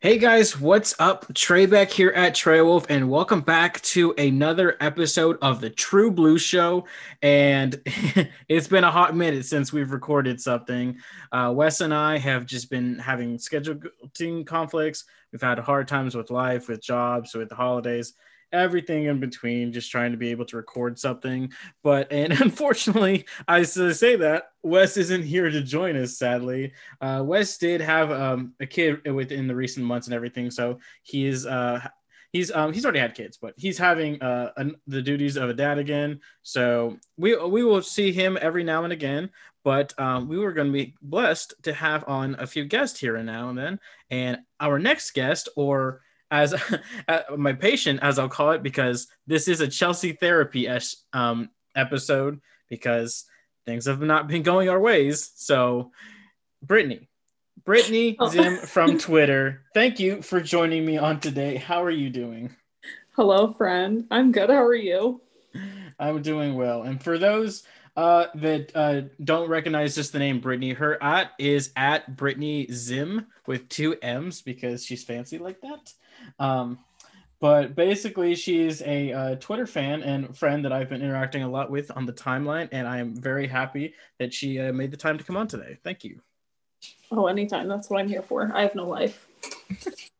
Hey guys, what's up? Trey back here at Trey Wolf, and welcome back to another episode of the True Blue Show. And it's been a hot minute since we've recorded something. Uh, Wes and I have just been having scheduling conflicts. We've had hard times with life, with jobs, with the holidays everything in between, just trying to be able to record something. But and unfortunately, I say that Wes isn't here to join us. Sadly, uh, Wes did have um, a kid within the recent months and everything, so he is. Uh, He's um he's already had kids, but he's having uh an, the duties of a dad again. So we we will see him every now and again. But um, we were going to be blessed to have on a few guests here and now and then. And our next guest, or as uh, my patient, as I'll call it, because this is a Chelsea therapy um, episode because things have not been going our ways. So, Brittany, Brittany oh. Zim from Twitter, thank you for joining me on today. How are you doing? Hello, friend. I'm good. How are you? I'm doing well. And for those uh, that uh, don't recognize just the name Brittany, her at is at Brittany Zim with two M's because she's fancy like that. Um, but basically, she's a uh, Twitter fan and friend that I've been interacting a lot with on the timeline, and I am very happy that she uh, made the time to come on today. Thank you. Oh, anytime. That's what I'm here for. I have no life.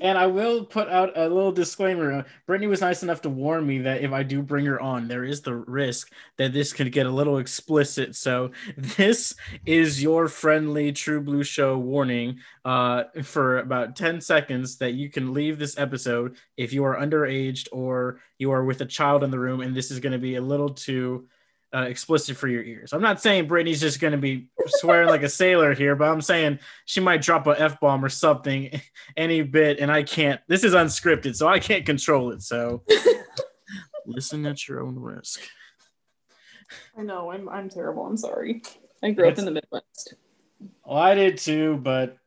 and I will put out a little disclaimer. Brittany was nice enough to warn me that if I do bring her on, there is the risk that this could get a little explicit. So this is your friendly True Blue Show warning uh, for about 10 seconds that you can leave this episode if you are underaged or you are with a child in the room, and this is going to be a little too uh, explicit for your ears. I'm not saying Brittany's just going to be swearing like a sailor here, but I'm saying she might drop a f bomb or something any bit, and I can't. This is unscripted, so I can't control it. So listen at your own risk. I know I'm I'm terrible. I'm sorry. I grew up in the Midwest. Well, I did too, but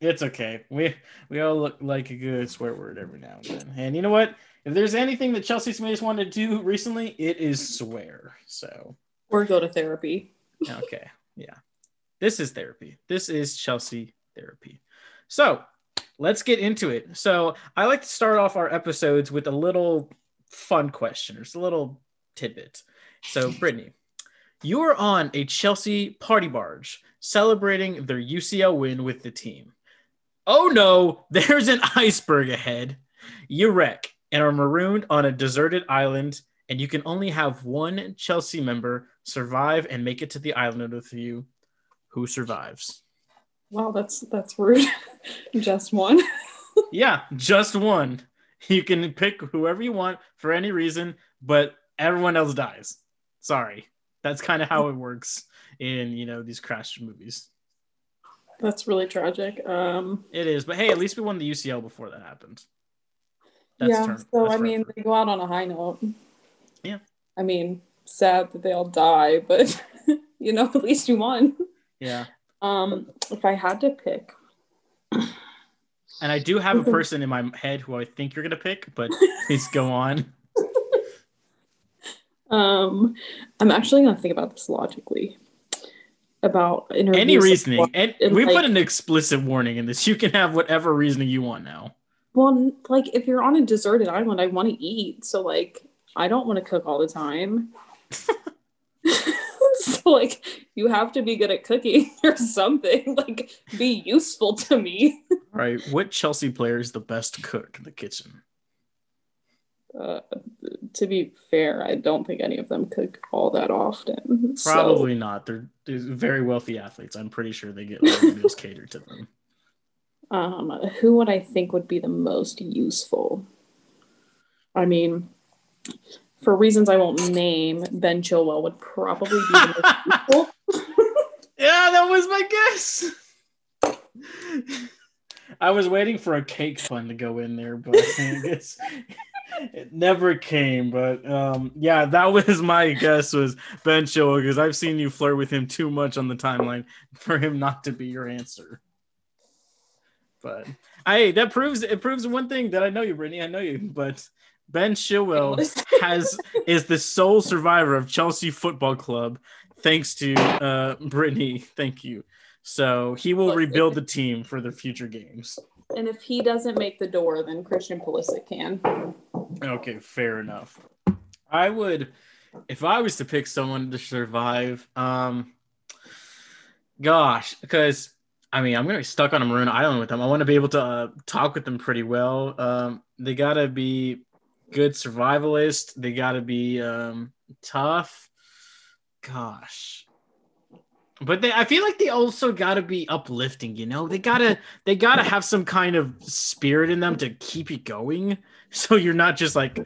it's okay. We we all look like a good swear word every now and then. And you know what? If there's anything that Chelsea Smith wanted to do recently, it is swear. So or go to therapy. okay. Yeah. This is therapy. This is Chelsea therapy. So let's get into it. So I like to start off our episodes with a little fun question, or a little tidbit. So, Brittany, you are on a Chelsea party barge celebrating their UCL win with the team. Oh no, there's an iceberg ahead. You wreck and are marooned on a deserted island, and you can only have one Chelsea member survive and make it to the island with you. Who survives? Wow, that's that's rude. just one. yeah, just one. You can pick whoever you want for any reason, but everyone else dies. Sorry. That's kind of how it works in, you know, these crash movies. That's really tragic. Um It is, but hey, at least we won the UCL before that happened. That's yeah. Term, so I mean, they go out on a high note. Yeah. I mean, sad that they all die, but you know, at least you won. Yeah. Um, if I had to pick. And I do have a person in my head who I think you're gonna pick, but please go on. Um, I'm actually gonna think about this logically. About any reasoning, and we like, put an explicit warning in this. You can have whatever reasoning you want now. Well, like if you're on a deserted island, I want to eat. So like I don't want to cook all the time. so like you have to be good at cooking or something. Like be useful to me. right. What Chelsea player is the best cook in the kitchen? Uh, to be fair, I don't think any of them cook all that often. Probably so. not. They're, they're, very wealthy athletes. I'm pretty sure they get meals catered to them. Um, who would I think would be the most useful? I mean, for reasons I won't name, Ben Chilwell would probably be the most useful. yeah, that was my guess. I was waiting for a cake pun to go in there, but I guess it never came. But um, yeah, that was my guess was Ben Chilwell because I've seen you flirt with him too much on the timeline for him not to be your answer. But I that proves it proves one thing that I know you, Brittany. I know you, but Ben Chilwell has is the sole survivor of Chelsea Football Club, thanks to uh, Brittany. Thank you. So he will rebuild the team for the future games. And if he doesn't make the door, then Christian Pulisic can. Okay, fair enough. I would, if I was to pick someone to survive, um, gosh, because I mean, I'm gonna be stuck on a maroon island with them. I want to be able to uh, talk with them pretty well. Um, they gotta be good survivalist. They gotta be um, tough. Gosh, but they, I feel like they also gotta be uplifting. You know, they gotta they gotta have some kind of spirit in them to keep you going. So you're not just like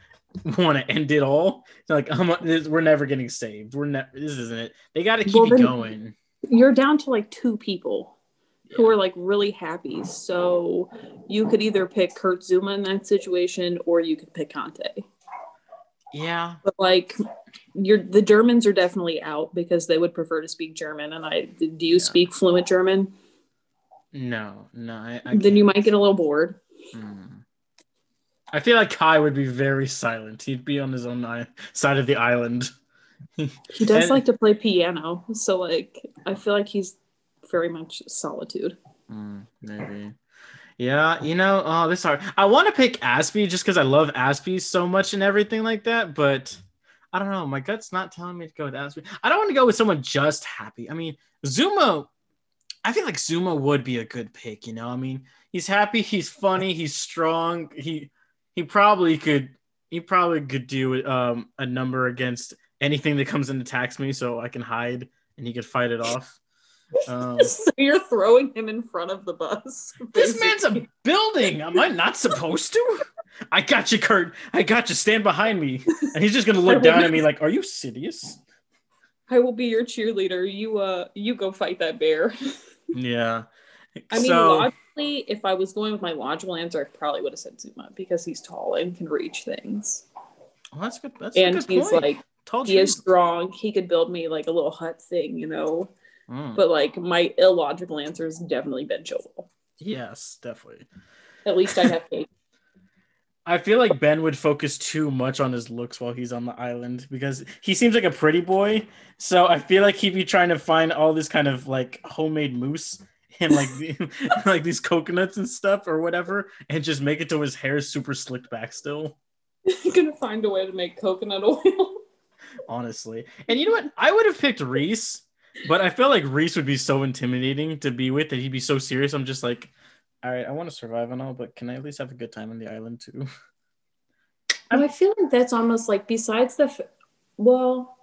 want to end it all. It's like I'm, we're never getting saved. We're never. This isn't it. They got to keep Well, you going. You're down to like two people who are like really happy. So you could either pick Kurt Zouma in that situation or you could pick Kanté. Yeah. But like you're the Germans are definitely out because they would prefer to speak German. And I do you Yeah. speak fluent German? No. No. I, I then you might get a little bored. Hmm. I feel like Kai would be very silent. He'd be on his own i- side of the island. He does And- like to play piano. So like I feel like he's very much solitude. Hmm, maybe. Yeah, you know, oh, this hard. I want to pick Azpi just because I love Azpi so much and everything like that, but I don't know. My gut's not telling me to go with Azpi. I don't want to go with someone just happy. I mean, Zouma, I feel like Zouma would be a good pick, you know? I mean, he's happy, he's funny, he's strong. He he probably could he probably could do um a number against anything that comes and attacks me so I can hide and he could fight it off. Um, so you're throwing him in front of the bus. this man's a building. Am I not supposed to? I got you, Kurt. I got you. Stand behind me. And he's just gonna look down at me like, "Are you serious?" I will be your cheerleader. You uh you go fight that bear. Yeah. I mean so, logically, if I was going with my logical answer, I probably would have said Zouma because he's tall and can reach things. well, that's good. That's and good he's point. like Tall he is strong. He could build me like a little hut thing, you know. Mm, But like my illogical answer has definitely been Chilwell. yes, definitely. At least I have cake. I feel like Ben would focus too much on his looks while he's on the island because he seems like a pretty boy. So I feel like he'd be trying to find all this kind of like homemade mousse and like like these coconuts and stuff or whatever, and just make it to his hair is super slicked back still. He's gonna find a way to make coconut oil. honestly. And you know what? I would have picked Reece, but I feel like Reece would be so intimidating to be with that he'd be so serious. I'm just like, all right, I want to survive and all, but can I at least have a good time on the island too? And I feel like that's almost like besides the f- well,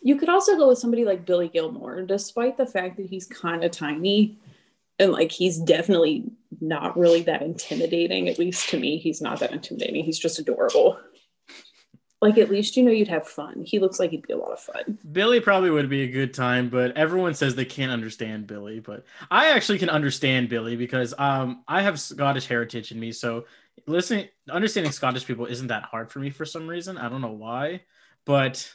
you could also go with somebody like Billy Gilmour, despite the fact that he's kind of tiny and like he's definitely not really that intimidating. At least to me, he's not that intimidating. He's just adorable. Like at least you know you'd have fun. He looks like he'd be a lot of fun. Billy probably would be a good time, but everyone says they can't understand Billy. But I actually can understand Billy because um I have Scottish heritage in me, so listening understanding Scottish people isn't that hard for me for some reason. I don't know why, but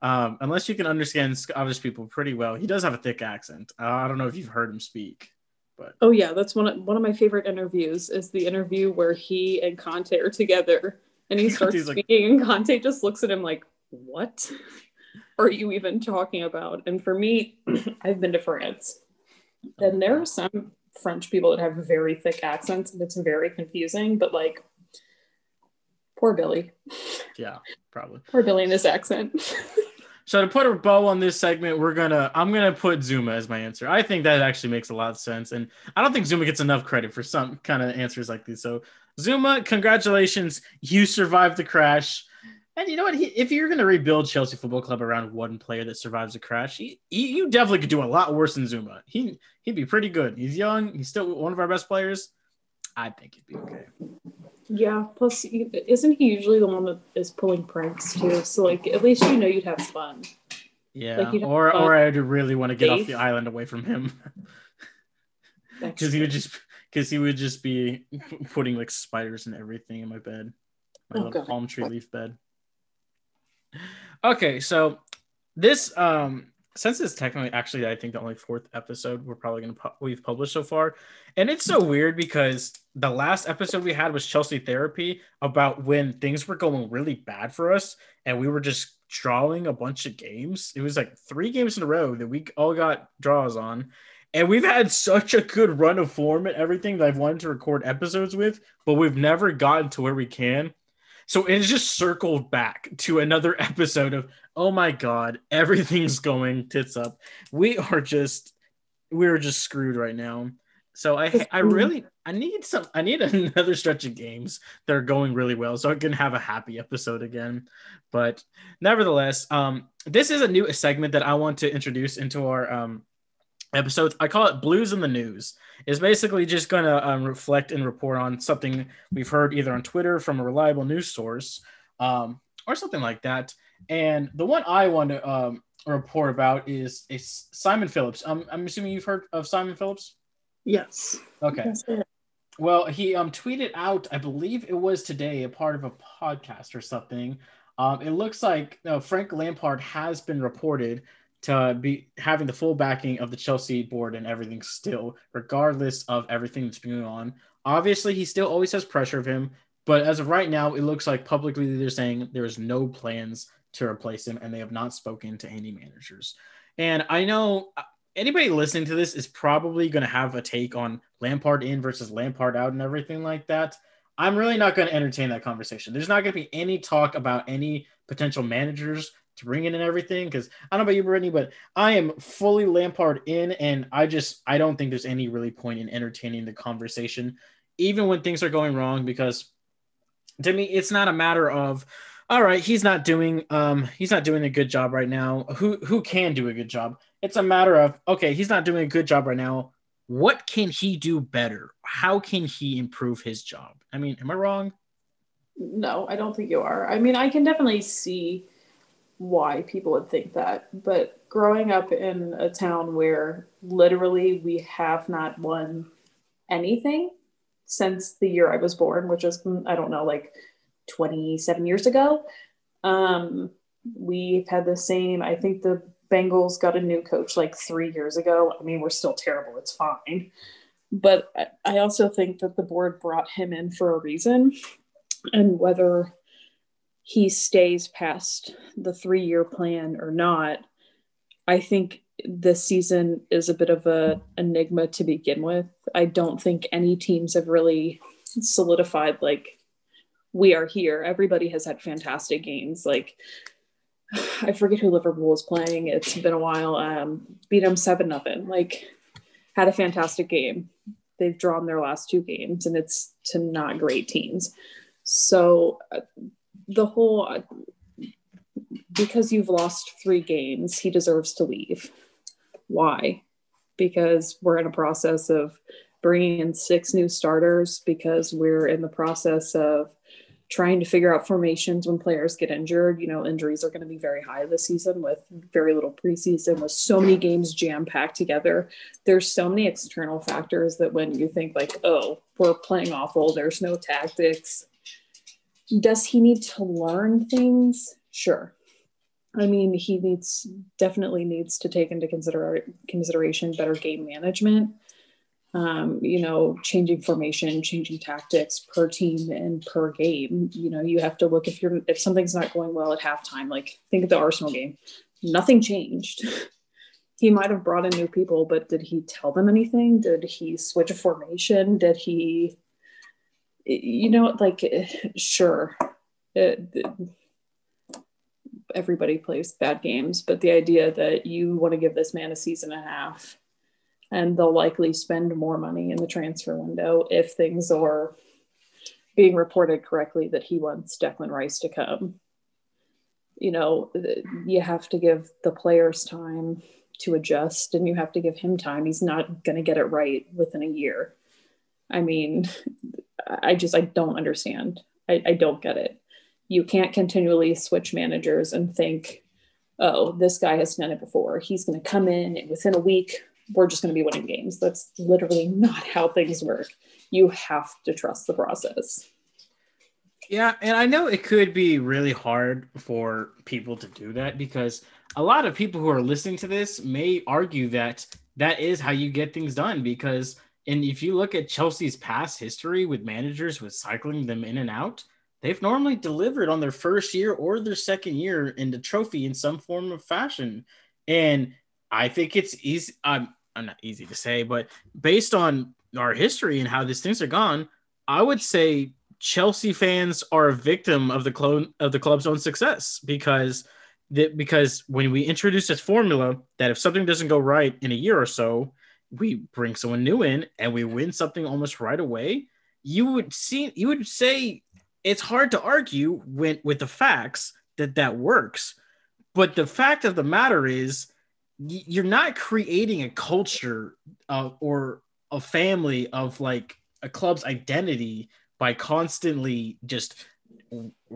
um unless you can understand Scottish people pretty well, he does have a thick accent. Uh, I don't know if you've heard him speak, but Oh yeah, that's one of, one of my favorite interviews. Is the interview where he and Kanté are together, and he starts Kanté's like- speaking, and Kanté just looks at him like, "What are you even talking about?" And for me, I've been to France, and oh, there are some French people that have very thick accents, and it's very confusing. But like, poor Billy, yeah, probably. poor Billy in his accent. So to put a bow on this segment, we're gonna I'm gonna put Zouma as my answer. I think that actually makes a lot of sense, and I don't think Zouma gets enough credit for some kind of answers like these. So Zouma, congratulations, you survived the crash. And you know what? He, if you're gonna rebuild Chelsea Football Club around one player that survives a crash, he, he, you definitely could do a lot worse than Zouma. He he'd be pretty good. He's young. He's still one of our best players. I think he'd be okay. yeah. Plus, isn't he usually the one that is pulling pranks too? So like, at least you know you'd have fun. Yeah, Like, or fun. or uh, I'd really want to get off the island away from him. Because he would just because he would just be p- putting like spiders and everything in my bed. My Oh, little God. palm tree leaf bed. Okay so this um since it's technically actually i think the only fourth episode we're probably gonna pu- we've published so far and it's so weird because the last episode we had was chelsea therapy about when things were going really bad for us and we were just drawing a bunch of games. It was like three games in a row that we all got draws on And we've had such a good run of form and everything that I've wanted to record episodes with, but we've never gotten to where we can. So it's just circled back to another episode of, oh my God, everything's going tits up. We are just, we're just screwed right now. So I, I really, I need some, I need another stretch of games that are going really well so I can have a happy episode again. But nevertheless, um, this is a new segment that I want to introduce into our um, episodes. I call it Blues in the News. It's basically just going to um, reflect and report on something we've heard either on Twitter from a reliable news source um, or something like that. And the one I want to um, report about is, is Simon Phillips. Um, I'm assuming you've heard of Simon Phillips. Yes. Okay. Well, he um tweeted out, I believe it was today, a part of a podcast or something. Um, it looks like no, Frank Lampard has been reported to be having the full backing of the Chelsea board and everything still, regardless of everything that's going on. Obviously, he still always has pressure of him, but as of right now, it looks like publicly they're saying there is no plans to replace him, and they have not spoken to any managers. And I know uh, anybody listening to this is probably going to have a take on Lampard in versus Lampard out and everything like that. I'm really not going to entertain that conversation. There's not going to be any talk about any potential managers to bring in and everything because I don't know about you, Brittany, but I am fully Lampard in, and I just I don't think there's any really point in entertaining the conversation, even when things are going wrong. Because to me, it's not a matter of all right, he's not doing um he's not doing a good job right now. Who who can do a good job? It's a matter of okay, he's not doing a good job right now. What can he do better? How can he improve his job? I mean, am I wrong? No, I don't think you are. I mean, I can definitely see why people would think that, but growing up in a town where literally we have not won anything since the year I was born, which was I don't know, like 27 years ago. Um, we've had the same, I think the Bengals got a new coach like three years ago. I mean, we're still terrible. It's fine. But I also think that the board brought him in for a reason. And whether he stays past the three year plan or not, I think this season is a bit of a enigma to begin with. I don't think any teams have really solidified like we are here. Everybody has had fantastic games. Like I forget who Liverpool is playing. It's been a while. Um, beat them seven nothing. Like had a fantastic game. They've drawn their last two games, and it's to not great teams. So uh, the whole because you've lost three games, he deserves to leave. Why? Because we're in a process of bringing in six new starters because we're in the process of trying to figure out formations when players get injured. You know, injuries are going to be very high this season with very little preseason, with so many games jam packed together. There's so many external factors that when you think, like, oh, we're playing awful, there's no tactics. Does he need to learn things? Sure. I mean, he needs definitely needs to take into consider consideration better game management um, you know, changing formation, changing tactics per team and per game. You know, you have to look if you're if something's not going well at halftime. Like think of the Arsenal game, nothing changed. he might have brought in new people, but did he tell them anything? Did he switch a formation? Did he, you know, like sure, uh, it, everybody plays bad games, but the idea that you want to give this man a season and a half and they'll likely spend more money in the transfer window if things are being reported correctly that he wants Declan Rice to come. You know, you have to give the players time to adjust and you have to give him time. He's not going to get it right within a year. I mean, I just, I don't understand. I, I don't get it. You can't continually switch managers and think, oh, this guy has done it before. He's going to come in and within a week we're just going to be winning games. That's literally not how things work. You have to trust the process. Yeah, and I know it could be really hard for people to do that because a lot of people who are listening to this may argue that that is how you get things done because and if you look at Chelsea's past history with managers with cycling them in and out, they've normally delivered on their first year or their second year in the trophy in some form of fashion. And I think it's easy—I'm not easy to say, but based on our history and how these things are gone, I would say Chelsea fans are a victim of the clone of the club's own success because that because when we introduce this formula that if something doesn't go right in a year or so, we bring someone new in and we win something almost right away, you would see you would say it's hard to argue with with the facts that that works. But the fact of the matter is you're not creating a culture uh, or a family of like a club's identity by constantly just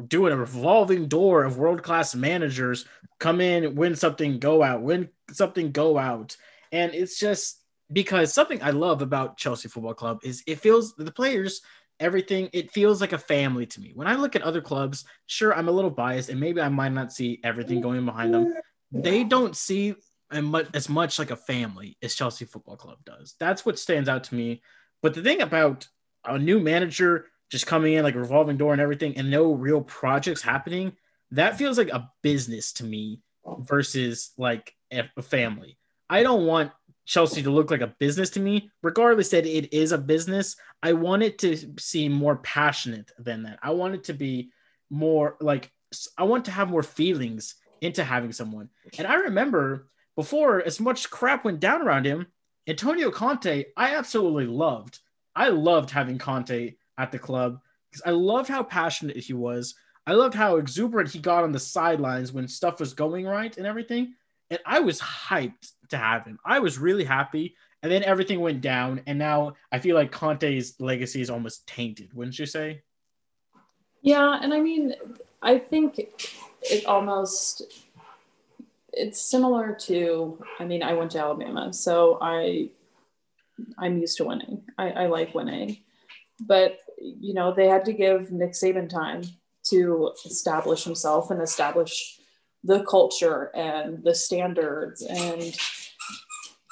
doing a revolving door of world class managers come in, win something, go out, win something, go out. And it's just because something I love about Chelsea Football Club is it feels the players, everything, it feels like a family to me. When I look at other clubs, sure, I'm a little biased and maybe I might not see everything going behind them. They don't see as much like a family as Chelsea Football Club does. That's what stands out to me. But the thing about a new manager just coming in like a revolving door and everything and no real projects happening that feels like a business to me versus like a family i don't want chelsea to look like a business to me regardless that it is a business i want it to seem more passionate than that i want it to be more like i want to have more feelings into having someone and i remember before as much crap went down around him antonio conte i absolutely loved i loved having conte at the club because I loved how passionate he was. I loved how exuberant he got on the sidelines when stuff was going right and everything. And I was hyped to have him. I was really happy. And then everything went down. And now I feel like Conte's legacy is almost tainted, wouldn't you say? Yeah. And I mean, I think it almost it's similar to i mean i went to alabama so i i'm used to winning i, I like winning but you know, they had to give Nick Saban time to establish himself and establish the culture and the standards. And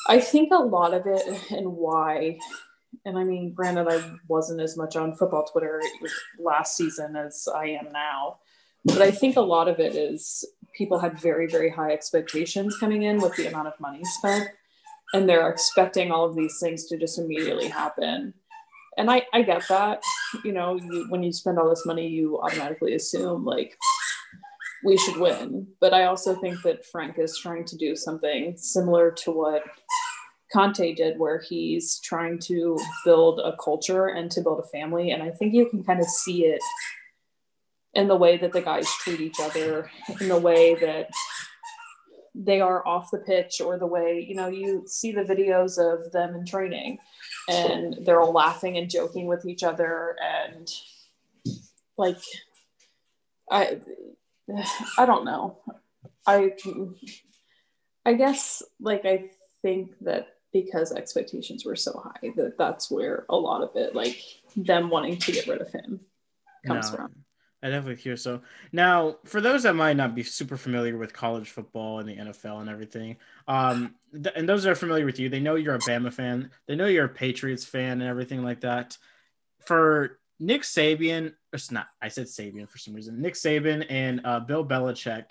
I think a lot of it and why, and I mean, granted, I wasn't as much on football Twitter last season as I am now, but I think a lot of it is people had very, very high expectations coming in with the amount of money spent. And they're expecting all of these things to just immediately happen and I, I get that you know you, when you spend all this money you automatically assume like we should win. But i also think that frank is trying to do something similar to what conte did where he's trying to build a culture and to build a family. And i think you can kind of see it in the way that the guys treat each other in the way that they are off the pitch or the way you know you see the videos of them in training and they're all laughing and joking with each other. And like i i don't know i i guess like i think that because expectations were so high that that's where a lot of it like them wanting to get rid of him comes no. from I definitely hear so. Now, for those that might not be super familiar with college football and the NFL and everything, um, th- and those that are familiar with you, they know you're a Bama fan, they know you're a Patriots fan and everything like that. For Nick Saban, not, I said Saban for some reason, Nick Saban and uh, Bill Belichick,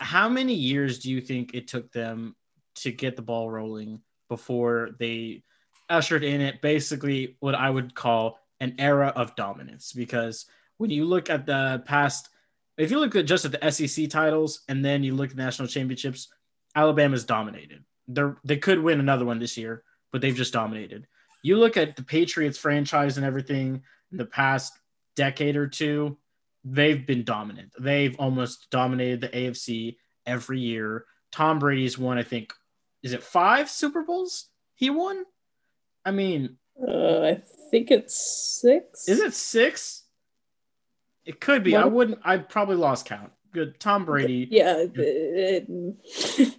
how many years do you think it took them to get the ball rolling before they ushered in it basically what I would call an era of dominance? Because when you look at the past, if you look at just at the SEC titles and then you look at national championships, Alabama's dominated. They're they could win another one this year, but they've just dominated. You look at the Patriots franchise and everything in the past decade or two, they've been dominant. They've almost dominated the AFC every year. Tom Brady's won, I think, is it five Super Bowls he won? I mean, uh, I think it's six. Is it six? It could be. What? I wouldn't. I probably lost count. Good. Tom Brady. Yeah. It,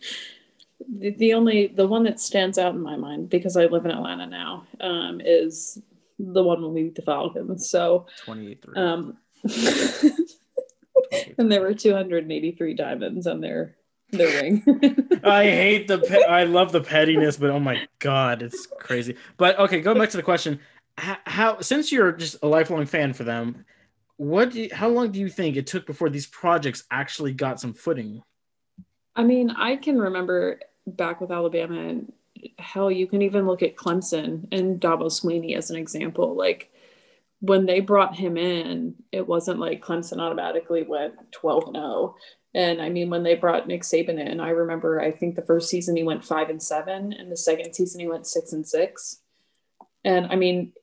the only the one that stands out in my mind because I live in Atlanta now um, is the one when we beat the Falcons. So 28 um, and there were 283 diamonds on their their ring. I hate the pe- I love the pettiness, but oh my god, it's crazy. But okay, going back to the question, how, how since you're just a lifelong fan for them, what you, how long do you think it took before these projects actually got some footing i mean i can remember back with alabama hell, you can even look at Clemson and Dabo Swinney as an example. Like when they brought him in, it wasn't like Clemson automatically went 12 and 0. And I mean, when they brought Nick Saban in, I remember I think the first season he went five and seven, and the second season he went six and six. And I mean,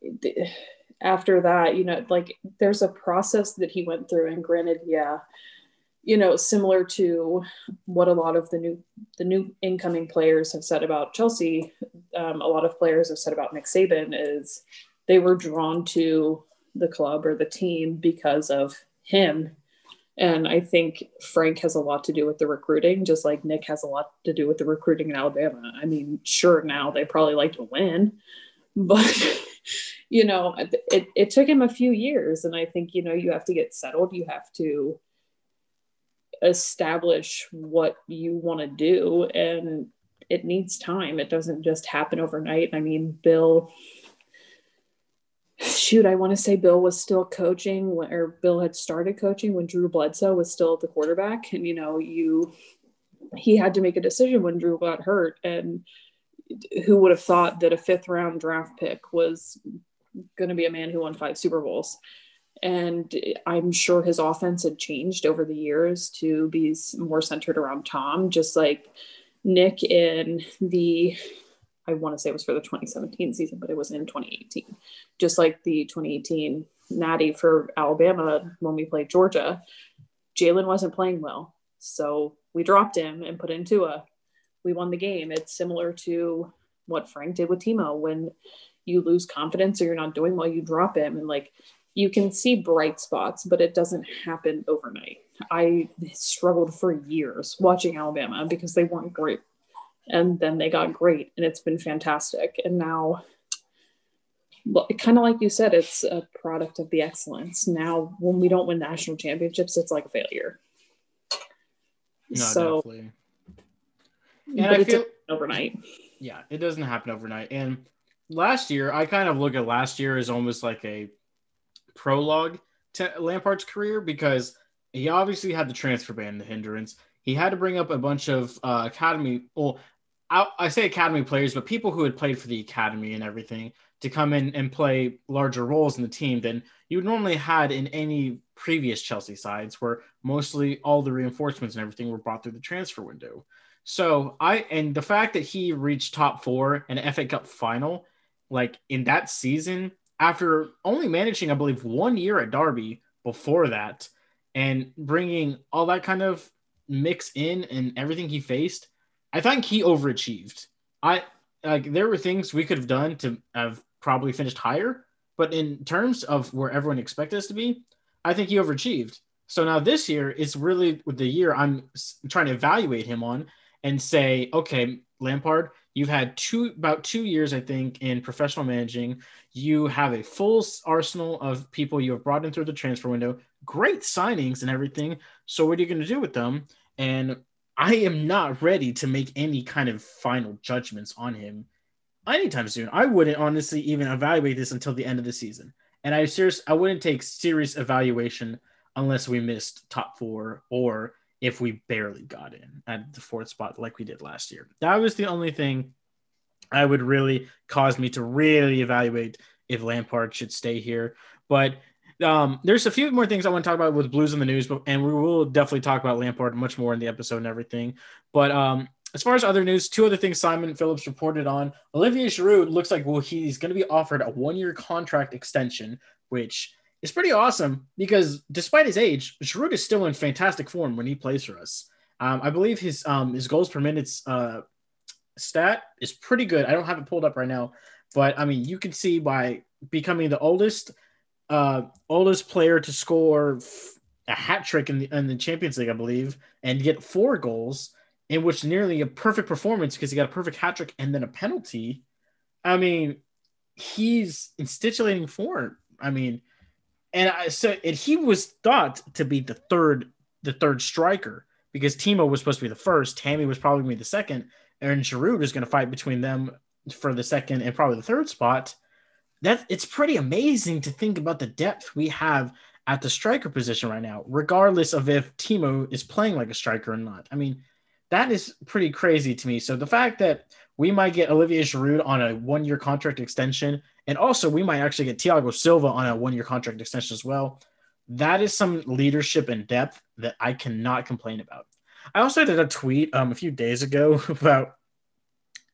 after that, you know, like there's a process that he went through. And granted, yeah, you know, similar to what a lot of the new the new incoming players have said about Chelsea, um, a lot of players have said about Nick Saban is they were drawn to the club or the team because of him. And I think Frank has a lot to do with the recruiting, just like Nick has a lot to do with the recruiting in Alabama. I mean, sure, now they probably like to win, but you know, it, it took him a few years. And I think, you know, you have to get settled. You have to establish what you want to do. And it needs time. It doesn't just happen overnight. I mean bill shoot i want to say bill was still coaching or bill had started coaching when drew bledsoe was still the quarterback. And you know you he had to make a decision when drew got hurt. And who would have thought that a fifth round draft pick was going to be a man who won five super bowls and I'm sure his offense had changed over the years to be more centered around Tom, just like Nick in the, I want to say it was for the 2017 season, but it was in 2018. Just like the 2018 Natty for Alabama when we played Georgia, Jalen wasn't playing well. So we dropped him and put in Tua. We won the game. It's similar to what Frank did with Timo when you lose confidence or you're not doing well, you drop him. And like you can see bright spots, but it doesn't happen overnight. I struggled for years watching Alabama because they weren't great. And then they got great, and it's been fantastic. And now, kind of like you said, it's a product of the excellence. Now, when we don't win national championships, it's like a failure. No, so, definitely. And I feel overnight. Yeah, it doesn't happen overnight. And last year, I kind of look at last year as almost like a prologue to Lampard's career because he obviously had the transfer ban, the hindrance. He had to bring up a bunch of uh, academy, well, I, I say academy players, but people who had played for the academy and everything to come in and play larger roles in the team than you normally had in any previous Chelsea sides, where mostly all the reinforcements and everything were brought through the transfer window. So I and the fact that he reached top four and FA Cup final, like in that season, after only managing, I believe, one year at Derby before that, and bringing all that kind of mix in and everything he faced, I think he overachieved. I like there were things we could have done to have probably finished higher, but in terms of where everyone expected us to be, I think he overachieved. So now this year is really the year I'm trying to evaluate him on and say, okay, Lampard, You've had two about two years, I think, in professional managing. You have a full arsenal of people you have brought in through the transfer window. Great signings and everything. So what are you going to do with them? And I am not ready to make any kind of final judgments on him anytime soon. I wouldn't honestly even evaluate this until the end of the season. And I serious I wouldn't take serious evaluation unless we missed top four or if we barely got in at the fourth spot like we did last year. That was the only thing I would really cause me to really evaluate if Lampard should stay here. But um, there's a few more things I want to talk about with Blues in the news, but, and we will definitely talk about Lampard much more in the episode and everything. But um, as far as other news, two other things Simon Phillips reported on. Olivier Giroud looks like well he's going to be offered a one-year contract extension, which is pretty awesome because despite his age, Giroud is still in fantastic form when he plays for us. Um, I believe his um, his goals per minute uh, stat is pretty good. I don't have it pulled up right now, but I mean you can see by becoming the oldest uh, oldest player to score a hat trick in the, in the Champions League, I believe, and get four goals, in which nearly a perfect performance because he got a perfect hat trick and then a penalty. I mean, he's in titillating form. I mean, and I, so and he was thought to be the third the third striker because Timo was supposed to be the first, Tammy was probably going to be the second, and Giroud is going to fight between them for the second and probably the third spot. That it's pretty amazing to think about the depth we have at the striker position right now, regardless of if Timo is playing like a striker or not. I mean, that is pretty crazy to me. So the fact that we might get Olivier Giroud on a one-year contract extension, and also we might actually get Thiago Silva on a one-year contract extension as well. That is some leadership and depth that I cannot complain about. I also did a tweet um, a few days ago about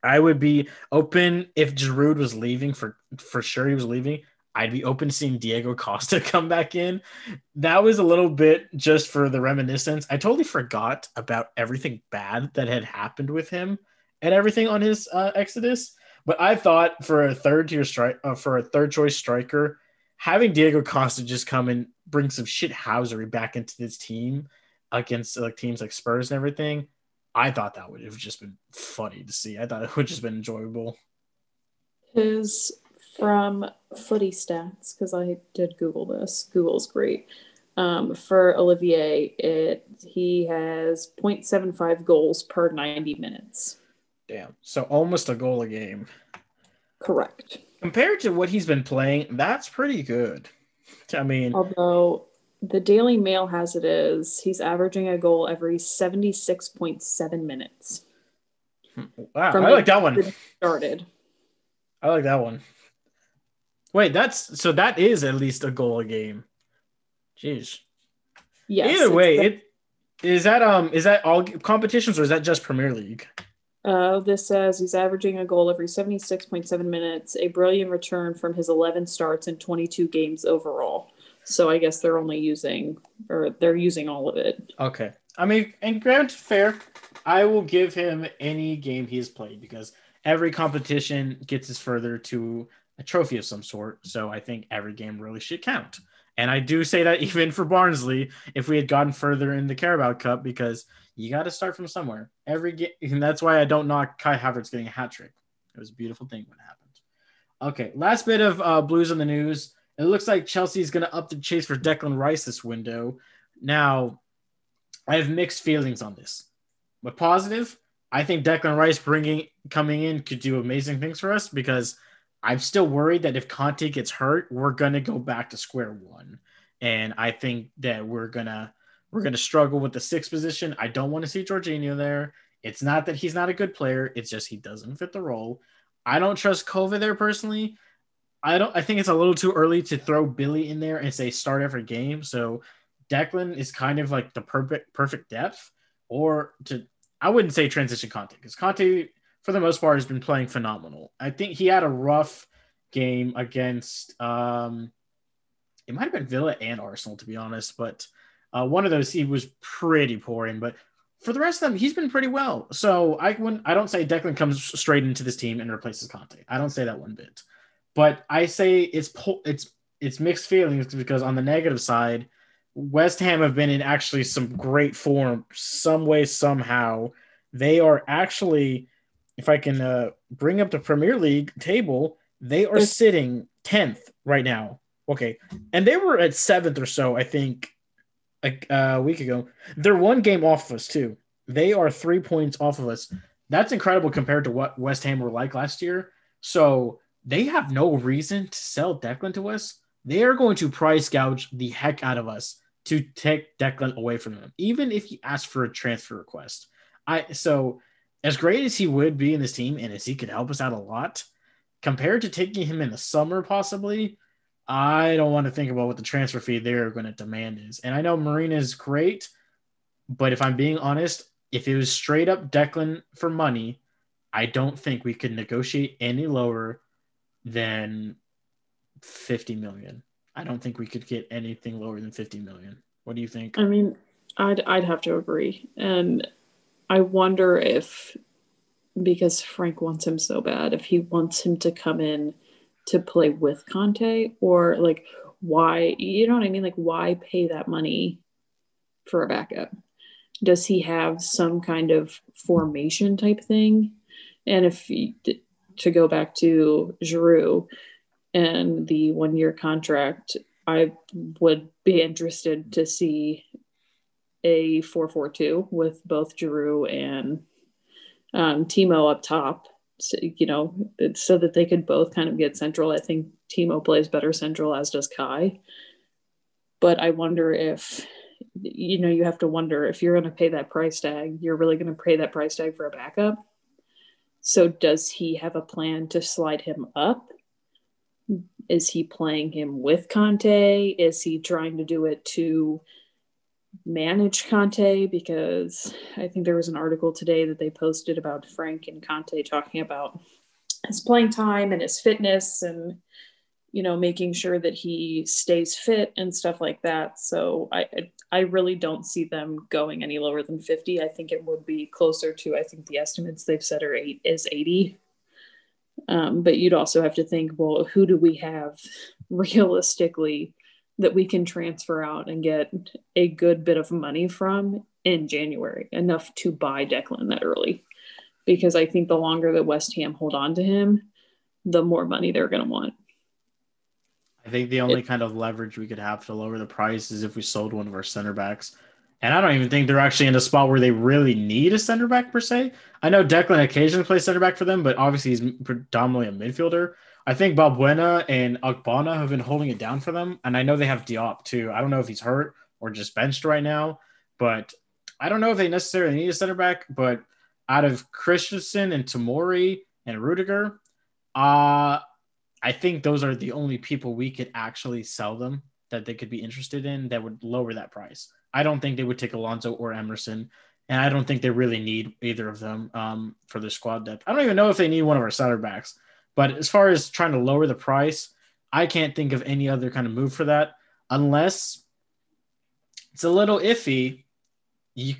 I would be open if Giroud was leaving for for sure he was leaving. I'd be open to seeing Diego Costa come back in. That was a little bit just for the reminiscence. I totally forgot about everything bad that had happened with him and everything on his uh, Exodus. But I thought for a third tier strike, uh, for a third choice striker, having Diego Costa just come and bring some shit housery back into this team against like teams like Spurs and everything, I thought that would have just been funny to see. I thought it would just been enjoyable. His from Footy Stats because I did Google this. Google's great. Um, for Olivier, it he has 0.75 goals per 90 minutes. Damn. So almost a goal a game. Correct. Compared to what he's been playing, that's pretty good. I mean, although the Daily Mail has it is he's averaging a goal every 76.7 minutes. Wow, I like that one. Started. I like that one. Wait, that's so that is at least a goal a game. Jeez. Yes. Either way, the, it is that um is that all competitions or is that just Premier League? Uh, this says he's averaging a goal every 76.7 minutes, a brilliant return from his 11 starts in 22 games overall. So I guess they're only using or they're using all of it. Okay. I mean, and grant fair, I will give him any game he's played because every competition gets us further to a trophy of some sort. So I think every game really should count. And I do say that even for Barnsley, if we had gotten further in the Carabao Cup, because you got to start from somewhere. Every game, and that's why I don't knock Kai Havertz getting a hat trick. It was a beautiful thing when it happened. Okay, last bit of uh, blues on the news. It looks like Chelsea's going to up the chase for Declan Rice this window. Now, I have mixed feelings on this, but positive. I think Declan Rice bringing coming in could do amazing things for us because I'm still worried that if Kanté gets hurt, we're gonna go back to square one, and I think that we're gonna we're gonna struggle with the sixth position. I don't want to see Jorginho there. It's not that he's not a good player; it's just he doesn't fit the role. I don't trust Kova there personally. I don't. I think it's a little too early to throw Billy in there and say start every game. So Declan is kind of like the perfect perfect depth, or to I wouldn't say transition Kanté because Kanté for the most part, has been playing phenomenal. I think he had a rough game against um, it might have been Villa and Arsenal, to be honest, but uh, one of those he was pretty poor in. But for the rest of them, he's been pretty well. So I when I don't say Declan comes straight into this team and replaces Kanté. I don't say that one bit, but I say it's it's it's mixed feelings because on the negative side, West Ham have been in actually some great form, some way somehow. They are actually if I can uh, bring up the Premier League table, they are sitting 10th right now. Okay. And they were at seventh or so, I think, a, uh, a week ago. They're one game off of us, too. They are three points off of us. That's incredible compared to what West Ham were like last year. So they have no reason to sell Declan to us. They are going to price gouge the heck out of us to take Declan away from them, even if he asks for a transfer request. I so as great as he would be in this team and as he could help us out a lot, compared to taking him in the summer, possibly, I don't want to think about what the transfer fee they're going to demand is. And I know Marina is great, but if I'm being honest, if it was straight up Declan for money, I don't think we could negotiate any lower than 50 million. I don't think we could get anything lower than 50 million. What do you think? I mean, I'd I'd have to agree. And I wonder if because Frank wants him so bad, if he wants him to come in to play with Kanté or like why you know what I mean? Like why pay that money for a backup? Does he have some kind of formation type thing? And if he, to go back to Giroud and the one year contract, I would be interested to see a 4-4-2 with both Giroud and um, Timo up top. So, you know, so that they could both kind of get central. I think Timo plays better central, as does Kai. But I wonder if you know, you have to wonder if you're going to pay that price tag, you're really going to pay that price tag for a backup. So, does he have a plan to slide him up? Is he playing him with Kanté? Is he trying to do it to manage Kanté? Because I think there was an article today that they posted about Frank and Kanté talking about his playing time and his fitness and you know making sure that he stays fit and stuff like that so i i really don't see them going any lower than 50 i think it would be closer to i think the estimates they've said are eight is 80 um, but you'd also have to think well who do we have realistically that we can transfer out and get a good bit of money from in january enough to buy declan that early because i think the longer that west ham hold on to him the more money they're going to want I think the only kind of leverage we could have to lower the price is if we sold one of our center backs. And I don't even think they're actually in a spot where they really need a center back per se. I know Declan occasionally plays center back for them, but obviously he's predominantly a midfielder. I think Balbuena and Ogbonna have been holding it down for them. And I know they have Diop too. I don't know if he's hurt or just benched right now, but I don't know if they necessarily need a center back. But out of Christensen and Tomori and Rudiger, uh, I think those are the only people we could actually sell them that they could be interested in that would lower that price. I don't think they would take Alonso or Emerson, and I don't think they really need either of them um, for their squad depth. I don't even know if they need one of our center backs. But as far as trying to lower the price, I can't think of any other kind of move for that unless it's a little iffy. You,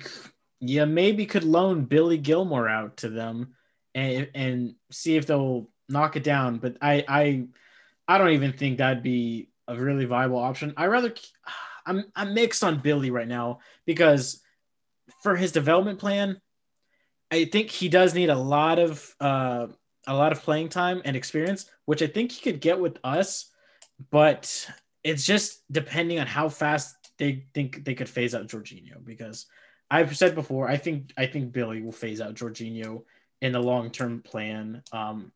you maybe could loan Billy Gilmour out to them and, and see if they'll knock it down. But I I I don't even think that'd be a really viable option. I rather I'm I'm mixed on Billy right now because for his development plan, I think he does need a lot of uh, a lot of playing time and experience, which I think he could get with us. But it's just depending on how fast they think they could phase out Jorginho because I've said before, I think I think Billy will phase out Jorginho in the long term plan. Um,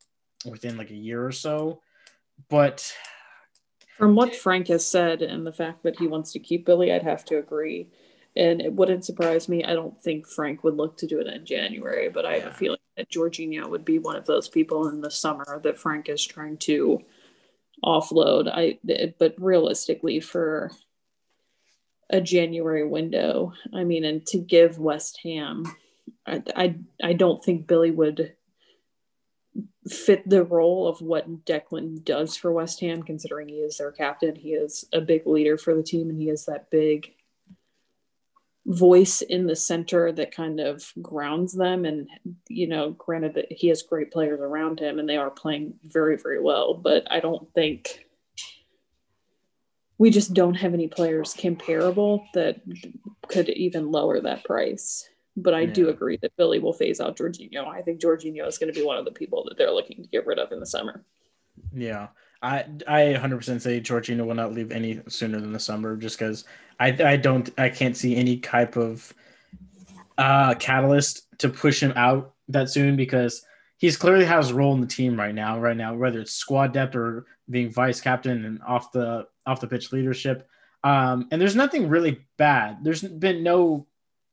within like a year or so. But from what Frank has said and the fact that he wants to keep Billy, I'd have to agree. And it wouldn't surprise me. I don't think Frank would look to do it in January, but I have yeah. a feeling Jorginho would be one of those people in the summer that Frank is trying to offload. I but realistically for a January window, I mean, and to give West Ham, I I, I don't think Billy would fit the role of what Declan does for West Ham, considering he is their captain. He is a big leader for the team, and he is that big voice in the center that kind of grounds them. And, you know, granted that he has great players around him and they are playing very, very well, but I don't think we just don't have any players comparable that could even lower that price. But I yeah. do agree that Billy will phase out Jorginho. I think Jorginho is going to be one of the people that they're looking to get rid of in the summer. Yeah. I I 100% say Jorginho will not leave any sooner than the summer just because I I don't I can't see any type of uh catalyst to push him out that soon because he's clearly has a role in the team right now right now whether it's squad depth or being vice captain and off the off the pitch leadership um and there's nothing really bad there's been no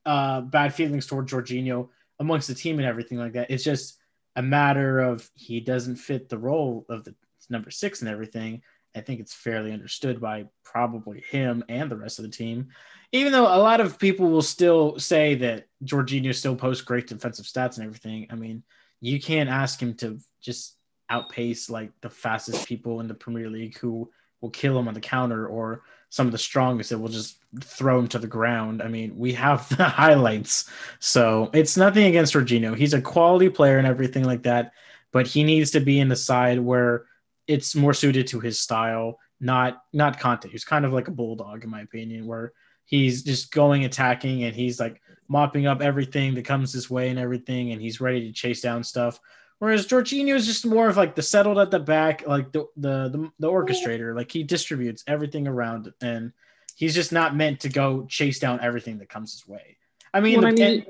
uh, bad feelings toward Jorginho amongst the team and everything like that. It's just a matter of he doesn't fit the role of the number six and everything. I think it's fairly understood by probably him and the rest of the team. Even though a lot of people will still say that Jorginho still posts great defensive stats and everything. I mean, you can't ask him to just outpace like the fastest people in the Premier League who will kill him on the counter or some of the strongest that will just throw him to the ground. I mean, we have the highlights. So it's nothing against Jorginho. He's a quality player and everything like that, but he needs to be in the side where it's more suited to his style, not not Kanté. He's kind of like a bulldog, in my opinion, where he's just going attacking and he's like mopping up everything that comes his way and everything, and he's ready to chase down stuff. Whereas Jorginho is just more of like the settled at the back, like the, the the the, orchestrator. Like he distributes everything around, and he's just not meant to go chase down everything that comes his way. I mean, the, I mean and,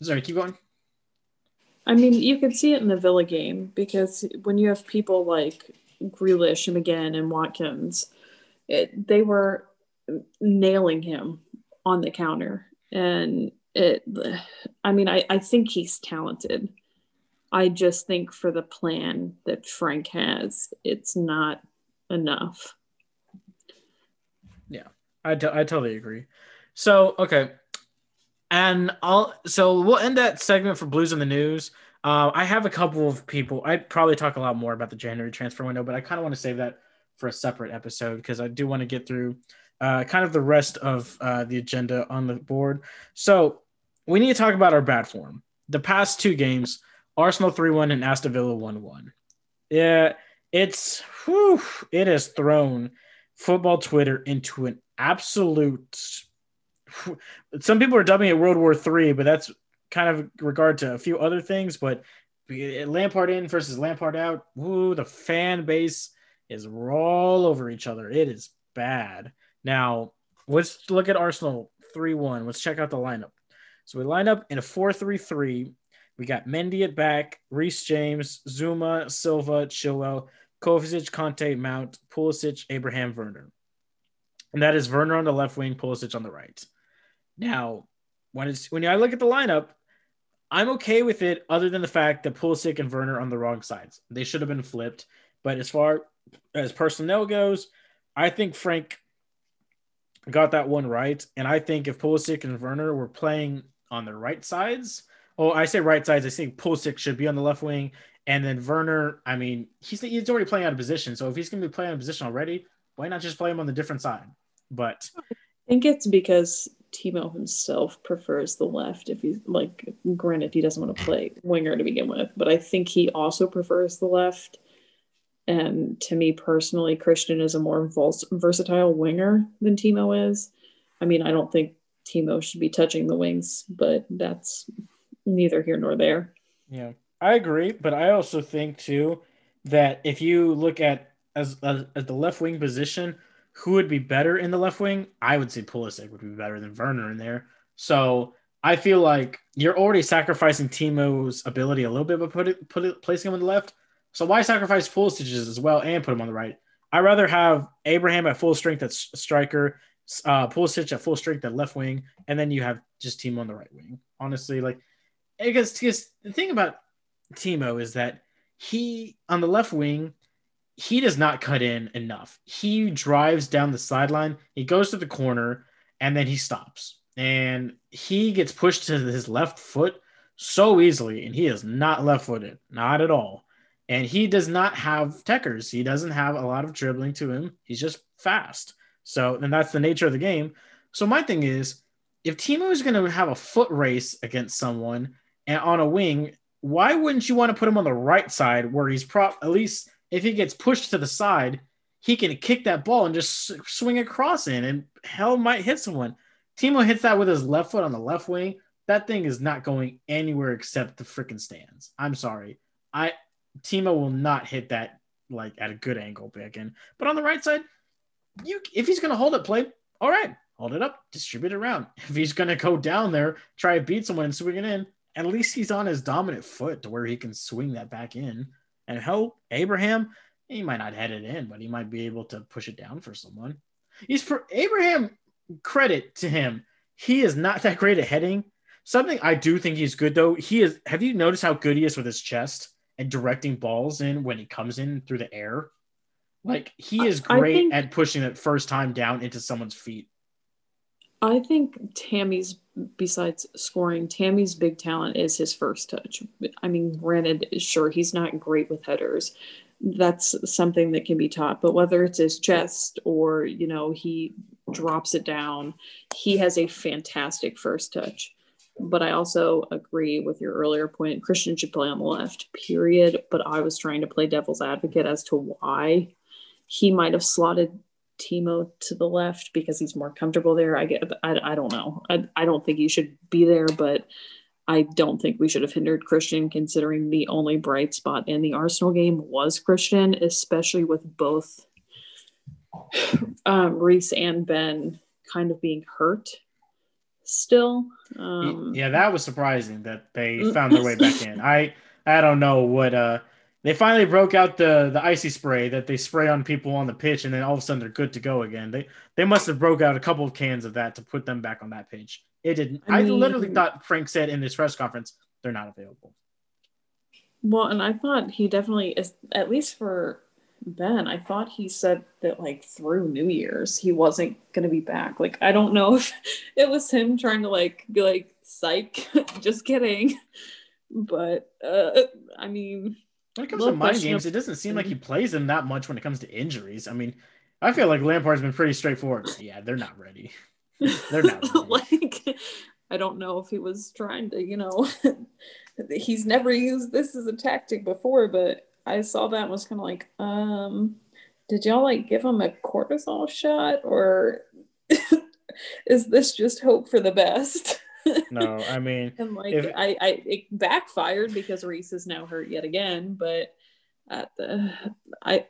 sorry, keep going. I mean, you could see it in the Villa game because when you have people like Grealish and McGinn and Watkins, it, they were nailing him on the counter. And it, I mean, I, I think he's talented. I just think for the plan that Frank has, it's not enough. Yeah, I, t- I totally agree. So, okay. And I'll, so we'll end that segment for Blues in the News. Uh, I have a couple of people. I'd probably talk a lot more about the January transfer window, but I kind of want to save that for a separate episode because I do want to get through uh, kind of the rest of uh, the agenda on the board. So we need to talk about our bad form. The past two games, Arsenal 3 1 and Aston Villa 1 1. Yeah, it's, whew, it has thrown football Twitter into an absolute. Some people are dubbing it World War Three, but that's kind of regard to a few other things. But Lampard in versus Lampard out, woo, the fan base is all over each other. It is bad. Now, let's look at Arsenal 3 1. Let's check out the lineup. So we line up in a 4 3 3. We got Mendy at back, Reece James, Zouma, Silva, Chilwell, Kovacic, Kanté, Mount, Pulisic, Abraham, Werner. And that is Werner on the left wing, Pulisic on the right. Now, when it's when I look at the lineup, I'm okay with it, other than the fact that Pulisic and Werner on the wrong sides. They should have been flipped. But as far as personnel goes, I think Frank got that one right. And I think if Pulisic and Werner were playing on the right sides, oh, I say right sides, I think Pulisic should be on the left wing. And then Werner, I mean, he's, he's already playing out of position. So if he's going to be playing out of position already, why not just play him on the different side? But I think it's because Timo himself prefers the left. If he's like, granted, he doesn't want to play winger to begin with, but I think he also prefers the left. And to me personally, Christian is a more versatile winger than Timo is. I mean, I don't think Timo should be touching the wings, but that's neither here nor there. Yeah, I agree, but I also think too that if you look at as as, as the left wing position, who would be better in the left wing? I would say Pulisic would be better than Werner in there. So I feel like you're already sacrificing Timo's ability a little bit by put it, put it, placing him on the left. So why sacrifice Pulisic as well and put him on the right? I'd rather have Abraham at full strength at striker, uh, Pulisic at full strength at left wing, and then you have just Timo on the right wing. Honestly, like because, because the thing about Timo is that he on the left wing, he does not cut in enough. He drives down the sideline, he goes to the corner, and then he stops. And he gets pushed to his left foot so easily, and he is not left footed, not at all. And he does not have techers. He doesn't have a lot of dribbling to him. He's just fast. So, and that's the nature of the game. So, my thing is, if Timo is going to have a foot race against someone and on a wing, why wouldn't you want to put him on the right side where he's prop at least if he gets pushed to the side, he can kick that ball and just swing across in and hell might hit someone. Timo hits that with his left foot on the left wing. That thing is not going anywhere except the freaking stands. I'm sorry. I Timo will not hit that like at a good angle back in. But on the right side, you if he's gonna hold it, play all right, hold it up, distribute it around. If he's gonna go down there, try to beat someone and swing it in, at least he's on his dominant foot to where he can swing that back in. And help Abraham, he might not head it in, but he might be able to push it down for someone. He's for Abraham. Credit to him, he is not that great at heading. Something I do think he's good though. He is. Have you noticed how good he is with his chest? and directing balls in when he comes in through the air. Like he is great think, at pushing it first time down into someone's feet. I think Tammy's besides scoring, Tammy's big talent is his first touch. I mean, granted, sure, he's not great with headers. That's something that can be taught, but whether it's his chest or, you know, he drops it down, he has a fantastic first touch. But I also agree with your earlier point. Christian should play on the left, period. But I was trying to play devil's advocate as to why he might have slotted Timo to the left because he's more comfortable there. I get, I, I don't know. I, I don't think he should be there, but I don't think we should have hindered Christian considering the only bright spot in the Arsenal game was Christian, especially with both um, Reece and Ben kind of being hurt still. Um, yeah, that was surprising that they found their way back in. I I don't know what uh they finally broke out the the icy spray that they spray on people on the pitch, and then all of a sudden they're good to go again. They they must have broke out a couple of cans of that to put them back on that page. It didn't. I, I I literally thought Frank said in this press conference they're not available. Well, and I thought he definitely is at least for Ben, I thought he said that like through New Year's he wasn't gonna be back. Like I don't know if it was him trying to like be like psych, just kidding. But uh I mean When it comes to mind games, it doesn't seem like he plays them that much when it comes to injuries. I mean, I feel like Lampard's been pretty straightforward. Yeah, they're not ready. They're not ready. like I don't know if he was trying to, you know, he's never used this as a tactic before, but I saw that and was kind of like, um, did y'all like give him a cortisol shot or is this just hope for the best? No, I mean, and like If- I, I it backfired because Reece is now hurt yet again, but at the I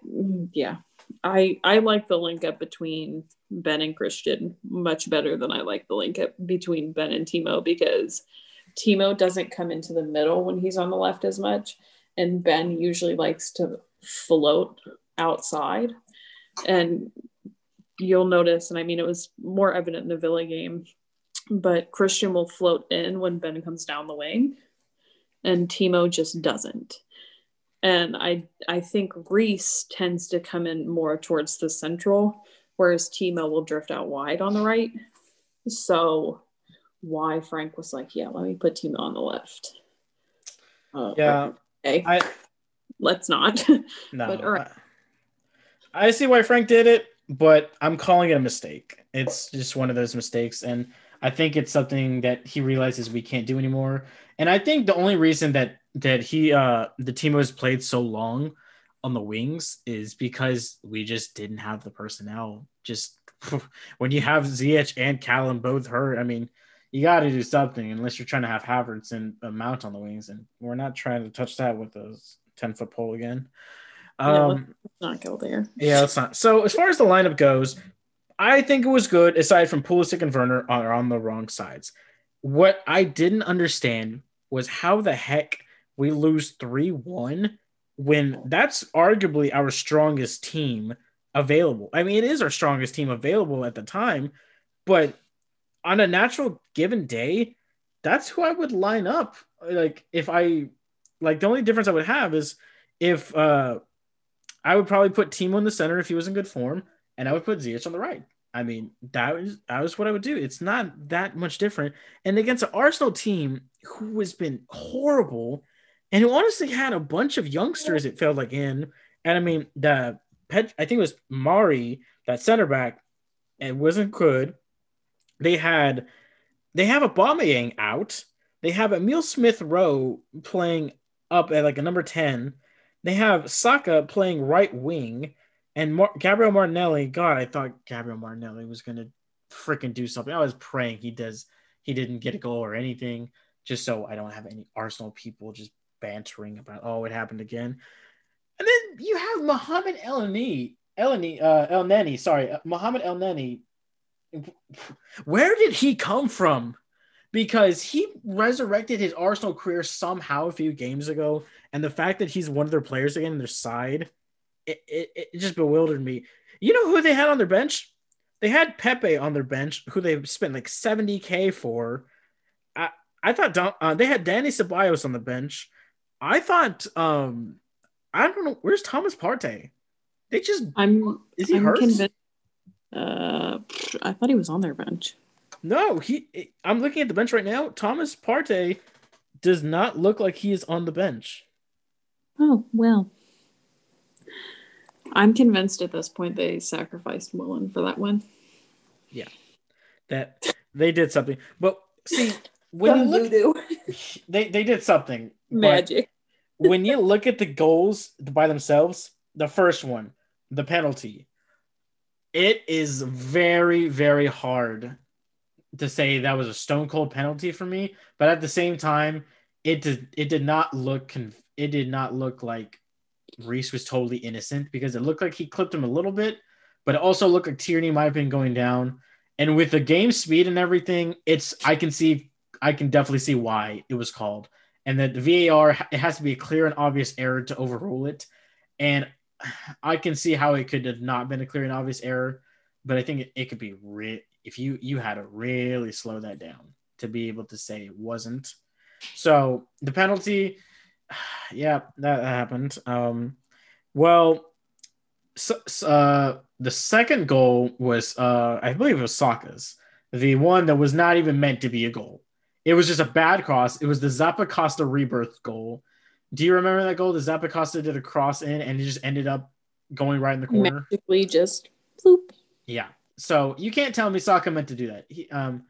yeah. I I like the link up between Ben and Christian much better than I like the link up between Ben and Timo because Timo doesn't come into the middle when he's on the left as much, and Ben usually likes to float outside. And you'll notice, and I mean, it was more evident in the Villa game, but Christian will float in when Ben comes down the wing, and Timo just doesn't. And I I think Reece tends to come in more towards the central, whereas Timo will drift out wide on the right. So why Frank was like, yeah, let me put Timo on the left. Uh, yeah, okay, I let's not. no. But, right. I, I see why Frank did it, but I'm calling it a mistake. It's just one of those mistakes, and I think it's something that he realizes we can't do anymore. And I think the only reason that that he uh the team has played so long on the wings is because we just didn't have the personnel. Just when you have Ziyech and Callum both hurt, I mean, you got to do something unless you're trying to have Havertz and a Mount on the wings, and we're not trying to touch that with a ten foot pole again. Um, let's not go there. yeah, that's not. So as far as the lineup goes, I think it was good. Aside from Pulisic and Werner are on the wrong sides. What I didn't understand was how the heck we lose three one when that's arguably our strongest team available. I mean, it is our strongest team available at the time, but on a natural given day, that's who I would line up. Like if I like the only difference I would have is if uh I would probably put Timo in the center if he was in good form, and I would put Ziyech on the right. I mean, that was that was what I would do. It's not that much different. And against an Arsenal team who has been horrible, and who honestly had a bunch of youngsters, it felt like in. And I mean, the I think it was Mari, that center back, and wasn't good. They had, they have a Aubameyang out. They have Emil Smith Rowe playing up at like a number ten. They have Saka playing right wing, and Mar- Gabriel Martinelli. God, I thought Gabriel Martinelli was gonna freaking do something. I was praying he does. He didn't get a goal or anything, just so I don't have any Arsenal people just bantering about, oh, it happened again. And then you have Mohamed El Neni, El Neni, uh, El Neni, sorry, Mohamed Muhammad El Neni. Where did he come from? Because he resurrected his Arsenal career somehow a few games ago, and the fact that he's one of their players again in their side, it, it, it just bewildered me. You know who they had on their bench? They had Pepe on their bench, who they spent like 70k for. I I thought Don- uh, they had Dani Ceballos on the bench. I thought um I don't know where's Thomas Partey. They just I'm is he I'm hurt? convinced. Uh, I thought he was on their bench. No, he. I'm looking at the bench right now. Thomas Partey does not look like he is on the bench. Oh well. I'm convinced at this point they sacrificed Mullen for that one. Yeah, That they did something, but see when you look, voodoo they they did something. magic. when you look at the goals by themselves, the first one, the penalty, it is very very hard to say that was a stone cold penalty for me. But at the same time, it did it did not look conv- it did not look like Reece was totally innocent because it looked like he clipped him a little bit, but it also looked like Tierney might have been going down. And with the game speed and everything, it's I can see I can definitely see why it was called. and that the VAR it has to be a clear and obvious error to overrule it. And I can see how it could have not been a clear and obvious error, but I think it, it could be re- if you you had to really slow that down to be able to say it wasn't. So the penalty, yeah, that, happened. Um, well, so, uh, the second goal was uh, I believe it was Saka's, the one that was not even meant to be a goal. It was just a bad cross. It was the Zappacosta rebirth goal. Do you remember that goal? The Zappacosta did a cross in and it just ended up going right in the corner. Magically just bloop. Yeah. So you can't tell me Saka meant to do that. He um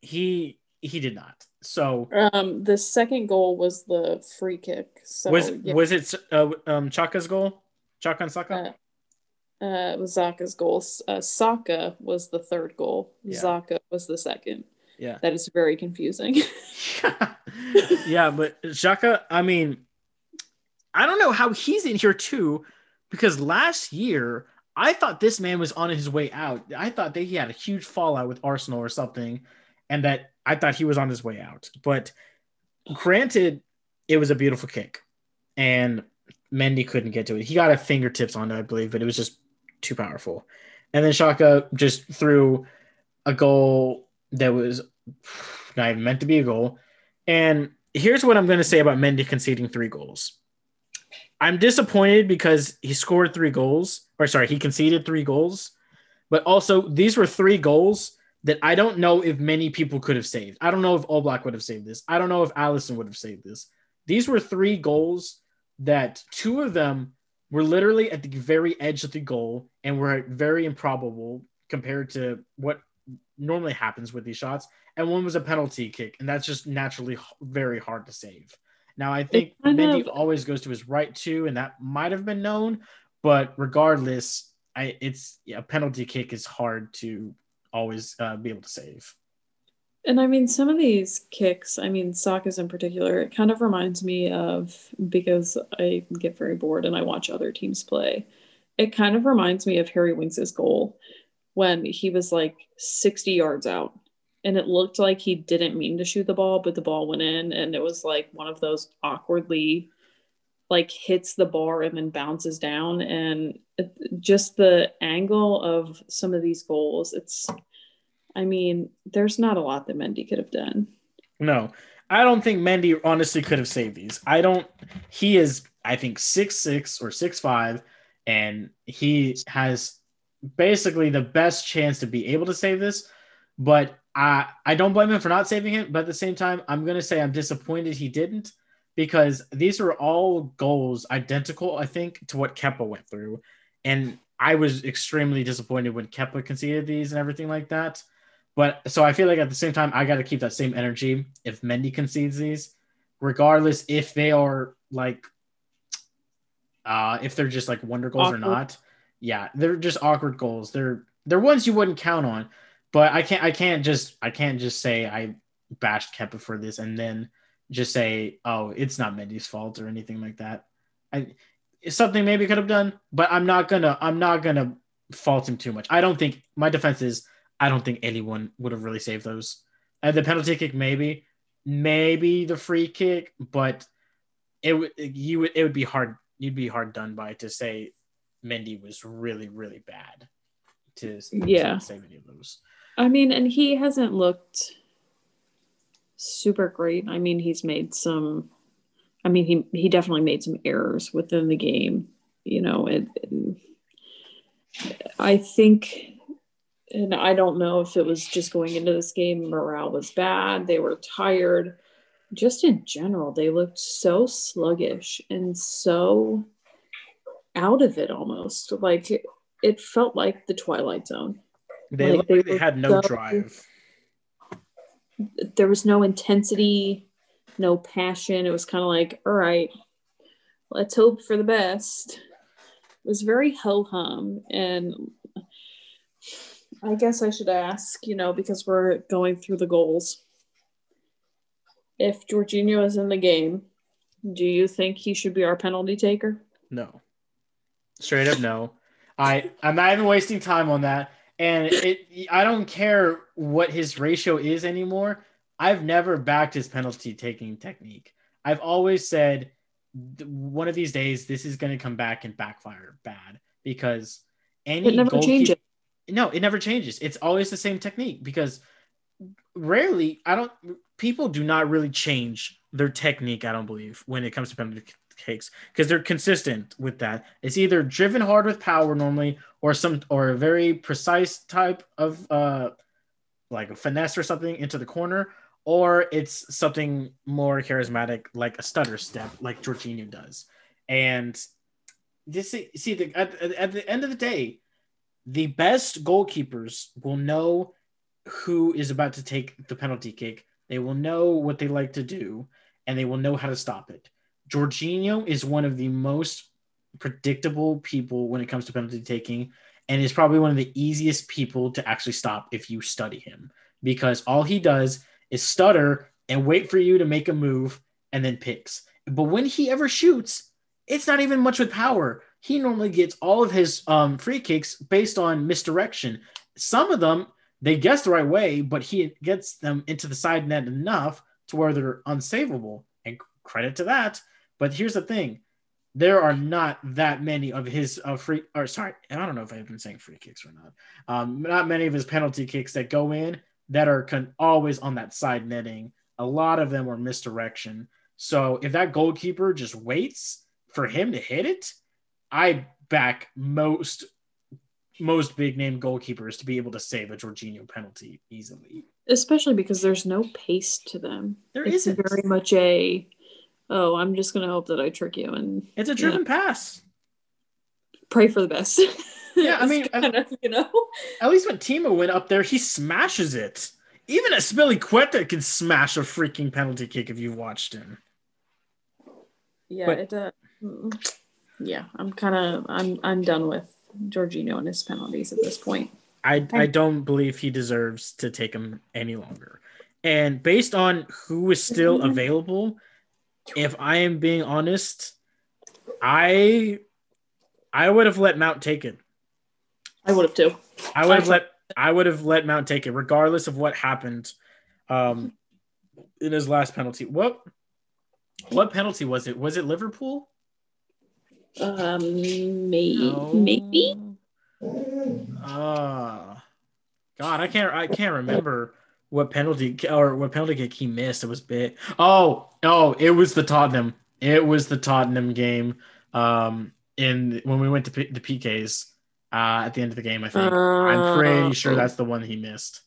he he did not. So um the second goal was the free kick. So was yeah. was it uh, um Xhaka's goal? Chaka and Saka? Uh, uh, it was Zaka's goal. Uh, Saka was the third goal. Yeah. Zaka was the second. Yeah. That is very confusing. yeah, but Xhaka, I mean, I don't know how he's in here too, because last year I thought this man was on his way out. I thought that he had a huge fallout with Arsenal or something, and that I thought he was on his way out. But granted, it was a beautiful kick, and Mendy couldn't get to it. He got a fingertips on it, I believe, but it was just too powerful. And then Shaka just threw a goal that was not even meant to be a goal. And here's what I'm going to say about Mendy conceding three goals. I'm disappointed because he scored three goals, or sorry, he conceded three goals, but also these were three goals that I don't know if many people could have saved. I don't know if Oblak would have saved this. I don't know if Alisson would have saved this. These were three goals that two of them were literally at the very edge of the goal and were very improbable compared to what normally happens with these shots. And one was a penalty kick, and that's just naturally very hard to save. Now, I think Mendy of- always goes to his right too, and that might have been known. But regardless, I it's yeah, a penalty kick is hard to always uh, be able to save. And I mean, some of these kicks, I mean, Saka's in particular, it kind of reminds me of because I get very bored and I watch other teams play. It kind of reminds me of Harry Winks' goal when he was like 60 yards out and it looked like he didn't mean to shoot the ball, but the ball went in and it was like one of those awkwardly like hits the bar and then bounces down and just the angle of some of these goals it's I mean, there's not a lot that Mendy could have done. No, I don't think Mendy honestly could have saved these. I don't. He is, I think, six six or six five, and he has basically the best chance to be able to save this. But I I don't blame him for not saving it. But at the same time, I'm gonna say I'm disappointed he didn't because these are all goals identical, I think, to what Kepa went through, and I was extremely disappointed when Kepa conceded these and everything like that. But so I feel like at the same time, I got to keep that same energy if Mendy concedes these, regardless if they are like, uh, if they're just like wonder goals or not. Yeah, they're just awkward goals. They're they're ones you wouldn't count on. But I can't I can't just I can't just say I bashed Kepa for this and then just say oh it's not Mendy's fault or anything like that. I something maybe could have done, but I'm not gonna I'm not gonna fault him too much. I don't think my defense is I don't think anyone would have really saved those. And the penalty kick, maybe, maybe the free kick, but it would you would it would be hard. You'd be hard done by to say Mendy was really really bad to, to Yeah. save any of those. I mean, and he hasn't looked super great. I mean, he's made some. I mean, he he definitely made some errors within the game. You know, it. it- I think, and I don't know if it was just going into this game, morale was bad. They were tired. Just in general, they looked so sluggish and so out of it almost. Like it, it felt like the Twilight Zone. They Like, looked they like they had no so- drive. There was no intensity, no passion. It was kind of like, all right, let's hope for the best. It was very ho hum. And I guess I should ask, you know, because we're going through the goals. If Jorginho is in the game, do you think he should be our penalty taker? No. Straight up no. I I'm not even wasting time on that. And it I don't care what his ratio is anymore. I've never backed his penalty taking technique. I've always said one of these days this is going to come back and backfire bad because any it never goalkeeper, changes. no, it never changes. It's always the same technique because rarely I don't people do not really change their technique, I don't believe, when it comes to penalty kicks because they're consistent with that. It's either driven hard with power normally or some or a very precise type of uh like a finesse or something into the corner or it's something more charismatic like a stutter step like Jorginho does. And this see the, at, at the end of the day, the best goalkeepers will know who is about to take the penalty kick. They will know what they like to do and they will know how to stop it. Jorginho is one of the most predictable people when it comes to penalty taking and is probably one of the easiest people to actually stop if you study him because all he does is stutter and wait for you to make a move and then picks. But when he ever shoots, it's not even much with power. He normally gets all of his um, free kicks based on misdirection. Some of them they guess the right way, but he gets them into the side net enough to where they're unsavable. And credit to that. But here's the thing: there are not that many of his uh, free. Or sorry, I don't know if I've been saying free kicks or not. Um, not many of his penalty kicks that go in that are con- always on that side netting. A lot of them are misdirection. So if that goalkeeper just waits for him to hit it, I back most most big name goalkeepers to be able to save a Jorginho penalty easily. Especially because there's no pace to them. There it's isn't. very much a oh, I'm just gonna hope that I trick you and It's a driven pass. pray for the best. Yeah, I mean, kind of, you know. At least when Timo went up there, he smashes it. Even Azpilicueta can smash a freaking penalty kick if you've watched him. Yeah, But- it uh, mm, yeah, I'm kind of I'm I'm done with Jorginho and his penalties at this point. I, I don't believe he deserves to take him any longer. And based on who is still available, if I am being honest, I I would have let Mount take it. I would have too. I would have let I would have let Mount take it, regardless of what happened um, in his last penalty. What what penalty was it? Was it Liverpool? Um, may- No. maybe. Uh, God, I can't I can't remember what penalty or what penalty kick he missed. It was big. Oh, oh, it was the Tottenham. It was the Tottenham game. Um, in when we went to P- the PKs uh, at the end of the game, I think. I'm pretty sure Uh, that's the one he missed.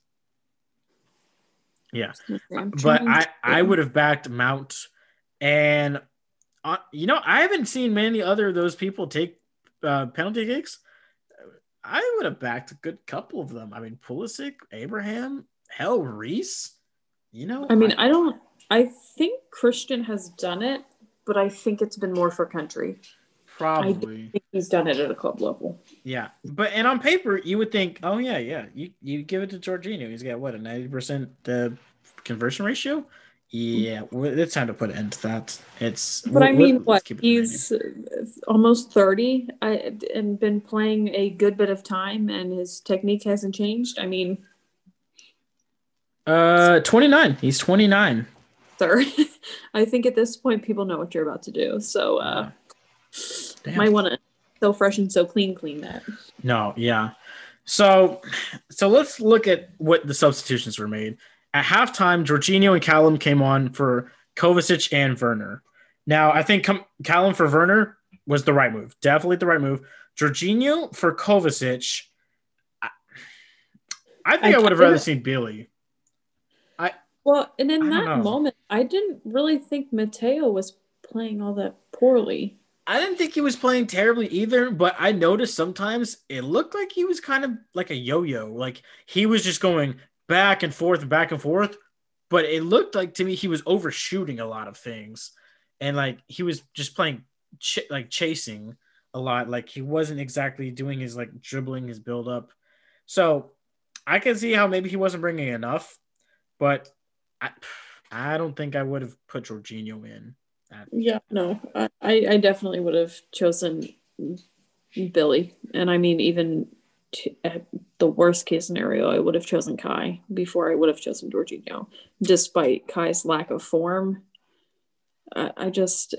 Yeah, but I I would have backed Mount, and uh, you know I haven't seen many other of those people take uh, penalty kicks. I would have backed a good couple of them. I mean, Pulisic, Abraham, hell, Reece. You know, I mean, I don't. I think Christian has done it, but I think it's been more for country. probably I think he's done it at a club level. yeah. But and on paper, you would think, oh yeah, yeah, you you give it to Jorginho. He's got what a ninety percent uh, conversion ratio. Yeah, it's time to put an end to that. It's But I mean, what keep it at 90. he's uh, almost thirty, I, and been playing a good bit of time, and his technique hasn't changed. I mean, Uh, 29. He's 29. sir, I think at this point people know what you're about to do, so uh, Damn. might want to so fresh and so clean, clean that. No, yeah. So, so let's look at what the substitutions were made. At halftime, Jorginho and Callum came on for Kovacic and Werner. Now, I think com- Callum for Werner was the right move. Definitely the right move. Jorginho for Kovacic. I, I think I, I- would have rather seen Billy. Well, and in that know. moment, I didn't really think Mateo was playing all that poorly. I didn't think he was playing terribly either, but I noticed sometimes it looked like he was kind of like a yo-yo. Like he was just going back and forth and back and forth, but it looked like to me he was overshooting a lot of things, and like he was just playing ch- like chasing a lot. Like he wasn't exactly doing his like dribbling, his build up. So I can see how maybe he wasn't bringing enough, but I I don't think I would have put Jorginho in. Yeah, no, I, I definitely would have chosen Billy, and I mean even to, at the worst case scenario, I would have chosen Kai before I would have chosen Jorginho, despite Kai's lack of form. I, I just,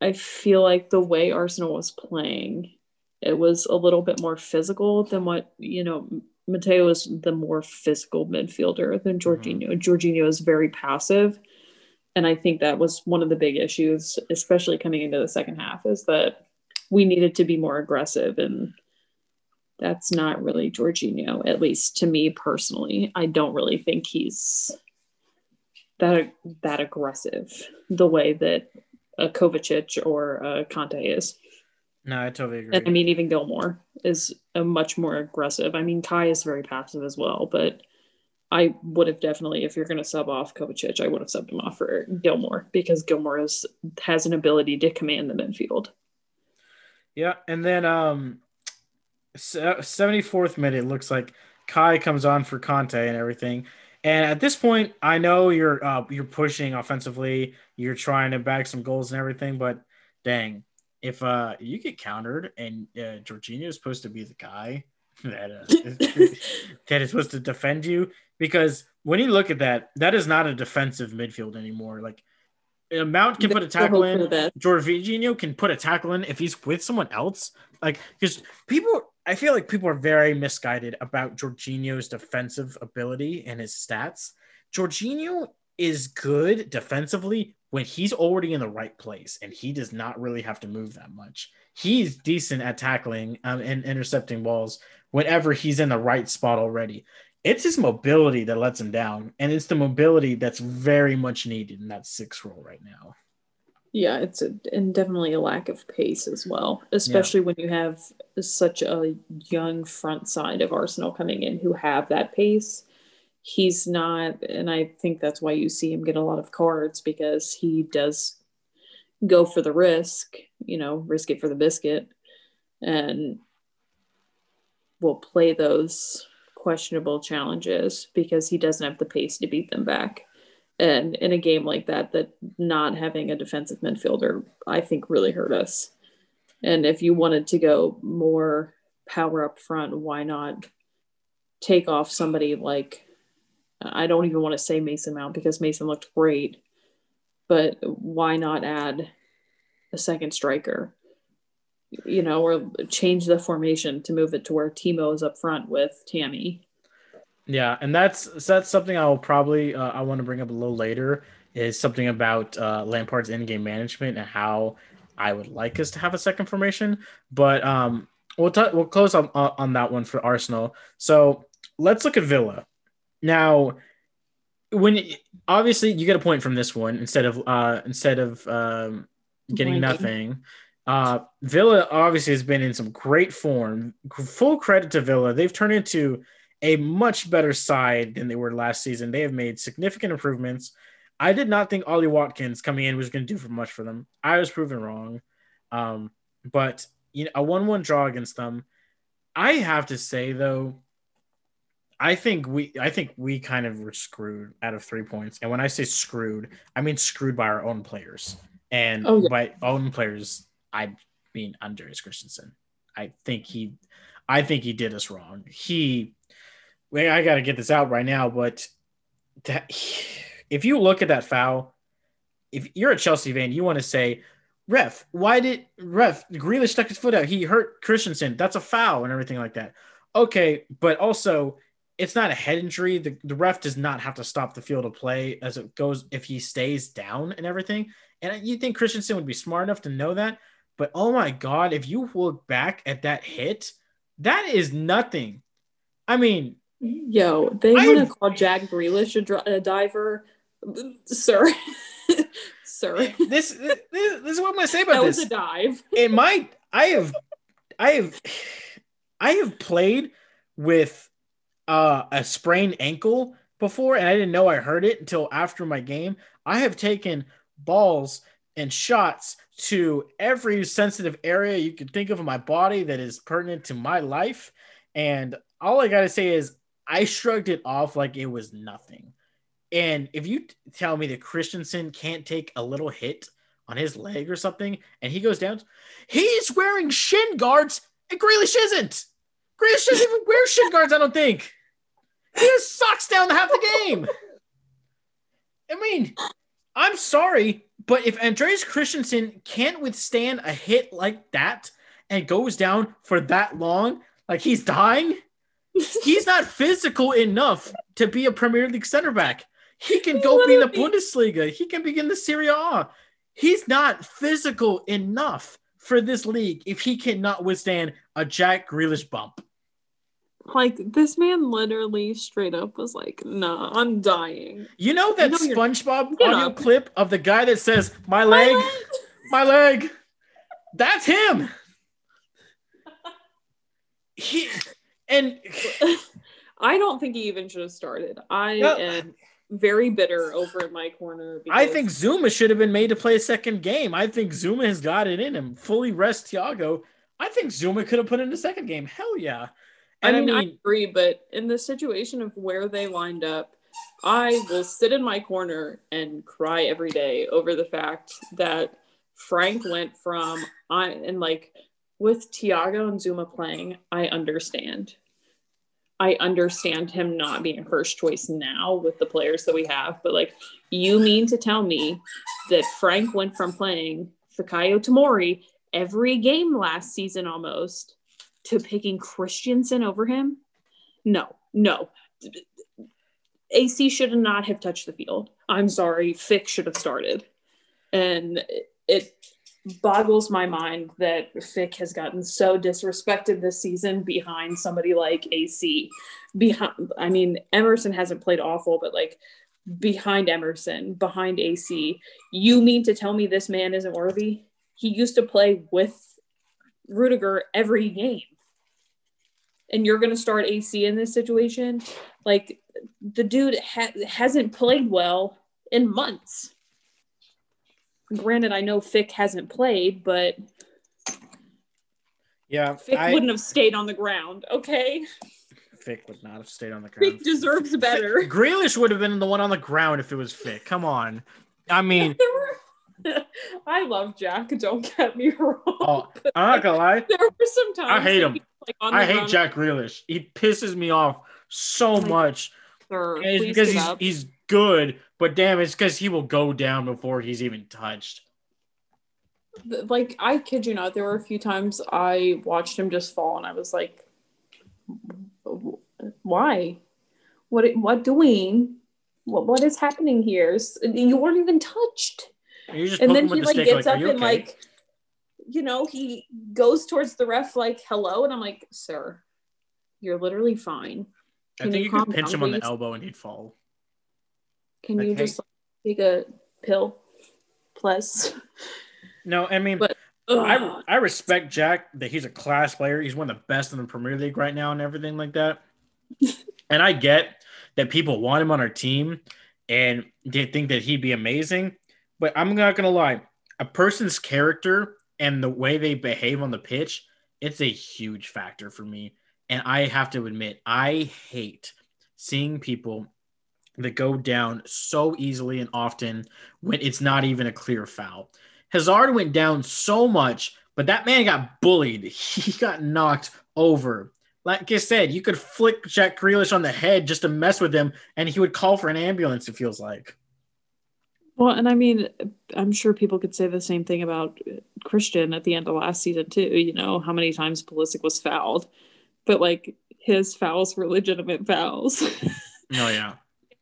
I feel like the way Arsenal was playing, it was a little bit more physical than what, you know, Mateo is the more physical midfielder than mm-hmm. Jorginho. Mm-hmm. Jorginho is very passive. And I think that was one of the big issues, especially coming into the second half, is that we needed to be more aggressive. And that's not really Jorginho, at least to me personally. I don't really think he's that that aggressive the way that a Kovacic or a Kanté is. No, I totally agree. And I mean, even Gilmour is a much more aggressive. I mean, Kai is very passive as well, but I would have definitely, if you're going to sub off Kovacic, I would have subbed him off for Gilmour because Gilmour is, has an ability to command the midfield. Yeah, and then um, 74th minute looks like Kai comes on for Kanté and everything. And at this point, I know you're uh, you're pushing offensively, you're trying to bag some goals and everything, but dang, if uh you get countered and uh, Jorginho is supposed to be the guy that uh, that is supposed to defend you, because when you look at that, that is not a defensive midfield anymore. Like Mount can put a tackle in, Jorginho can put a tackle in if he's with someone else. Like because people I feel like people are very misguided about Jorginho's defensive ability and his stats. Jorginho is good defensively when he's already in the right place and he does not really have to move that much. He's decent at tackling um, and intercepting balls whenever he's in the right spot already. It's his mobility that lets him down, and it's the mobility that's very much needed in that six role right now. Yeah, it's a, and definitely a lack of pace as well, especially yeah. when you have such a young front side of Arsenal coming in who have that pace. He's not, and I think that's why you see him get a lot of cards because he does go for the risk, you know, risk it for the biscuit, and will play those questionable challenges because he doesn't have the pace to beat them back. And in a game like that, that not having a defensive midfielder, I think, really hurt us. And if you wanted to go more power up front, why not take off somebody like I don't even want to say Mason Mount because Mason looked great, but why not add a second striker? You know, or change the formation to move it to where Timo is up front with Tammy yeah, and that's that's something I'll probably uh, I want to bring up a little later is something about uh, Lampard's in-game management and how I would like us to have a second formation. But um, we'll t- we'll close on on that one for Arsenal. So let's look at Villa now. When obviously you get a point from this one instead of uh, instead of um, getting nothing. Uh, Villa obviously has been in some great form. Full credit to Villa. They've turned into a much better side than they were last season. They have made significant improvements. I did not think Ollie Watkins coming in was going to do for much for them. I was proven wrong. Um, but you know, a one-one draw against them. I have to say though, I think we I think we kind of were screwed out of three points. And when I say screwed, I mean screwed by our own players. And oh, yeah. by own players, I mean Andreas Christensen. I think he I think he did us wrong. He I got to get this out right now, but if you look at that foul, if you're a Chelsea fan, you want to say, ref, why did ref Grealish stuck his foot out? He hurt Christensen. That's a foul and everything like that. Okay, but also it's not a head injury. The, the ref does not have to stop the field of play as it goes if he stays down and everything. And you think Christensen would be smart enough to know that. But oh my God, if you look back at that hit, that is nothing. I mean, Yo, they want to call Jack Grealish a, a diver, sir. sir, this, this this is what I'm gonna say about that this. was a dive. it might. I have, I have, I have played with uh, a sprained ankle before, and I didn't know I heard it until after my game. I have taken balls and shots to every sensitive area you could think of in my body that is pertinent to my life. And all I got to say is I shrugged it off like it was nothing. And if you tell me that Christensen can't take a little hit on his leg or something and he goes down, he's wearing shin guards and Grealish isn't. Grealish doesn't even wear shin guards. I don't think he has socks down half the game. I mean, I'm sorry, but if Andreas Christensen can't withstand a hit like that and goes down for that long, like he's dying, he's not physical enough to be a Premier League center back. He can go be in the Bundesliga. He can be in the Serie A. He's not physical enough for this league if he cannot withstand a Jack Grealish bump. Like this man literally straight up was like, "Nah, I'm dying." You know that You SpongeBob audio up. clip of the guy that says, "My leg, my leg." That's him. He and I don't think he even should have started. I No. am very bitter over in my corner. I think Zouma should have been made to play a second game. I think Zouma has got it in him. Fully rest Thiago. I think Zouma could have put in the second game. Hell yeah. And I mean, I, I agree, but in the situation of where they lined up, I will sit in my corner and cry every day over the fact that Frank went from I and like with Thiago and Zouma playing, I understand. I understand him not being first choice now with the players that we have, but like you mean to tell me that Frank went from playing Fikayo Tomori every game last season almost to picking Christensen over him? No, no. AC should not have touched the field. I'm sorry, Fick should have started. And it boggles my mind that Fick has gotten so disrespected this season behind somebody like AC. Behind I mean, Emerson hasn't played awful, but like behind Emerson, behind AC, you mean to tell me this man isn't worthy? He used to play with Rudiger every game. And you're going to start AC in this situation? Like, the dude ha- hasn't played well in months. Granted, I know Fick hasn't played, but yeah, Fick I, wouldn't have stayed on the ground, okay? Fick would not have stayed on the ground. Fick deserves better. Grealish would have been the one on the ground if it was Fick. Come on. I mean, There were- I love Jack, don't get me wrong. oh, I'm not gonna lie. there were some times I hate him. like, I hate run. Jack Grealish. He pisses me off so Like, much. Sir, it's because he's up. he's good, but damn, it's because he will go down before he's even touched. Like I kid you not, there were a few times I watched him just fall, and I was like, "Why? What? What doing? What? What is happening here? You weren't even touched." And you just And then he the like stick, gets like, up and okay?" like, you know, he goes towards the ref like, "Hello," and I'm like, "Sir, you're literally fine. I think you you could pinch down, him on the elbow and he'd fall. Can you Okay. just like, take a pill, plus?" No, I mean, But- I I respect Jack that he's a class player. He's one of the best in the Premier League right now and everything like that. and I get that people want him on our team and they think that he'd be amazing. But I'm not gonna lie, a person's character and the way they behave on the pitch, it's a huge factor for me. And I have to admit, I hate seeing people that go down so easily and often when it's not even a clear foul. Hazard went down so much, but that man got bullied. He got knocked over. Like I said, you could flick Jack Grealish on the head just to mess with him, and he would call for an ambulance. It feels like. Well, and I mean, I'm sure people could say the same thing about Christian at the end of last season too. You know how many times Pulisic was fouled, but like his fouls were legitimate fouls. Oh yeah,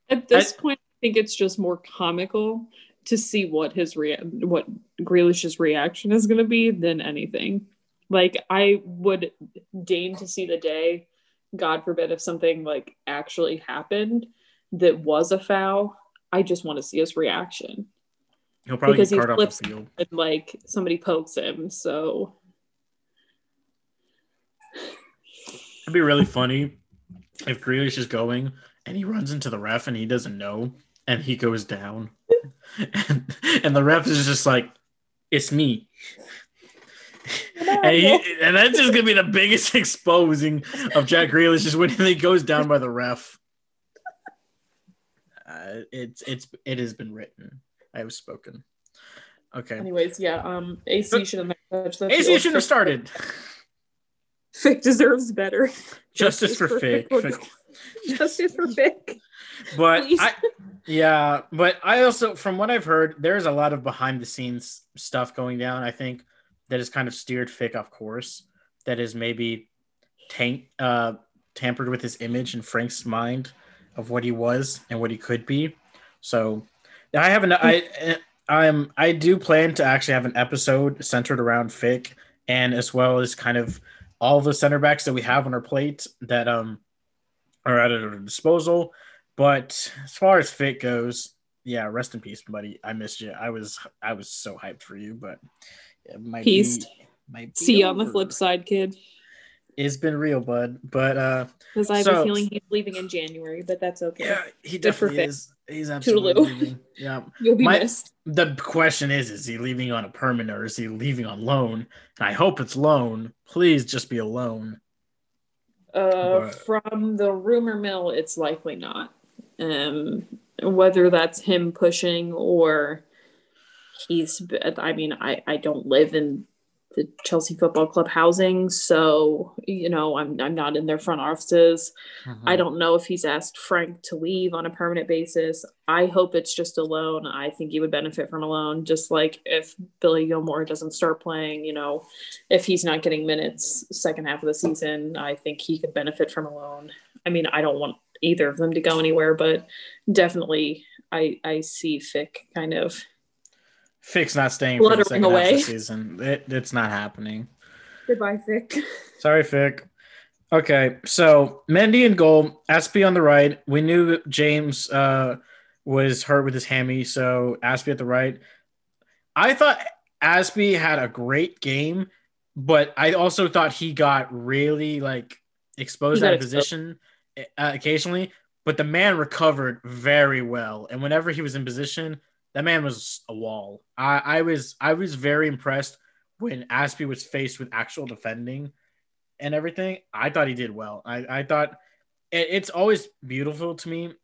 at this point, I think it's just more comical to see what his rea- what Grealish's reaction is going to be than anything. Like I would deign to see the day, God forbid, if something like actually happened that was a foul. I just want to see his reaction he'll probably Because get he flips- the field. and like somebody pokes him. So It'd be really funny if Grealish is going and he runs into the ref and he doesn't know and he goes down, and, and the ref is just like, "It's me." And, he, and that's just gonna be the biggest exposing of Jack Grealish is when he goes down by the ref. Uh, it's it's it has been written. I have spoken. Okay. anyways, yeah. Um, AC should have touched AC shouldn't have started. Fick deserves better. Justice, for, Fick. Fick. Justice for Fick. But Please. I, yeah, but I also, from what I've heard, there's a lot of behind the scenes stuff going down. I think that has kind of steered Fick off course. That is maybe tank, uh, tampered with his image in Frank's mind of what he was and what he could be. So I have an I I'm I do plan to actually have an episode centered around Fick and as well as kind of all the center backs that we have on our plate that um are at our disposal. But as far as Fick goes, yeah, rest in peace, buddy. I missed you. I was I was so hyped for you, but it might Peace. be might be See you on the flip side, kid. It's been real, bud. But uh Because I have So- a feeling he's leaving in January, but that's okay. yeah, he definitely is. He's absolutely Toodaloo. leaving. Yeah. You'll be My- missed. the question is is he leaving on a permanent or is he leaving on loan and i hope it's loan please just be a loan Uh, But- from the rumor mill, it's likely not. Um, whether that's him pushing or he's. I mean, I I don't live in the Chelsea Football Club housing, so you know I'm I'm not in their front offices. Mm-hmm. I don't know if he's asked Frank to leave on a permanent basis. I hope it's just a loan. I think he would benefit from a loan, just like if Billy Gilmour doesn't start playing, you know, if he's not getting minutes second half of the season, I think he could benefit from a loan. I mean, I don't want either of them to go anywhere, but definitely I I see Fick kind of Fick's not staying for the second half of away. the season it, it's not happening goodbye Fick. sorry Fick. okay so mendy and goal azpi on the right we knew james uh was hurt with his hammy so azpi at the right i thought azpi had a great game but i also thought he got really like exposed out of position uh, occasionally but the man recovered very well and whenever he was in position that man was a wall. I, I was i was very impressed when azpi was faced with actual defending and everything. I thought he did well. I, I thought it, it's always beautiful to me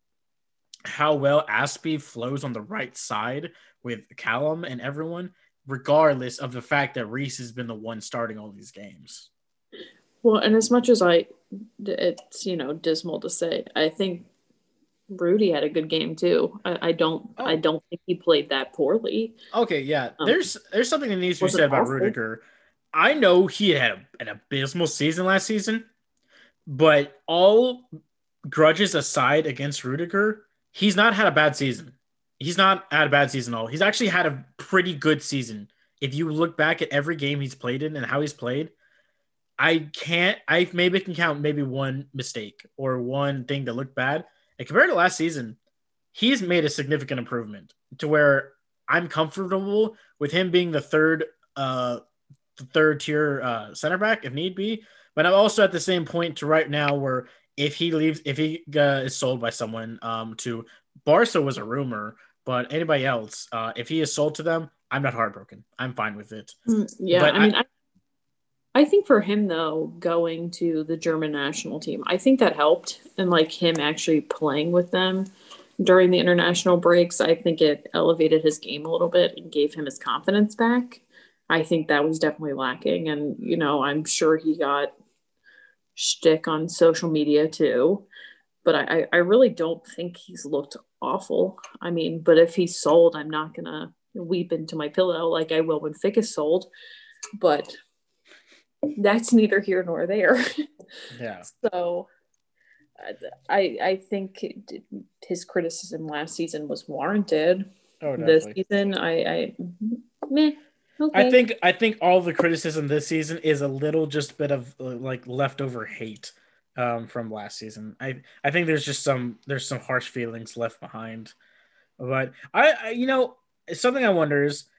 how well azpi flows on the right side with callum and everyone regardless of the fact that reece has been the one starting all these games. Well, and as much as I, it's you know dismal to say, I think Rudy had a good game too. I, I don't, I Oh. don't think he played that poorly. Okay, yeah. Um, there's there's something that needs to be said about awful? Rudiger. I know he had an abysmal season last season, but all grudges aside against Rudiger, he's not had a bad season. He's not had a bad season at all. He's actually had a pretty good season. If you look back at every game he's played in and how he's played, I can't I maybe can count maybe one mistake or one thing that looked bad. And compared to last season, he's made a significant improvement to where I'm comfortable with him being the third uh the third tier uh center back if need be. But I'm also at the same point to right now where if he leaves if he uh, is sold by someone um to Barca was a rumor, but anybody else uh if he is sold to them, I'm not heartbroken. I'm fine with it. Mm, Yeah, But I mean, I, I think for him though, going to the German national team, I think that helped, and like him actually playing with them during the international breaks, I think it elevated his game a little bit and gave him his confidence back. I think that was definitely lacking, and you know, I'm sure he got shtick on social media too. But I, I- really don't think he's looked awful. I mean, but if he's sold, I'm not gonna weep into my pillow like I will when Fick is sold. But that's neither here nor there. Yeah. so uh, I I think it- his criticism last season was warranted. Oh, this season, I I meh. Okay. I think I think all the criticism this season is a little just bit of uh, like leftover hate um, from last season. I I think there's just some there's some harsh feelings left behind, but I, I you know something I wonder is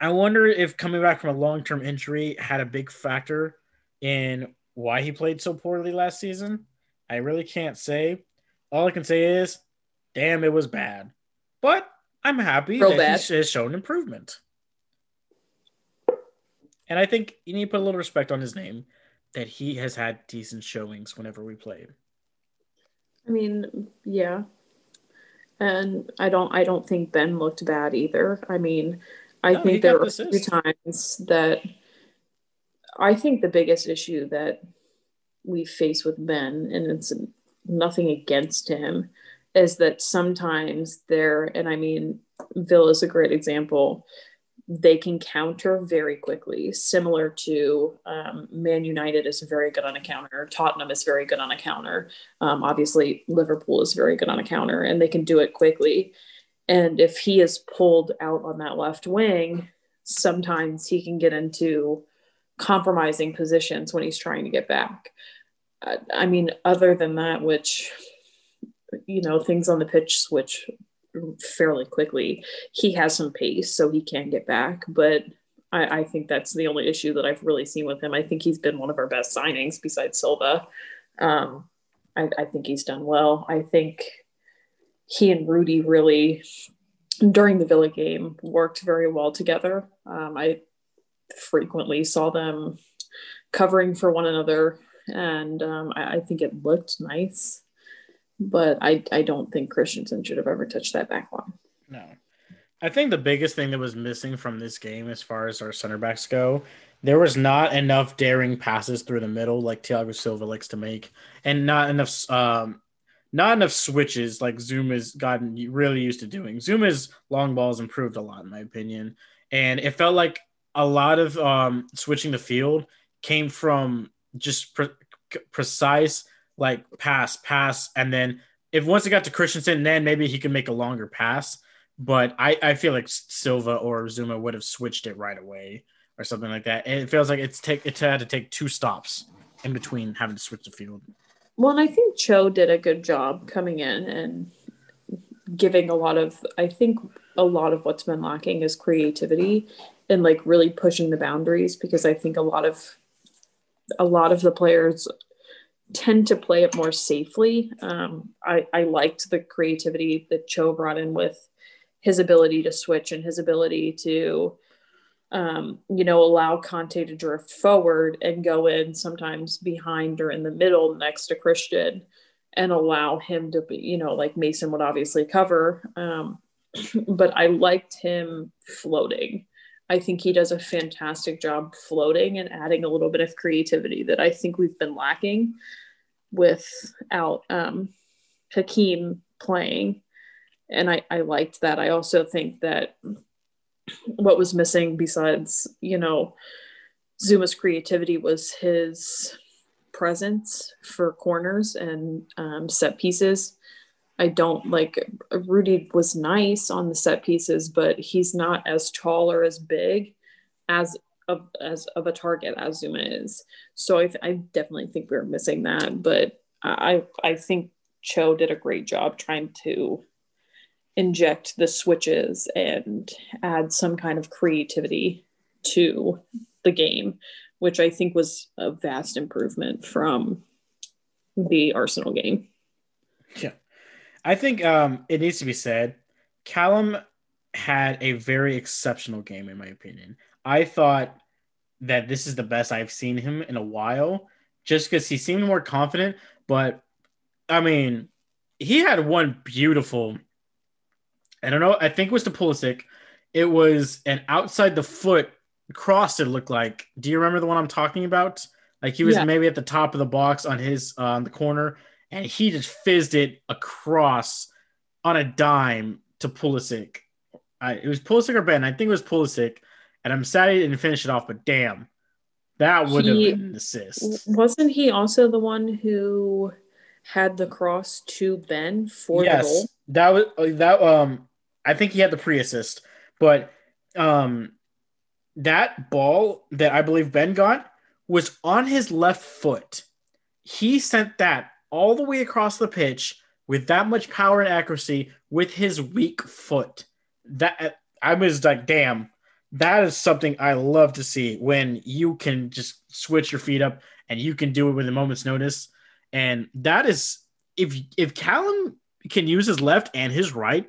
I wonder if coming back from a long term injury had a big factor in why he played so poorly last season. I really can't say. All I can say is, damn, it was bad, but I'm happy Real that bad. he has shown improvement. And I think you need to put a little respect on his name that he has had decent showings whenever we played. I mean, yeah. And I don't I don't think Ben looked bad either. I mean, I No, think there were the a few times that I think the biggest issue that we face with Ben, and it's nothing against him, is that sometimes they're, and I mean, Villa is a great example. They can counter very quickly, similar to um, Man United is very good on a counter. Tottenham is very good on a counter. Um, obviously, Liverpool is very good on a counter, and they can do it quickly. And if he is pulled out on that left wing, sometimes he can get into compromising positions when he's trying to get back. I mean, other than that, which, you know, things on the pitch switch fairly quickly. He has some pace, so he can get back. But I, I, think that's the only issue that I've really seen with him. I think he's been one of our best signings besides Silva. Um, I, I think he's done well. I think he and Rudy really, during the Villa game, worked very well together. Um, I frequently saw them covering for one another, and um, I, I, think it looked nice. But I, I don't think Christensen should have ever touched that back line. No. I think the biggest thing that was missing from this game, as far as our center backs go, there was not enough daring passes through the middle like Thiago Silva likes to make, and not enough um, not enough switches like Zouma has gotten really used to doing. Zouma's long balls improved a lot, in my opinion, and it felt like a lot of um, switching the field came from just pre- precise like pass, pass, and then if once it got to Christensen, then maybe he could make a longer pass. But I, I feel like Silva or Zouma would have switched it right away or something like that. And it feels like it's take it had to take two stops in between having to switch the field. Well, and I think Cho did a good job coming in and giving a lot of I think a lot of what's been lacking is creativity and like really pushing the boundaries because I think a lot of a lot of the players tend to play it more safely. Um, I, I liked the creativity that Cho brought in with his ability to switch and his ability to um, you know, allow Kanté to drift forward and go in sometimes behind or in the middle next to Christian and allow him to be, you know, like Mason would obviously cover. Um, but I liked him floating. I think he does a fantastic job floating and adding a little bit of creativity that I think we've been lacking without um, Hakim playing. And I, I liked that. I also think that what was missing besides you know zouma's creativity was his presence for corners and um, set pieces. I don't like Rudy was nice on the set pieces, but he's not as tall or as big as of as of a target as zuma is. So I, I definitely think we are missing that. But I I think Cho did a great job trying to inject the switches and add some kind of creativity to the game, which I think was a vast improvement from the Arsenal game. Yeah. I think um, it needs to be said Callum had a very exceptional game, in my opinion. I thought that this is the best I've seen him in a while just because he seemed more confident. But I mean, he had one beautiful I don't know. I think it was to Pulisic. It was an outside the foot cross. It looked like. Do you remember the one I'm talking about? Like he was yeah. maybe at the top of the box on his uh, on the corner, and he just fizzed it across on a dime to Pulisic. I, it was Pulisic or Ben. I think it was Pulisic, and I'm sad he didn't finish it off. But damn, that would he, have been an assist. Wasn't he also the one who had the cross to Ben for yes, the goal? That was uh, that. Um, I think he had the pre-assist, but um, that ball that I believe Ben got was on his left foot. He sent that all the way across the pitch with that much power and accuracy with his weak foot. That I was like, damn, that is something I love to see when you can just switch your feet up and you can do it with a moment's notice. And that is if if Callum can use his left and his right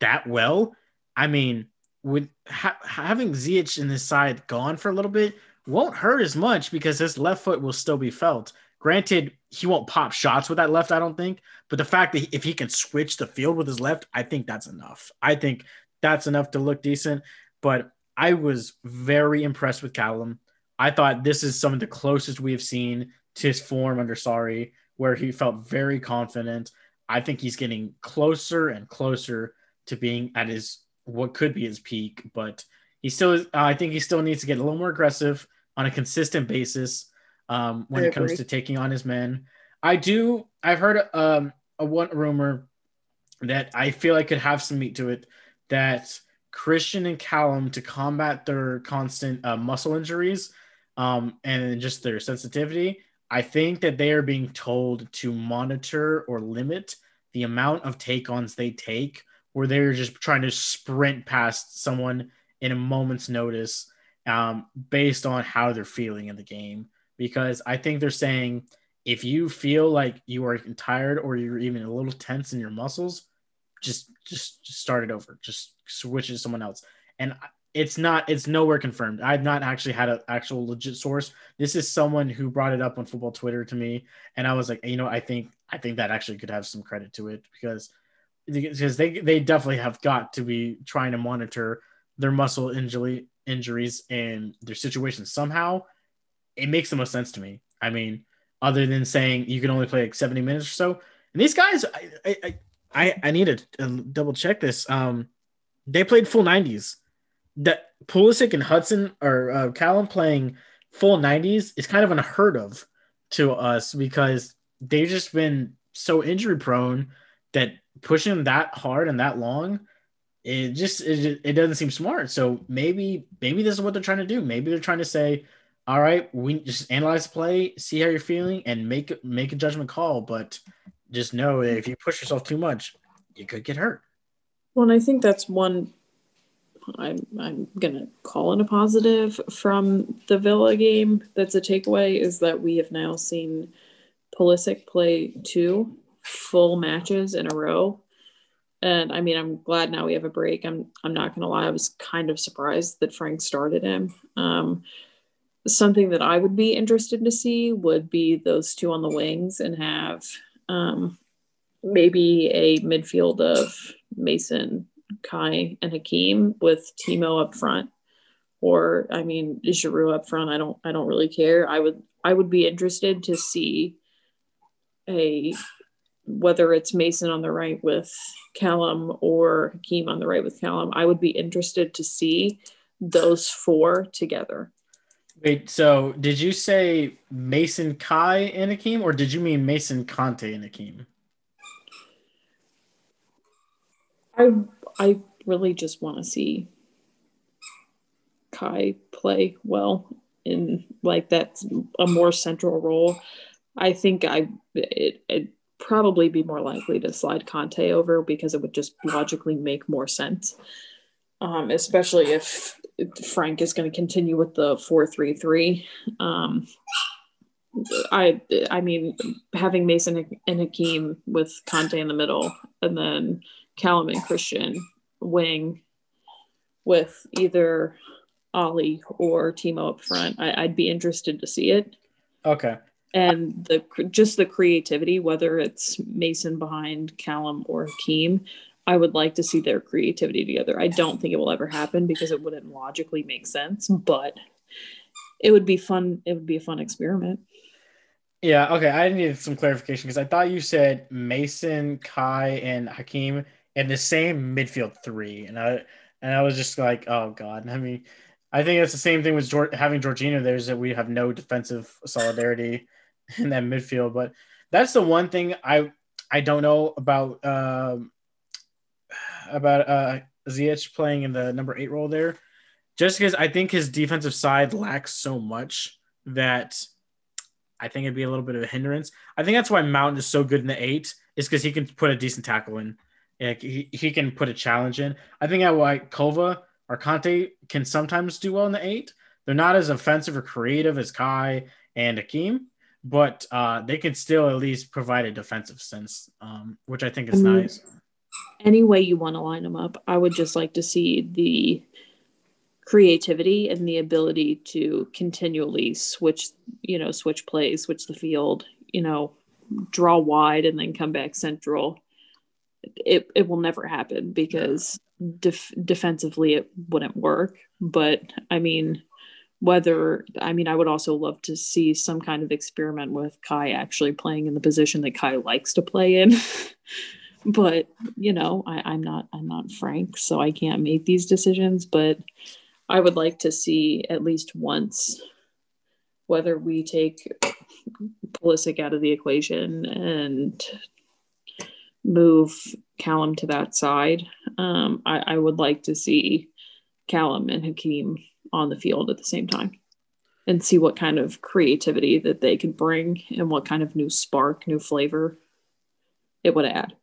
that well, I mean, with ha- having Ziyech in his side gone for a little bit won't hurt as much because his left foot will still be felt. Granted, he won't pop shots with that left, I don't think. But the fact that if he can switch the field with his left, I think that's enough. I think that's enough to look decent. But I was very impressed with Callum. I thought this is some of the closest we have seen to his form under Sarri, where he felt very confident. I think he's getting closer and closer to being at his what could be his peak, but he still is. Uh, I think he still needs to get a little more aggressive on a consistent basis um, when I it comes agree. to taking on his men. I do. I've heard um, a one rumor that I feel I could have some meat to it that Christian and Callum to combat their constant uh, muscle injuries um, and just their sensitivity. I think that they are being told to monitor or limit the amount of take ons they take, where they're just trying to sprint past someone in a moment's notice um, based on how they're feeling in the game. Because I think they're saying if you feel like you are tired or you're even a little tense in your muscles, just just, just start it over. Just switch it to someone else. And it's not it's nowhere confirmed. I've not actually had an actual legit source. This is someone who brought it up on football Twitter to me, and I was like, you know, I think I think that actually could have some credit to it because because they they definitely have got to be trying to monitor their muscle injury injuries and their situation somehow. It makes the most sense to me. I mean, other than saying you can only play like 70 minutes or so. And these guys, I I I, I need to uh, double check this. Um, they played full 90s. That Pulisic and Hudson or uh, Callum playing full 90s is kind of unheard of to us because they've just been so injury prone that pushing them that hard and that long it just it, it doesn't seem smart. So maybe maybe this is what they're trying to do. Maybe they're trying to say all right we just analyze the play see how you're feeling and make make a judgment call. But just know that if you push yourself too much you could get hurt. Well, and I think that's one I'm I'm gonna call it a positive from the Villa game. That's a takeaway is that we have now seen Pulisic play two full matches in a row. And I mean, I'm glad now we have a break. I'm I'm not gonna lie, I was kind of surprised that Frank started him. Um, something that I would be interested to see would be those two on the wings and have um, maybe a midfield of Mason, Kai, and Hakim with Timo up front. Or I mean Giroud up front. I don't I don't really care. I would I would be interested to see a whether it's Mason on the right with Callum or Hakim on the right with Callum. I would be interested to see those four together. wait so did you say mason kai and akeem or did you mean mason kanté and akeem I I really just want to see Kai play well in like that's a more central role. I think I it it probably be more likely to slide Kanté over because it would just logically make more sense. Um, especially if Frank is going to continue with the four three three. Um, I I mean having Mason and Hakim with Kanté in the middle and then Callum and Christian wing with either Ollie or Timo up front. I, I'd be interested to see it. okay And the just the creativity, whether it's Mason behind Callum or Hakim, I would like to see their creativity together. I don't think it will ever happen because it wouldn't logically make sense, but it would be fun. It would be a fun experiment. Yeah, okay. I needed some clarification because I thought you said Mason, Kai, and Hakim in the same midfield three, and I and I was just like, oh god. I mean, I think it's the same thing with Jor- having Jorginho. There's that we have no defensive solidarity in that midfield, but that's the one thing I I don't know about um, about uh, Ziyech playing in the number eight role there, just because I think his defensive side lacks so much that I think it'd be a little bit of a hindrance. I think that's why Mount is so good in the eight, is because he can put a decent tackle in. He, he can put a challenge in. I think at why Kova or Kanté can sometimes do well in the eight. They're not as offensive or creative as Kai and Akeem, but uh, they can still at least provide a defensive sense, um, which I think is I mean, nice. Any way you want to line them up, I would just like to see the creativity and the ability to continually switch, you know, switch plays, switch the field, you know, draw wide and then come back central. It it will never happen because def- defensively it wouldn't work. But I mean, whether I mean I would also love to see some kind of experiment with Kai actually playing in the position that Kai likes to play in. but you know, I, I'm not I'm not Frank, so I can't make these decisions. But I would like to see at least once whether we take Pulisic out of the equation and move Callum to that side. Um, I, I would like to see Callum and Hakim on the field at the same time and see what kind of creativity that they could bring and what kind of new spark, new flavor it would add.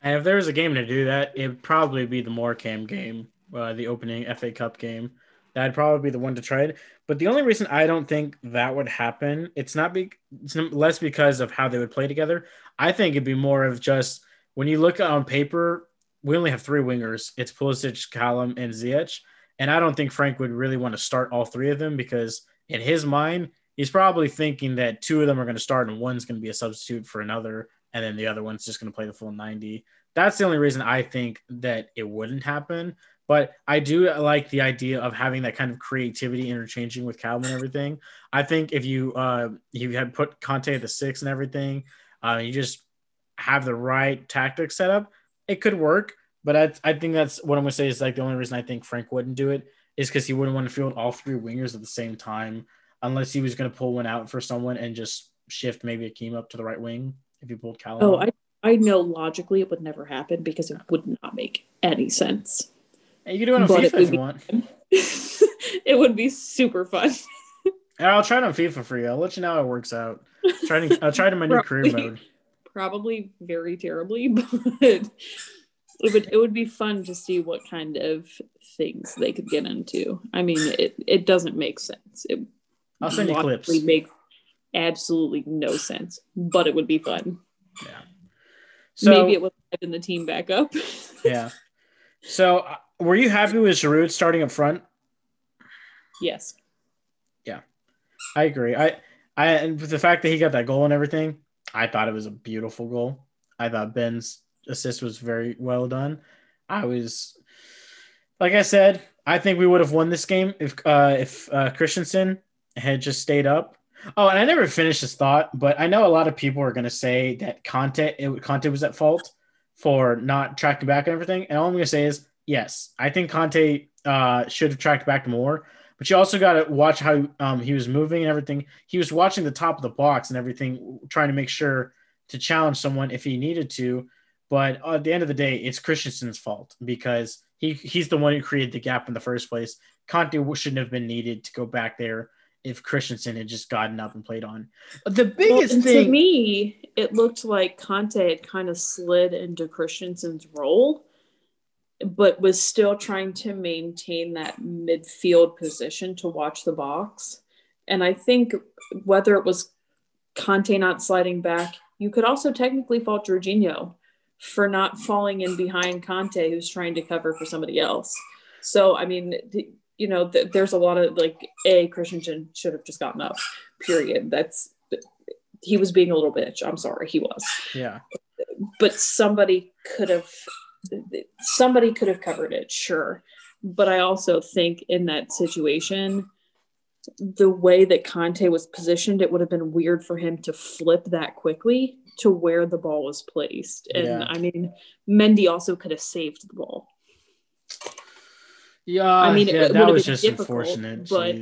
And if there was a game to do that, it'd probably be the Morecambe game, uh, the opening FA Cup game. That'd probably be the one to try it. But the only reason I don't think that would happen, it's not be it's less because of how they would play together. I think it'd be more of just when you look on paper, we only have three wingers. It's Pulisic, Callum, and Ziyech. And I don't think Frank would really want to start all three of them because in his mind, he's probably thinking that two of them are going to start and one's going to be a substitute for another, and then the other one's just going to play the full 90. That's the only reason I think that it wouldn't happen. But I do like the idea of having that kind of creativity interchanging with Calvin and everything. I think if you uh you had put Kanté at the six and everything, uh, you just have the right tactic set up, it could work. But I, I think that's what I'm gonna say is like the only reason I think Frank wouldn't do it is because he wouldn't want to field all three wingers at the same time, unless he was gonna pull one out for someone and just shift maybe Akeem up to the right wing if he pulled Callum. Oh, I I know logically it would never happen because it would not make any sense. Hey, you can do it on but FIFA if you want. it would be super fun. I'll try it on FIFA for you. I'll let you know how it works out. Try to, I'll try to my new career mode. Probably very terribly, but it would it would be fun to see what kind of things they could get into. I mean, it it doesn't make sense. It I'll send you clips. Make absolutely no sense, but it would be fun. Yeah. So, Maybe it would liven the team back up. yeah. So uh, were you happy with Giroud starting up front? Yes. Yeah, I agree. I I and the fact that he got that goal and everything, I thought it was a beautiful goal. I thought Ben's assist was very well done. I was, like I said, I think we would have won this game if uh, if uh, Christensen had just stayed up. Oh, and I never finished this thought, but I know a lot of people are going to say that Kanté it, Kanté was at fault for not tracking back and everything. And all I'm going to say is yes, I think Kanté uh, should have tracked back more. But you also got to watch how um, he was moving and everything. He was watching the top of the box and everything, trying to make sure to challenge someone if he needed to. But at the end of the day, it's Christensen's fault because he he's the one who created the gap in the first place. Kanté shouldn't have been needed to go back there if Christensen had just gotten up and played on. The biggest well, thing to me, it looked like Kanté had kind of slid into Christensen's role but was still trying to maintain that midfield position to watch the box. And I think whether it was Kanté not sliding back, you could also technically fault Jorginho for not falling in behind Kanté, who's trying to cover for somebody else. So, I mean, you know, th- there's a lot of like, A, Christensen should have just gotten up, period. That's, he was being a little bitch. I'm sorry, he was. Yeah. But somebody could have somebody could have covered it, sure. But I also think in that situation, the way that Kanté was positioned, it would have been weird for him to flip that quickly to where the ball was placed. And yeah. I mean, Mendy also could have saved the ball. Yeah, I mean, yeah, that was just unfortunate. But...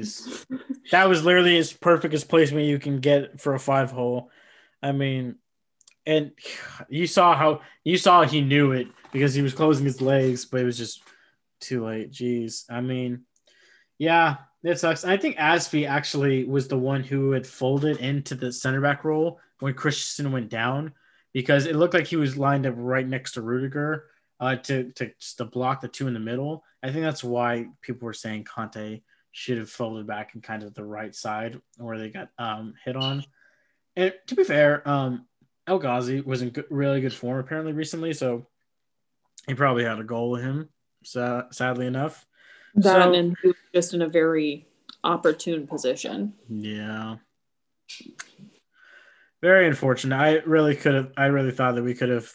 that was literally as perfect as placement you can get for a five hole. I mean, and you saw how you saw he knew it because he was closing his legs, but it was just too late. Jeez. I mean, yeah, it sucks. I think Azpi actually was the one who had folded into the center back role when Christensen went down because it looked like he was lined up right next to Rudiger uh, to, to, to block the two in the middle. I think that's why people were saying Kanté should have folded back and kind of the right side where they got um, hit on. And to be fair, um, El Ghazi was in good, really good form apparently recently, so he probably had a goal with him. So, sadly enough, that so, and he was just in a very opportune position. Yeah, very unfortunate. I really could have. I really thought that we could have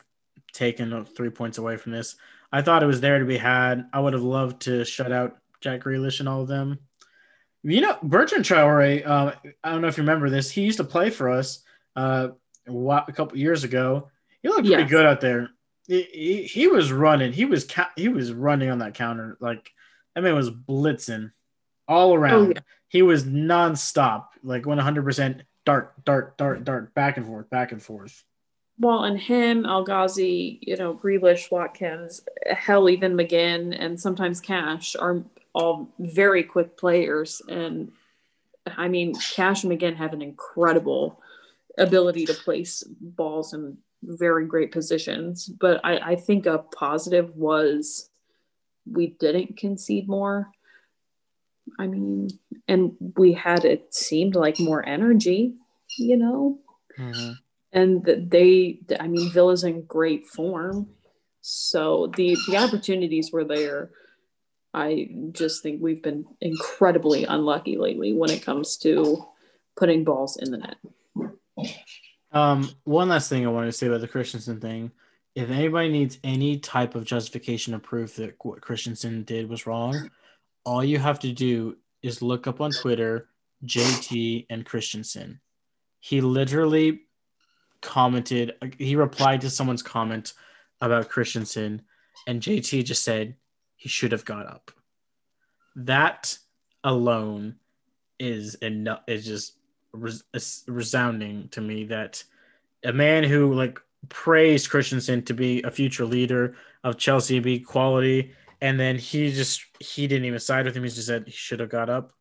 taken three points away from this. I thought it was there to be had. I would have loved to shut out Jack Grealish and all of them. You know, Bertrand Traore, uh, I don't know if you remember this. He used to play for us uh, a couple years ago. He looked pretty yes. good out there. He, he, he, was running. He was he was running on that counter like that man was blitzing all around. Oh, yeah. He was nonstop, like 100% dart, dart, dart, dart, back and forth, back and forth. Well, and him, El Ghazi, you know, Grealish, Watkins, hell, even McGinn, and sometimes Cash are all very quick players. And I mean, Cash and McGinn have an incredible ability to place balls in very great positions. But I, I think a positive was we didn't concede more. I mean, and we had it seemed like more energy, you know. Mm-hmm. And they, I mean, Villa's in great form, so the the opportunities were there. I just think we've been incredibly unlucky lately when it comes to putting balls in the net. Um, one last thing I wanted to say about the Christensen thing. If anybody needs any type of justification or proof that what Christensen did was wrong, all you have to do is look up on Twitter JT and Christensen. He literally commented, he replied to someone's comment about Christensen, and JT just said he should have got up. That alone is enough, is just res- resounding to me that a man who like praised Christensen to be a future leader of Chelsea, be quality, and then he just he didn't even side with him. He just said he should have got up.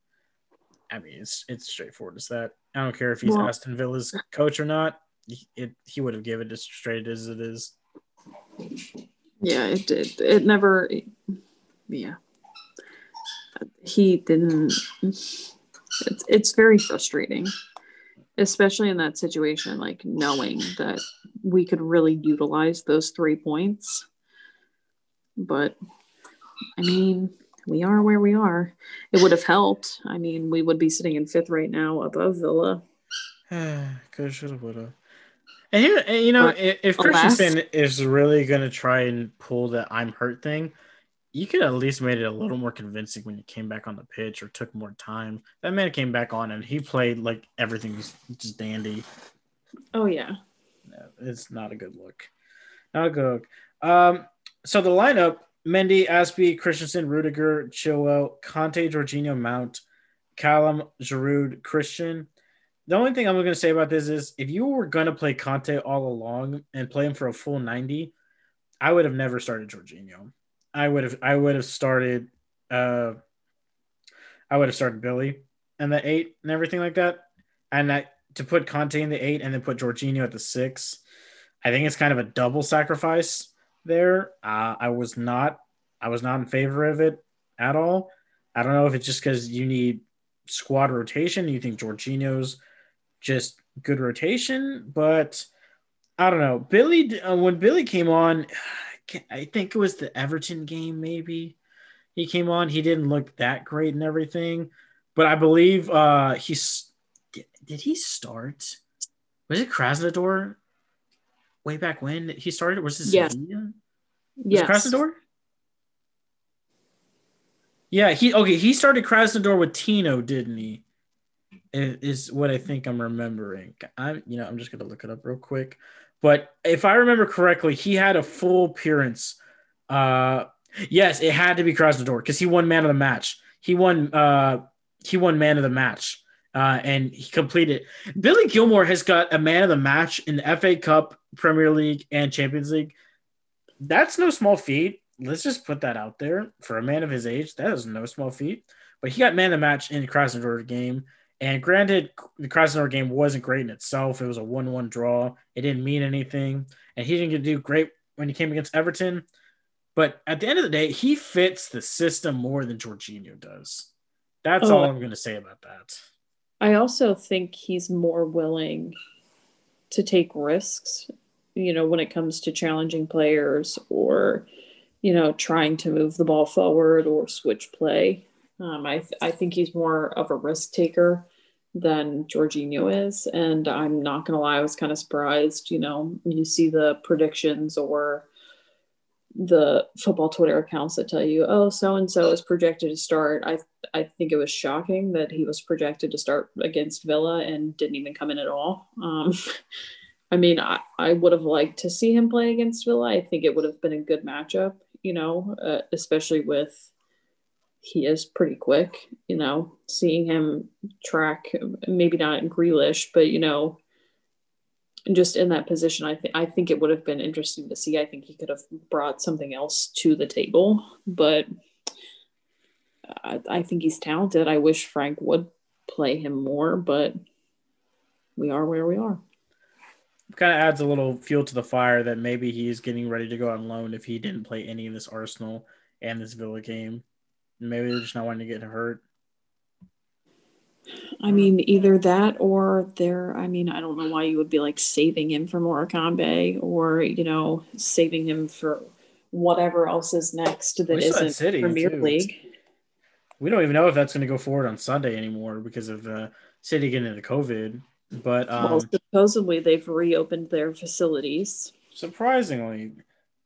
I mean, it's it's straightforward as that. I don't care if he's well, Aston Villa's coach or not. He, it he would have given it as straight as it is. Yeah, it did. It never. It, yeah, he didn't. It's it's very frustrating, especially in that situation. Like knowing that we could really utilize those three points, but I mean, we are where we are. It would have helped. I mean, we would be sitting in fifth right now above Villa. Could should have, would have. And you, you know, if, if Christensen is really going to try and pull the "I'm hurt" thing, you could at least made it a little more convincing when you came back on the pitch or took more time. That man came back on and he played like everything was just dandy. Oh yeah. No, it's not a good look. Not a good look. Um, so the lineup Mendy, Azpi, Christensen, Rudiger, Chilwell, Kanté, Jorginho, Mount, Callum, Giroud, Christian. The only thing I'm going to say about this is if you were going to play Kanté all along and play him for a full 90, I would have never started Jorginho. I would have I would have started uh I would have started Billy and the eight and everything like that. And to put Kanté in the eight and then put Jorginho at the six, I think it's kind of a double sacrifice there. Uh, I was not I was not in favor of it at all. I don't know if it's just because you need squad rotation. You think Jorginho's just good rotation, but I don't know. Billy uh, when Billy came on, I think it was the Everton game. Maybe he came on. He didn't look that great and everything, but I believe uh, he's did, did he start? Was it Krasnodar way back when he started? Was this yes. Sevilla? Yes. Krasnodar? Yeah, he okay. He started Krasnodar with Tino, didn't he? Is what I think I'm remembering. I'm you know I'm just gonna look it up real quick. But if I remember correctly, he had a full appearance. Uh, yes, it had to be Krasnodar because he won man of the match. He won. Uh, he won man of the match uh, and he completed. Billy Gilmour has got a man of the match in the FA Cup, Premier League, and Champions League. That's no small feat. Let's just put that out there for a man of his age. That is no small feat. But he got man of the match in the Krasnodar game. And granted, the Krasnodar game wasn't great in itself. It was a 1 1 draw. It didn't mean anything. And he didn't get to do great when he came against Everton. But at the end of the day, he fits the system more than Jorginho does. That's oh, all I'm going to say about that. I also think he's more willing to take risks, you know, when it comes to challenging players or, you know, trying to move the ball forward or switch play. Um, I, th- I think he's more of a risk taker than Jorginho is. And I'm not going to lie, I was kind of surprised. You know, you see the predictions or the football Twitter accounts that tell you, oh, so and so is projected to start. I I think it was shocking that he was projected to start against Villa and didn't even come in at all. Um, I mean, I, I would have liked to see him play against Villa. I think it would have been a good matchup, you know, uh, especially with he is pretty quick, you know, seeing him track, maybe not Grealish, but, you know, just in that position, I think I think it would have been interesting to see. I think he could have brought something else to the table, but I, I think he's talented. I wish Frank would play him more, but we are where we are. Kind of adds a little fuel to the fire that maybe he's getting ready to go on loan if he didn't play any of this Arsenal and this Villa game. Maybe they're just not wanting to get hurt. I mean, either that or they're, I mean, I don't know why you would be like saving him for Morecambe or, you know, saving him for whatever else is next that isn't City, Premier too. League. We don't even know if that's going to go forward on Sunday anymore because of uh, City getting into COVID. But um, well, supposedly they've reopened their facilities. Surprisingly.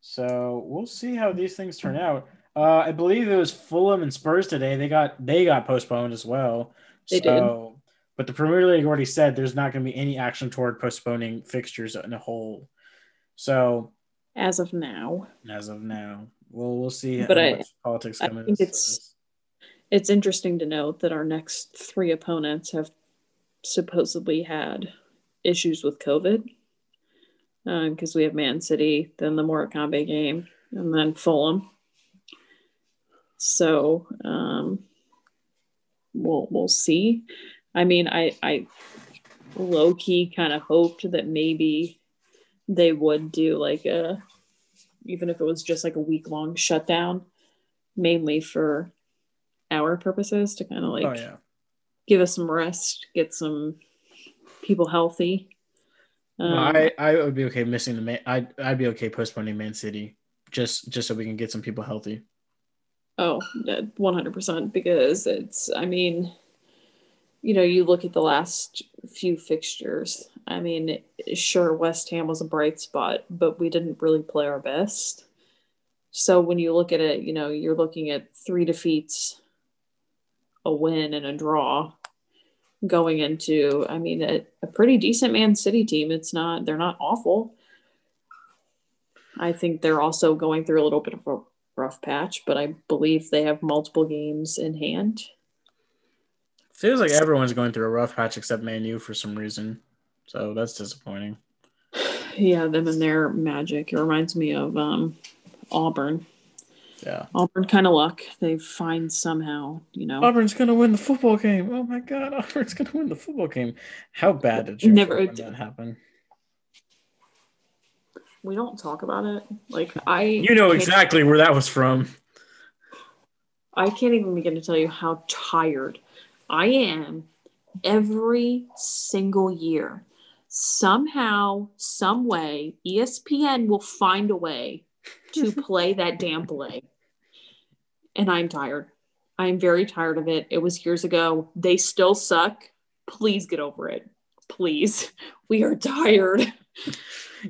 So we'll see how these things turn out. Uh, I believe it was Fulham and Spurs today. They got they got postponed as well. They so, did. But the Premier League already said there's not going to be any action toward postponing fixtures in a whole. So, as of now, as of now, well, we'll see. But I, politics I think it's it's interesting to note that our next three opponents have supposedly had issues with COVID because um, we have Man City, then the Morecambe game, and then Fulham. So um, we'll we'll see. I mean, I I low key kind of hoped that maybe they would do like a even if it was just like a week long shutdown, mainly for our purposes to kind of like oh, yeah. give us some rest, get some people healthy. Um, I I would be okay missing the man. I'd I'd be okay postponing Man City just just so we can get some people healthy. Oh, 100% because it's, I mean, you know, you look at the last few fixtures. I mean, sure, West Ham was a bright spot, but we didn't really play our best. So when you look at it, you know, you're looking at three defeats, a win, and a draw going into, I mean, a, a pretty decent Man City team. It's not, they're not awful. I think they're also going through a little bit of a rough patch, but I believe they have multiple games in hand. Feels like everyone's going through a rough patch except Man U for some reason. So that's disappointing. Yeah, them and their magic. It reminds me of um, Auburn. Yeah. Auburn kind of luck. They find somehow, you know. Auburn's gonna win the football game. Oh my god, Auburn's gonna win the football game. How bad did you never that happen? We don't talk about it. Like I You know exactly where that was from. I can't even begin to tell you how tired I am every single year. Somehow, some way, ESPN will find a way to play that damn play. And I'm tired. I'm very tired of it. It was years ago. They still suck. Please get over it. Please. We are tired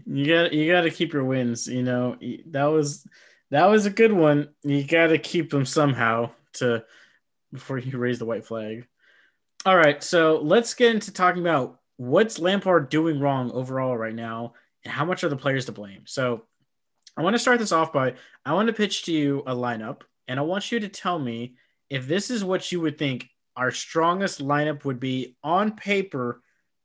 you got you got to keep your wins. You know that was that was a good one. You got to keep them somehow to before you raise the white flag. All right, so let's get into talking about what's Lampard doing wrong overall right now, and how much are the players to blame. So I want to start this off by I want to pitch to you a lineup, and I want you to tell me if this is what you would think our strongest lineup would be on paper,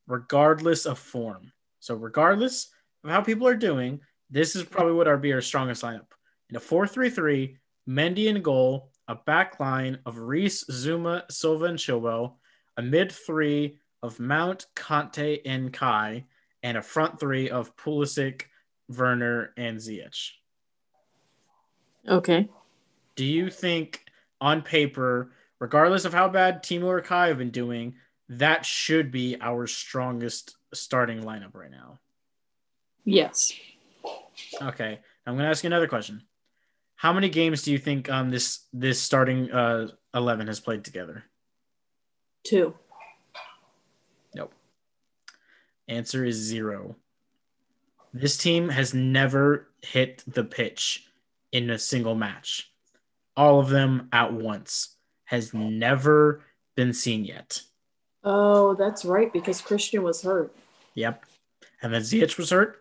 regardless of form. So regardless of how people are doing, this is probably what our be our strongest lineup. In a 4-3-3, Mendy in goal, a back line of Reece, Zouma, Silva, and Chilwell, a mid three of Mount, Kanté, and Kai, and a front three of Pulisic, Werner, and Ziyech. Okay. Do you think on paper, regardless of how bad Timo or Kai have been doing, that should be our strongest starting lineup right now? Yes. Okay. I'm going to ask you another question. How many games do you think um this this starting uh 11 has played together? Two. Nope. Answer is zero. This team has never hit the pitch in a single match. All of them at once has never been seen yet. Oh, that's right, because Christian was hurt. Yep. And then Ziyech was hurt.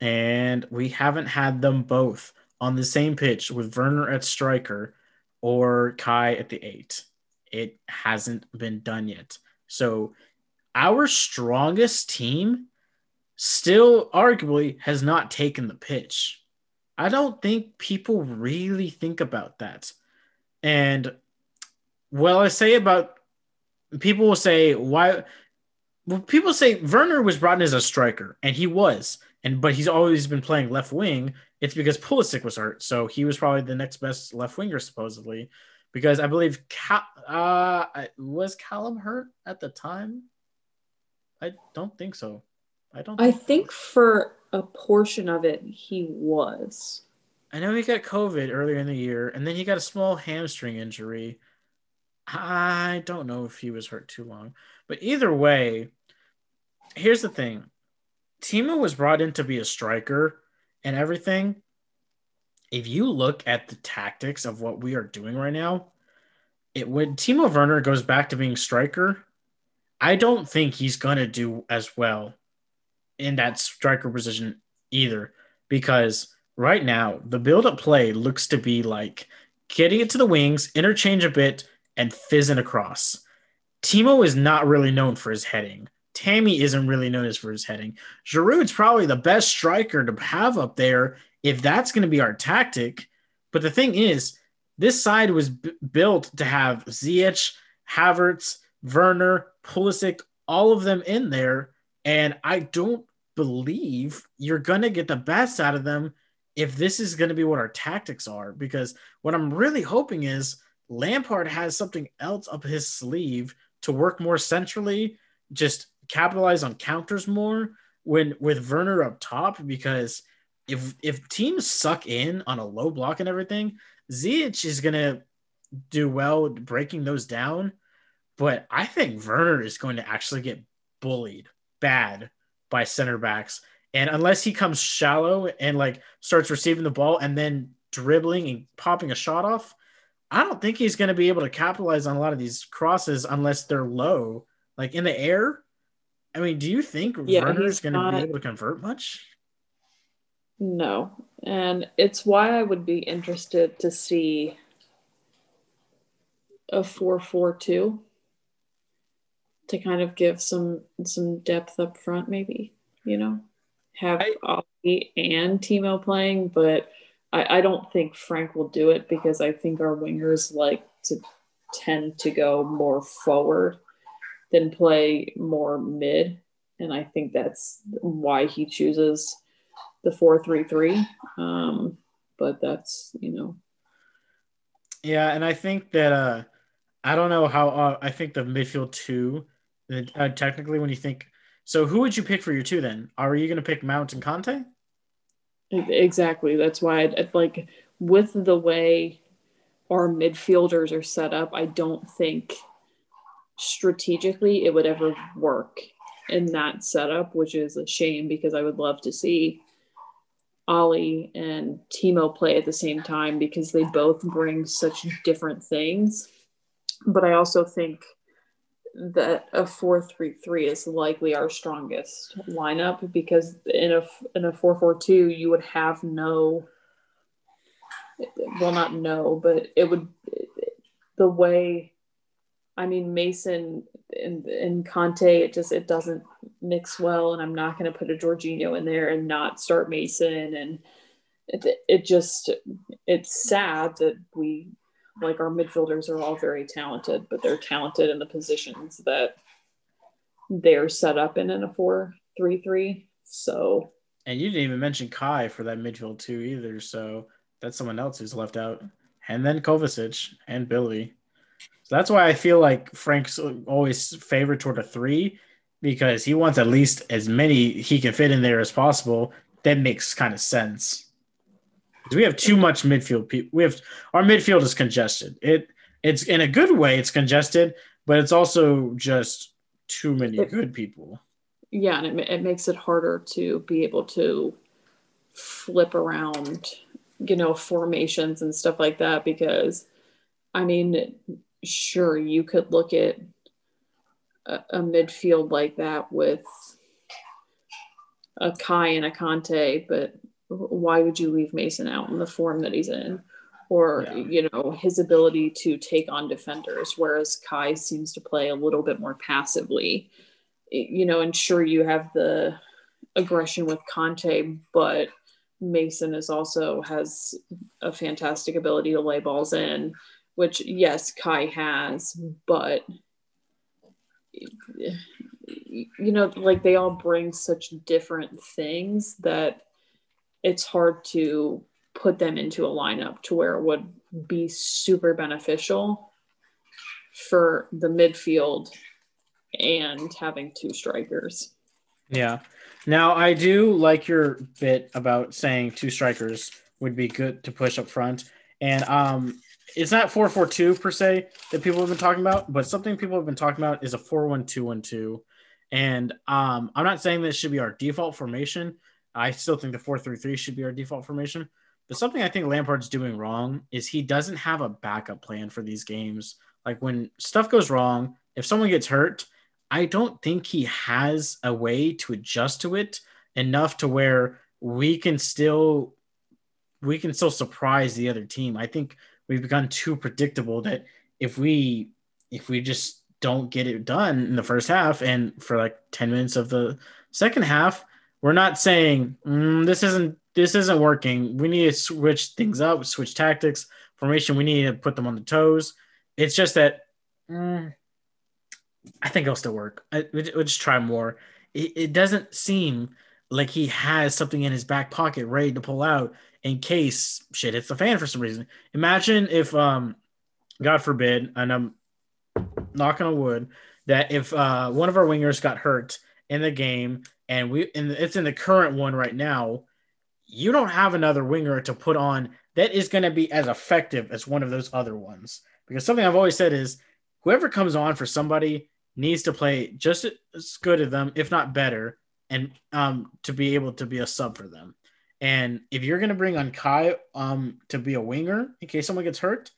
And we haven't had them both on the same pitch with Werner at striker or Kai at the eight. It hasn't been done yet. So our strongest team still arguably has not taken the pitch. I don't think people really think about that. And well, I say about people will say why well, people say Werner was brought in as a striker, and he was, and but he's always been playing left wing. It's because Pulisic was hurt, so he was probably the next best left winger supposedly. Because I believe uh, was Callum hurt at the time. I don't think so. I don't. I think for a portion of it, he was. I know he got COVID earlier in the year, and then he got a small hamstring injury. I don't know if he was hurt too long, but either way, here's the thing: Timo was brought in to be a striker and everything. If you look at the tactics of what we are doing right now, it when Timo Werner goes back to being striker, I don't think he's gonna do as well in that striker position either, because right now the build-up play looks to be like getting it to the wings, interchange a bit, and fizzing across. Timo is not really known for his heading. Tammy isn't really known as for his heading. Giroud's probably the best striker to have up there if that's going to be our tactic. But the thing is, this side was b- built to have Ziyech, Havertz, Werner, Pulisic, all of them in there. And I don't believe you're going to get the best out of them if this is going to be what our tactics are. Because what I'm really hoping is Lampard has something else up his sleeve to work more centrally, just capitalize on counters more when with Werner up top. Because if if teams suck in on a low block and everything, Ziyech is gonna do well breaking those down. But I think Werner is going to actually get bullied bad by center backs. And unless he comes shallow and like starts receiving the ball and then dribbling and popping a shot off, I don't think he's going to be able to capitalize on a lot of these crosses unless they're low, like in the air. I mean, do you think yeah, Werner's going to be able to convert much? No, and it's why I would be interested to see a four-four-two to kind of give some some depth up front, maybe you know, have I, Ollie and Timo playing, but I, I don't think Frank will do it because I think our wingers like to tend to go more forward than play more mid. And I think that's why he chooses the 4 3 3. Um, but that's, you know. Yeah. And I think that, uh, I don't know how, uh, I think the midfield two, uh, technically, when you think, so who would you pick for your two then? Are you going to pick Mount and Kanté? Exactly. That's why I'd, I'd like with the way our midfielders are set up, I don't think strategically it would ever work in that setup, which is a shame because I would love to see Ollie and Timo play at the same time because they both bring such different things. But I also think that a four three three is likely our strongest lineup because in a in a four four two you would have no well not no but it would the way I mean Mason and and Kanté it just it doesn't mix well and I'm not going to put a Jorginho in there and not start Mason and it, it just it's sad that we like our midfielders are all very talented, but they're talented in the positions that they're set up in in a four three three. So and you didn't even mention Kai for that midfield too either. So that's someone else who's left out. And then Kovacic and Billy. So that's why I feel like Frank's always favored toward a three because he wants at least as many he can fit in there as possible. That makes kind of sense we have too much midfield people. We have our midfield is congested. It it's in a good way. It's congested, but it's also just too many it, good people. Yeah, and it, it makes it harder to be able to flip around you know, formations and stuff like that because I mean, sure, you could look at a, a midfield like that with a Kai and a Kanté, but why would you leave Mason out in the form that he's in? Or, yeah. you know, his ability to take on defenders, whereas Kai seems to play a little bit more passively. You know, and sure you have the aggression with Kanté, but Mason is also has a fantastic ability to lay balls in, which yes, Kai has, but you know, like they all bring such different things that it's hard to put them into a lineup to where it would be super beneficial for the midfield and having two strikers. Yeah. Now I do like your bit about saying two strikers would be good to push up front. And um it's not 442 per se that people have been talking about, but something people have been talking about is a 41212. And um I'm not saying this should be our default formation. I still think the 433 should be our default formation. But something I think Lampard's doing wrong is he doesn't have a backup plan for these games. Like when stuff goes wrong, if someone gets hurt, I don't think he has a way to adjust to it enough to where we can still we can still surprise the other team. I think we've become too predictable that if we if we just don't get it done in the first half and for like 10 minutes of the second half, we're not saying mm, this isn't this isn't working. We need to switch things up, switch tactics, formation. We need to put them on the toes. It's just that mm, I think it'll still work. We'll just try more. It, it, doesn't seem like he has something in his back pocket ready to pull out in case shit hits the fan for some reason. Imagine if, um, God forbid, and I'm knocking on wood, that if uh, one of our wingers got hurt in the game and we and it's in the current one right now, you don't have another winger to put on that is going to be as effective as one of those other ones. Because something I've always said is whoever comes on for somebody needs to play just as good as them, if not better, and um, to be able to be a sub for them. And if you're going to bring on Kai um, to be a winger in case someone gets hurt,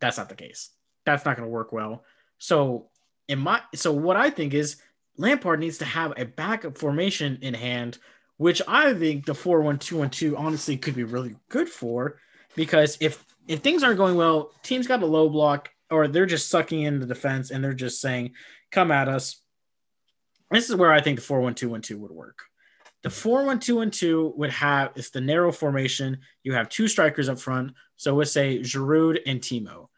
that's not the case. That's not going to work well. So in my so what I think is Lampard needs to have a backup formation in hand, which I think the four one two one two honestly could be really good for, because if if things aren't going well, teams got a low block or they're just sucking in the defense and they're just saying, come at us. This is where I think the 41212 would work. The 41212 would have it's the narrow formation. You have two strikers up front. So let's say Giroud and Timo.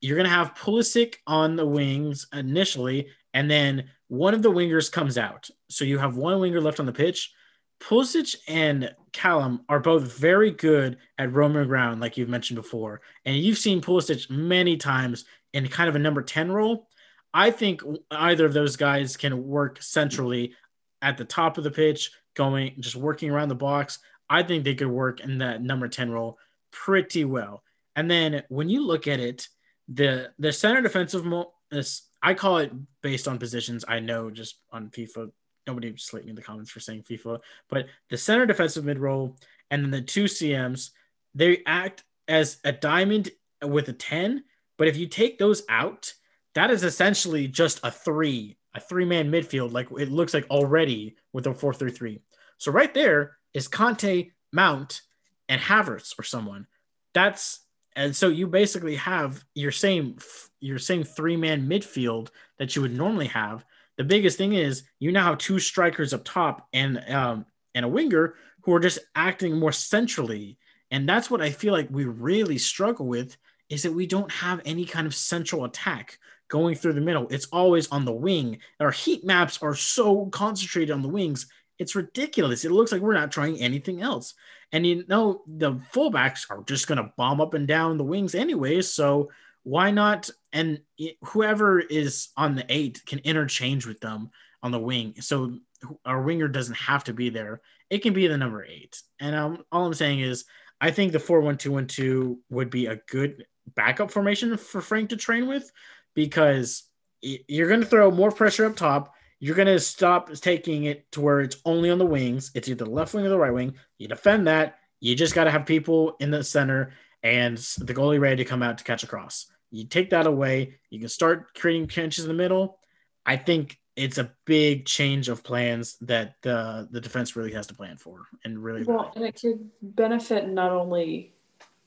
You're gonna have Pulisic on the wings initially, and then one of the wingers comes out. So you have one winger left on the pitch. Pulisic and Callum are both very good at roaming around, like you've mentioned before. And you've seen Pulisic many times in kind of a number 10 role. I think either of those guys can work centrally at the top of the pitch, going just working around the box. I think they could work in that number 10 role pretty well. And then when you look at it, the the center defensive mo- this I call it based on positions. I know just on FIFA, nobody slate me in the comments for saying FIFA, but the center defensive mid role and then the two CMs, they act as a diamond with a 10. But if you take those out, that is essentially just a three, a three man midfield, like it looks like already with a 4 3 3. So right there is Kanté, Mount, and Havertz or someone. That's and so you basically have your same your same three man midfield that you would normally have. The biggest thing is you now have two strikers up top and um, and a winger who are just acting more centrally, and that's what I feel like we really struggle with is that we don't have any kind of central attack going through the middle. It's always on the wing. Our heat maps are so concentrated on the wings. It's ridiculous. It looks like we're not trying anything else. And you know, the fullbacks are just going to bomb up and down the wings anyways. So why not? And whoever is on the eight can interchange with them on the wing. So our winger doesn't have to be there. It can be the number eight. And um, all I'm saying is, I think the 4 1 2 1 2 would be a good backup formation for Frank to train with because you're going to throw more pressure up top. You're going to stop taking it to where it's only on the wings. It's either the left wing or the right wing. You defend that. You just got to have people in the center and the goalie ready to come out to catch a cross. You take that away, you can start creating chances in the middle. I think it's a big change of plans that the the defense really has to plan for and really well and it could benefit not only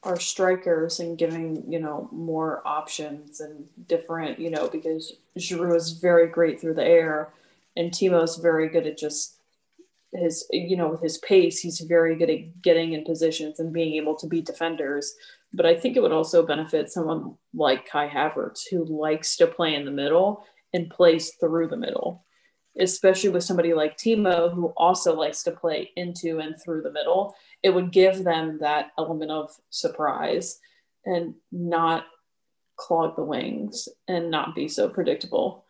our strikers and giving you know more options and different you know because Giroud is very great through the air and Timo's very good at just his you know with his pace he's very good at getting in positions and being able to beat defenders but I think it would also benefit someone like Kai Havertz who likes to play in the middle and plays through the middle especially with somebody like Timo who also likes to play into and through the middle it would give them that element of surprise and not clog the wings and not be so predictable.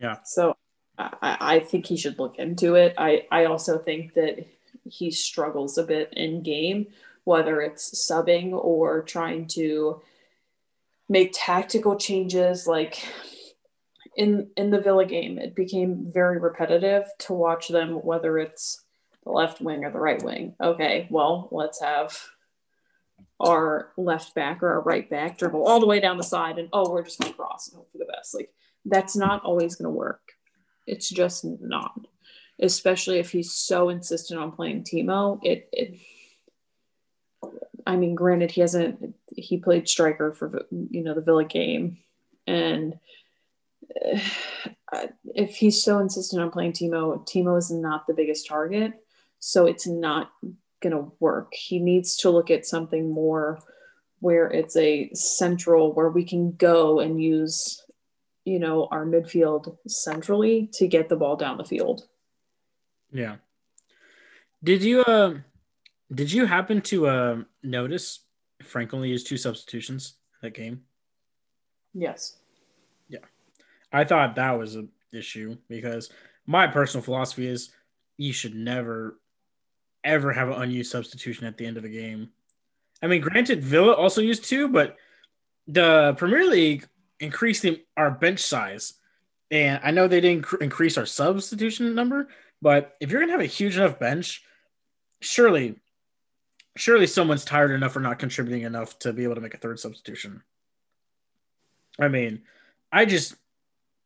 Yeah. So I, I think he should look into it. I, I also think that he struggles a bit in game, whether it's subbing or trying to make tactical changes like in in the Villa game, it became very repetitive to watch them, whether it's the left wing or the right wing. Okay, well, let's have our left back or our right back dribble all the way down the side and oh, we're just gonna cross and hope for the best. Like that's not always gonna work. It's just not. Especially if he's so insistent on playing Timo. It, it I mean, granted, he hasn't he played striker for you know the Villa game, and uh, if he's so insistent on playing Timo, Timo is not the biggest target. So it's not going to work. He needs to look at something more where it's a central, where we can go and use, you know, our midfield centrally to get the ball down the field. Yeah. Did you, uh, did you happen to uh, notice Frank only used two substitutions that game? Yes. Yeah. I thought that was an issue because my personal philosophy is you should never ever have an unused substitution at the end of a game. I mean, granted, Villa also used two, but the Premier League increased the, our bench size. And I know they didn't cr- increase our substitution number, but if you're going to have a huge enough bench, surely, surely someone's tired enough or not contributing enough to be able to make a third substitution. I mean, I just,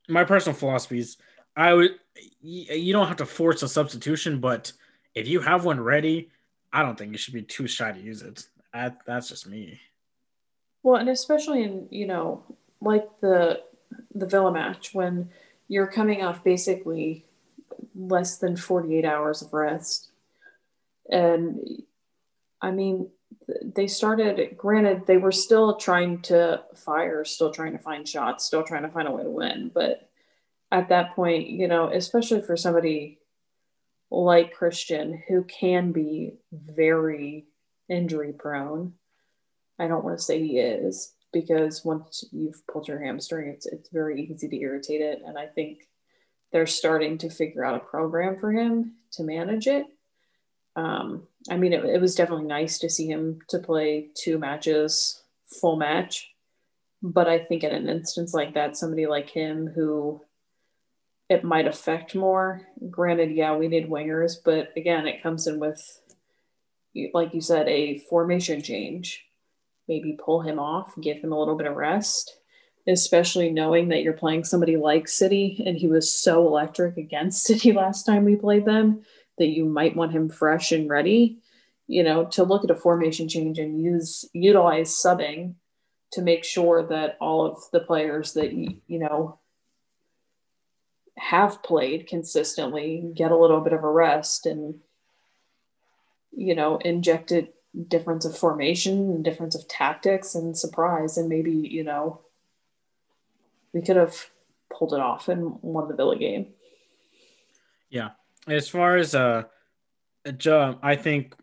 my personal philosophy is I would, you don't have to force a substitution, but if you have one ready, I don't think you should be too shy to use it. I, that's just me. Well, and especially in you know like the the Villa match when you're coming off basically less than 48 hours of rest, and I mean they started. Granted, they were still trying to fire, still trying to find shots, still trying to find a way to win, but at that point, you know, especially for somebody like Christian, who can be very injury prone. I don't want to say he is because once you've pulled your hamstring, it's it's very easy to irritate it. And I think they're starting to figure out a program for him to manage it. Um, I mean, it, it was definitely nice to see him to play two matches, full match. But I think in an instance like that, somebody like him who it might affect more. Granted, yeah, we need wingers, but again, it comes in with, like you said, a formation change. Maybe pull him off, give him a little bit of rest, especially knowing that you're playing somebody like City and he was so electric against City last time we played them that you might want him fresh and ready. You know, to look at a formation change and use utilize subbing to make sure that all of the players that you, know have played consistently get a little bit of a rest and you know injected difference of formation and difference of tactics and surprise and maybe you know we could have pulled it off and won the Villa game. Yeah, as far as uh, I think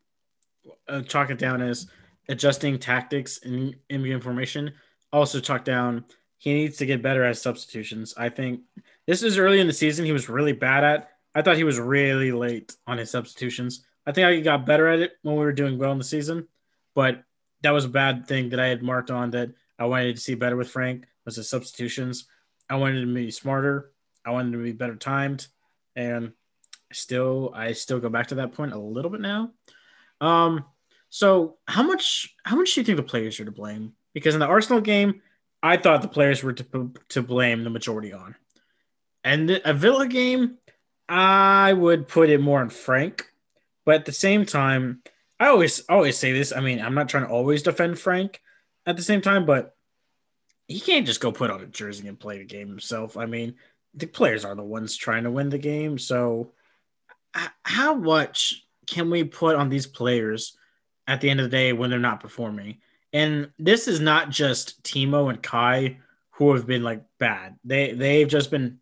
uh, chalk it down as adjusting tactics in in formation. Also chalk down he needs to get better at substitutions. I think this is early in the season. He was really bad at. I thought he was really late on his substitutions. I think I got better at it when we were doing well in the season, but that was a bad thing that I had marked on that I wanted to see better with Frank was the substitutions. I wanted to be smarter. I wanted to be better timed, and still, I still go back to that point a little bit now. Um, so how much how much do you think the players are to blame? Because in the Arsenal game, I thought the players were to to blame the majority on, and a Villa game, I would put it more on Frank. But at the same time, I always always say this. I mean, I'm not trying to always defend Frank at the same time, but he can't just go put on a jersey and play the game himself. I mean, the players are the ones trying to win the game. So, how much can we put on these players at the end of the day when they're not performing? And this is not just Timo and Kai who have been like bad. They they've just been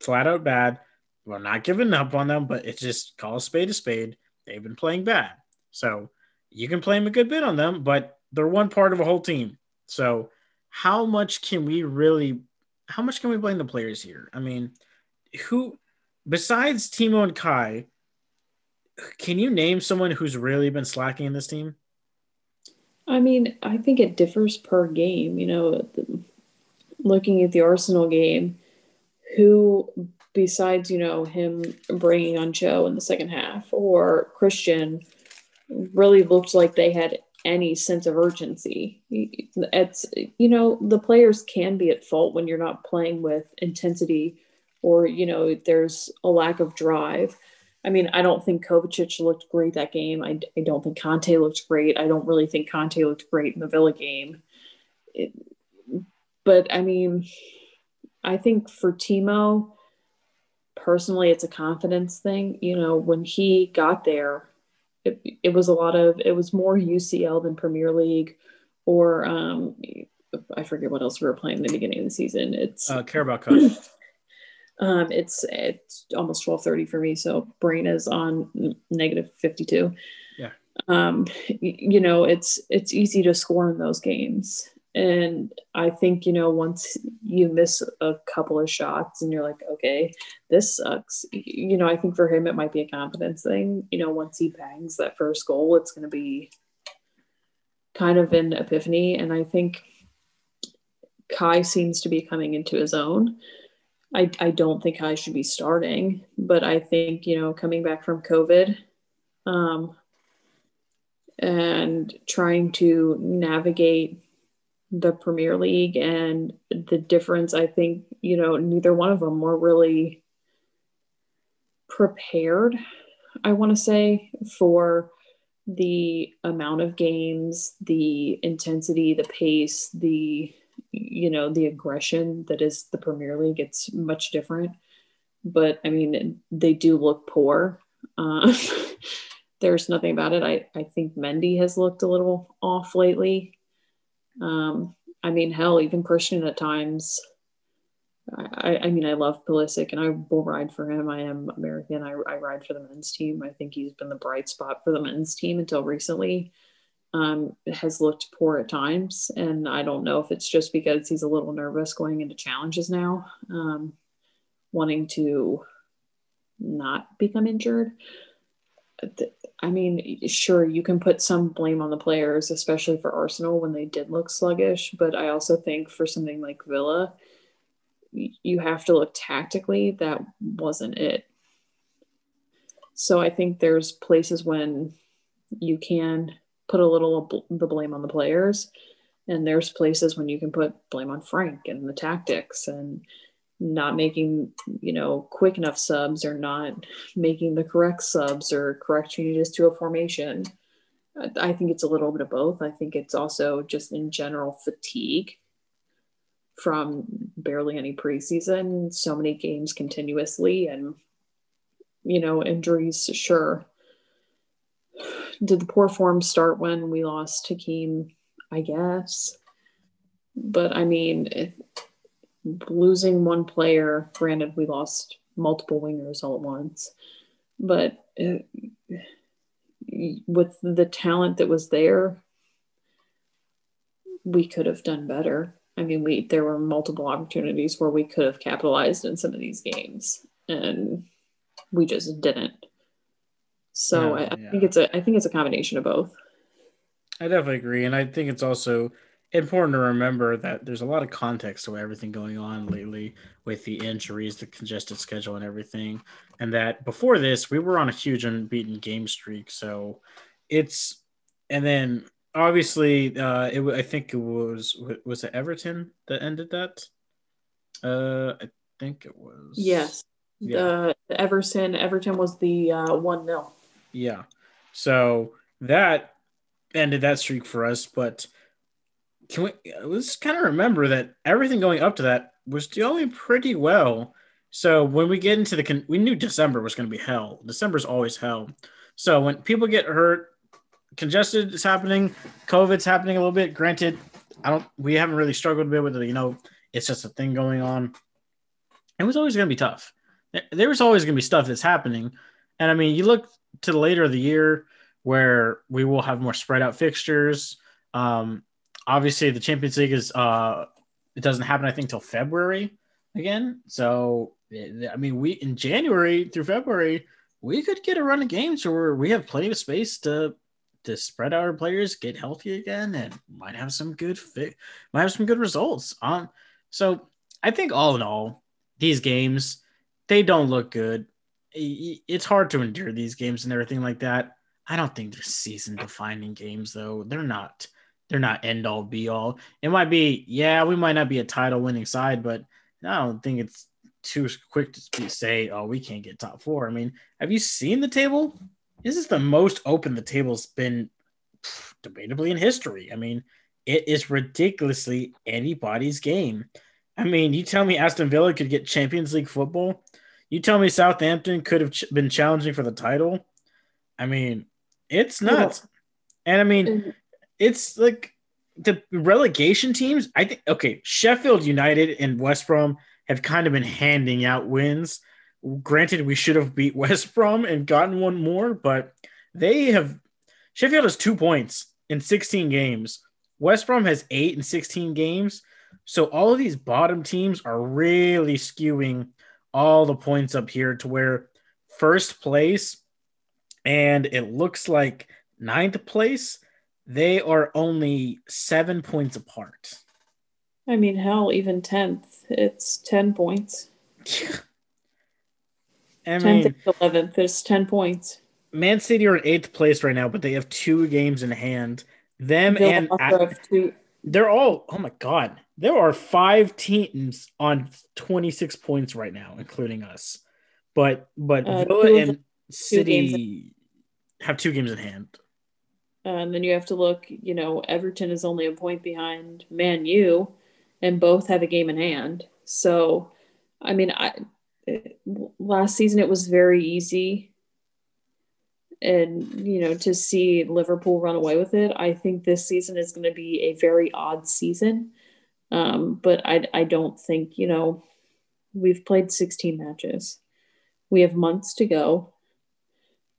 flat out bad. We're not giving up on them, but it's just call a spade a spade. They've been playing bad. So you can blame a good bit on them, but they're one part of a whole team. So how much can we really how much can we blame the players here? I mean, who besides Timo and Kai, can you name someone who's really been slacking in this team? I mean, I think it differs per game. You know, looking at the Arsenal game, who besides you know him bringing on Joe in the second half or Christian really looked like they had any sense of urgency. It's you know the players can be at fault when you're not playing with intensity or you know there's a lack of drive. I mean, I don't think Kovacic looked great that game. I, I don't think Kanté looked great. I don't really think Kanté looked great in the Villa game. It, but I mean, I think for Timo, personally, it's a confidence thing. You know, when he got there, it, it was a lot of it was more UCL than Premier League or um, I forget what else we were playing in the beginning of the season. It's uh, Carabao Cup. um, it's it's almost twelve thirty for me, so brain is on negative fifty two. Yeah. Um, you know, it's it's easy to score in those games, and I think, you know, once you miss a couple of shots and you're like, okay, this sucks, you know, I think for him, it might be a confidence thing. You know, once he bangs that first goal, it's going to be kind of an epiphany. And I think Kai seems to be coming into his own. I, I don't think Kai should be starting, but I think, you know, coming back from COVID, um, and trying to navigate the Premier League and the difference. I think, you know, neither one of them were really prepared, I want to say, for the amount of games, the intensity, the pace, the you know, the aggression that is the Premier League. It's much different. But I mean, they do look poor. Uh, there's nothing about it. I, I think Mendy has looked a little off lately. Um, I mean, hell, even Christian at times. I, I mean, I love Pulisic and I will ride for him. I am American. I, I ride for the men's team. I think he's been the bright spot for the men's team until recently. Um, has looked poor at times. And I don't know if it's just because he's a little nervous going into challenges now, um, wanting to not become injured. I mean, sure, you can put some blame on the players, especially for Arsenal when they did look sluggish. But I also think for something like Villa, you have to look tactically. That wasn't it. So I think there's places when you can put a little of the blame on the players, and there's places when you can put blame on Frank and the tactics and not making you know quick enough subs or not making the correct subs or correct changes to a formation i think it's a little bit of both i think it's also just in general fatigue from barely any preseason so many games continuously and you know injuries sure did the poor form start when we lost Hakim? I guess. But I mean, it, losing one player, granted, we lost multiple wingers all at once, but it, with the talent that was there, we could have done better. I mean, we there were multiple opportunities where we could have capitalized in some of these games, and we just didn't. So I, I yeah. think it's a I think it's a combination of both. I definitely agree, and I think it's also important to remember that there's a lot of context to everything going on lately with the injuries, the congested schedule, and everything. And that before this, we were on a huge unbeaten game streak. So it's and then obviously uh it I think it was was it Everton that ended that. Uh, I think it was. Yes. Yeah. The, Everton Everton was the uh, one 0 Yeah. So that ended that streak for us, but can we let's kind of remember that everything going up to that was doing pretty well. So when we get into the con- we knew December was going to be hell. December's always hell. So when people get hurt, congested is happening, COVID's happening a little bit. Granted, I don't we haven't really struggled a bit with it, you know, it's just a thing going on. It was always going to be tough. There was always going to be stuff that's happening. And I mean, you look to the later of the year where we will have more spread out fixtures. Um, obviously, the Champions League is uh, it doesn't happen, I think, till February again. So, I mean, we in January through February, we could get a run of games where we have plenty of space to to spread our players, get healthy again, and might have some good fit, might have some good results. Um, so I think all in all, these games they don't look good. It's hard to endure these games and everything like that. I don't think they're season defining games though. They're not. They're not end all be all. It might be, yeah, we might not be a title winning side, but I don't think it's too quick to say, oh, we can't get top four. I mean, have you seen the table? This is the most open the table's been pff, debatably in history. I mean, it is ridiculously anybody's game. I mean, you tell me Aston Villa could get Champions League football. You tell me Southampton could have ch- been challenging for the title. I mean, it's nuts. Yeah. And I mean, it's like the relegation teams. I think okay, Sheffield United and West Brom have kind of been handing out wins. Granted, we should have beat West Brom and gotten one more, but they have Sheffield has two points in 16 games. West Brom has eight in 16 games. So all of these bottom teams are really skewing all the points up here to where first place and it looks like ninth place, they are only seven points apart. I mean, hell, even 10th, it's 10 points. I 10th 11th, is 10 points. Man City are in eighth place right now, but they have two games in hand. Them They'll and at, they're all, oh my God, there are five teams on 26 points right now, including us. But but uh, Villa and City have two games in hand. And then you have to look, you know, Everton is only a point behind Man U, and both have a game in hand. So, I mean, I last season it was very easy and you know to see liverpool run away with it i think this season is going to be a very odd season um, but I, I don't think, you know, we've played 16 matches. We have months to go.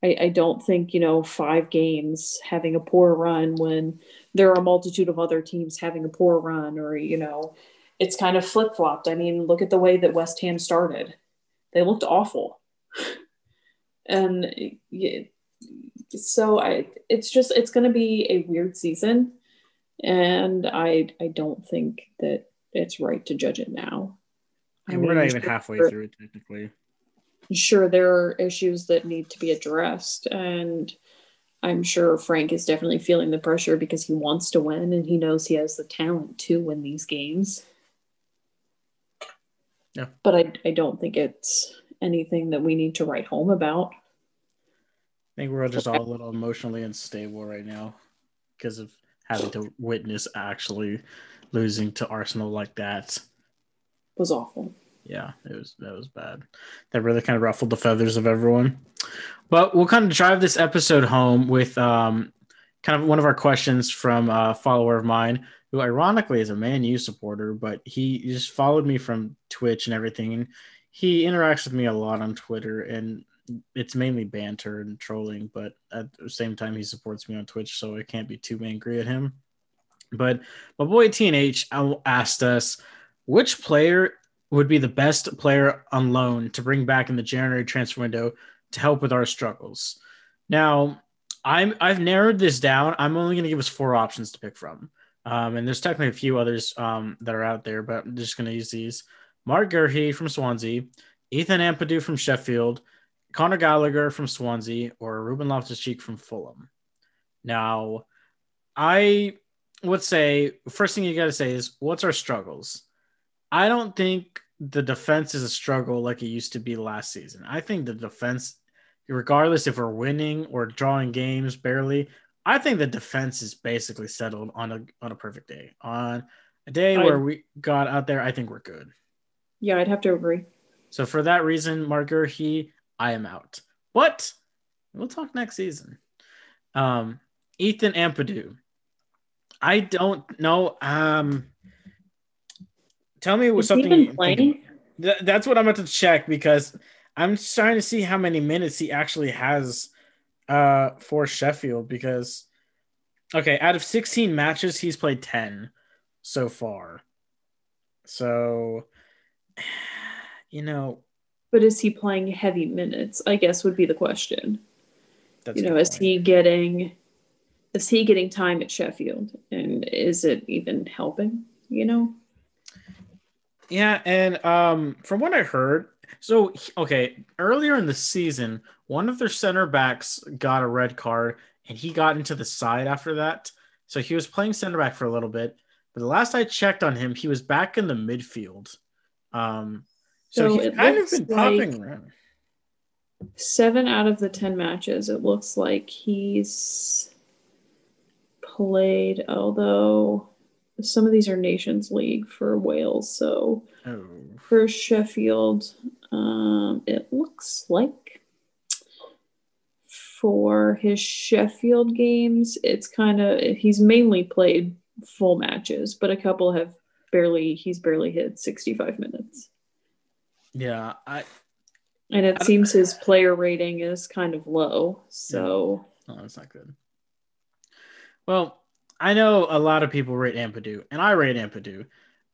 I, I don't think, you know, five games having a poor run when there are a multitude of other teams having a poor run or, you know, it's kind of flip flopped. I mean, look at the way that West Ham started. They looked awful. and so I, it's just, it's going to be a weird season and I I don't think that it's right to judge it now. I mean, we're not even halfway through it technically. Sure, there are issues that need to be addressed, and I'm sure Frank is definitely feeling the pressure because he wants to win and he knows he has the talent to win these games. Yeah. But I, I don't think it's anything that we need to write home about. I think we're just all a little emotionally unstable right now because of having to witness actually losing to Arsenal like that was awful. Yeah, it was that was bad. That really kind of ruffled the feathers of everyone. But we'll kind of drive this episode home with um, kind of one of our questions from a follower of mine who ironically is a Man U supporter, but he just followed me from Twitch and everything. And he interacts with me a lot on Twitter. And it's mainly banter and trolling, but at the same time, he supports me on Twitch, so I can't be too angry at him. But my boy TNH asked us which player would be the best player on loan to bring back in the January transfer window to help with our struggles. Now, I'm I've narrowed this down. I'm only going to give us four options to pick from, um, and there's technically a few others um, that are out there, but I'm just going to use these. Mark Guehi from Swansea, Ethan Ampadu from Sheffield, Conor Gallagher from Swansea or Ruben Loftus Cheek from Fulham. Now, I would say first thing you got to say is what's our struggles? I don't think the defense is a struggle like it used to be last season. I think the defense, regardless if we're winning or drawing games barely, I think the defense is basically settled on a on a perfect day. On a day I- where we got out there, I think we're good. Yeah, I'd have to agree. So for that reason, Mark he, I am out. But we'll talk next season. Um, Ethan Ampadu. I don't know. Um, tell me he something you playing? Th- that's what I'm about to check because I'm trying to see how many minutes he actually has uh, for Sheffield. Because okay, out of 16 matches, he's played 10 so far. So, you know, But is he playing heavy minutes? I guess would be the question. that's you know, is point. he getting is he getting time at Sheffield? And is it even helping? You know? Yeah, and um, from what I heard, so okay, earlier in the season, one of their center backs got a red card, and he got into the side after that. So he was playing center back for a little bit, but the last I checked on him, he was back in the midfield. Um, so, So he's kind of been popping around. Seven out of the ten matches, it looks like he's played, although some of these are Nations League for Wales. So Oh, for Sheffield, um, it looks like for his Sheffield games, it's kind of he's mainly played full matches, but a couple have barely he's barely hit 65 minutes. yeah, I And it don't- seems his player rating is kind of low. So Oh, that's not good. Well, I know a lot of people rate Ampadu, and I rate Ampadu,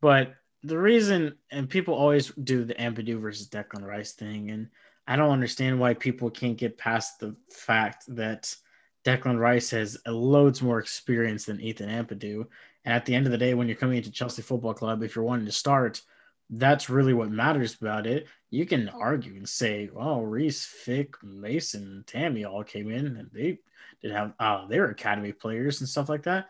but the reason, and people always do the Ampadu versus Declan Rice thing, and I don't understand why people can't get past the fact that Declan Rice has loads more experience than Ethan Ampadu. And at the end of the day, when you're coming into Chelsea Football Club, if you're wanting to start, that's really what matters about it. You can argue and say, "Well, Reece, Fick, Mason, Tammy all came in, and they did have uh, their academy players and stuff like that."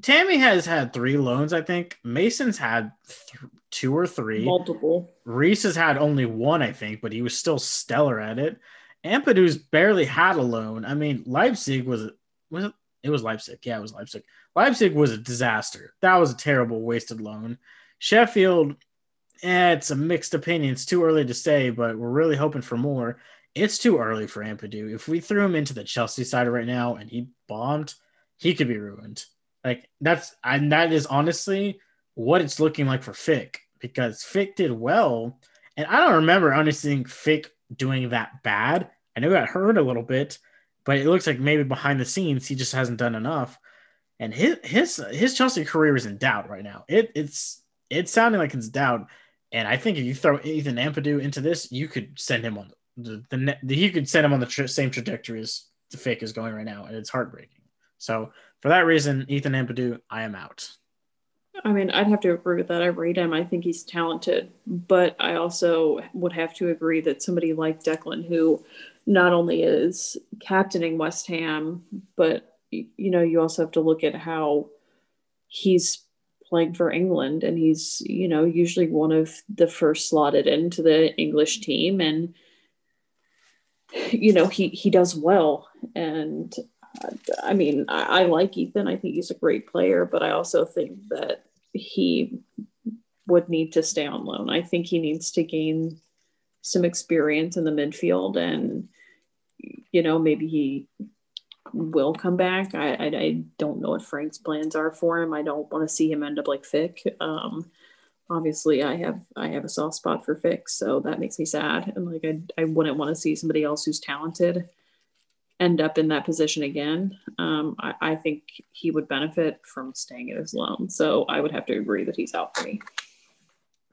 Tammy has had three loans, I think. Mason's had th- two or three. multiple. Reece has had only one, I think, but he was still stellar at it. Ampadu's barely had a loan. I mean, Leipzig was was it, it was Leipzig. Yeah, it was Leipzig. Leipzig was a disaster. That was a terrible wasted loan. Sheffield, eh, it's a mixed opinion. It's too early to say, but we're really hoping for more. It's too early for Ampadu. If we threw him into the Chelsea side right now and he bombed, he could be ruined. Like that's and that is honestly what it's looking like for Fick because Fick did well, and I don't remember honestly seeing Fick doing that bad. I know he got hurt a little bit, but it looks like maybe behind the scenes he just hasn't done enough. And his his his Chelsea career is in doubt right now. It it's it's sounding like it's doubt. And I think if you throw Ethan Ampadu into this, you could send him on the the, net you could send him on the tra- same trajectory as the fake is going right now, and it's heartbreaking. So for that reason, Ethan Ampadu, I am out. I mean, I'd have to agree with that. I rate him. I think he's talented, but I also would have to agree that somebody like Declan, who not only is captaining West Ham, but you know, you also have to look at how he's playing for England, and he's you know usually one of the first slotted into the English team, and you know he he does well, and I mean, I, I like Ethan. I think he's a great player, but I also think that he would need to stay on loan. I think he needs to gain some experience in the midfield, and you know, maybe he will come back. I I, I don't know what Frank's plans are for him. I don't want to see him end up like Fick. Um, obviously, I have I have a soft spot for Fix, so that makes me sad. And like, I I wouldn't want to see somebody else who's talented end up in that position again, um, I, I think he would benefit from staying at his loan. So I would have to agree that he's out for me.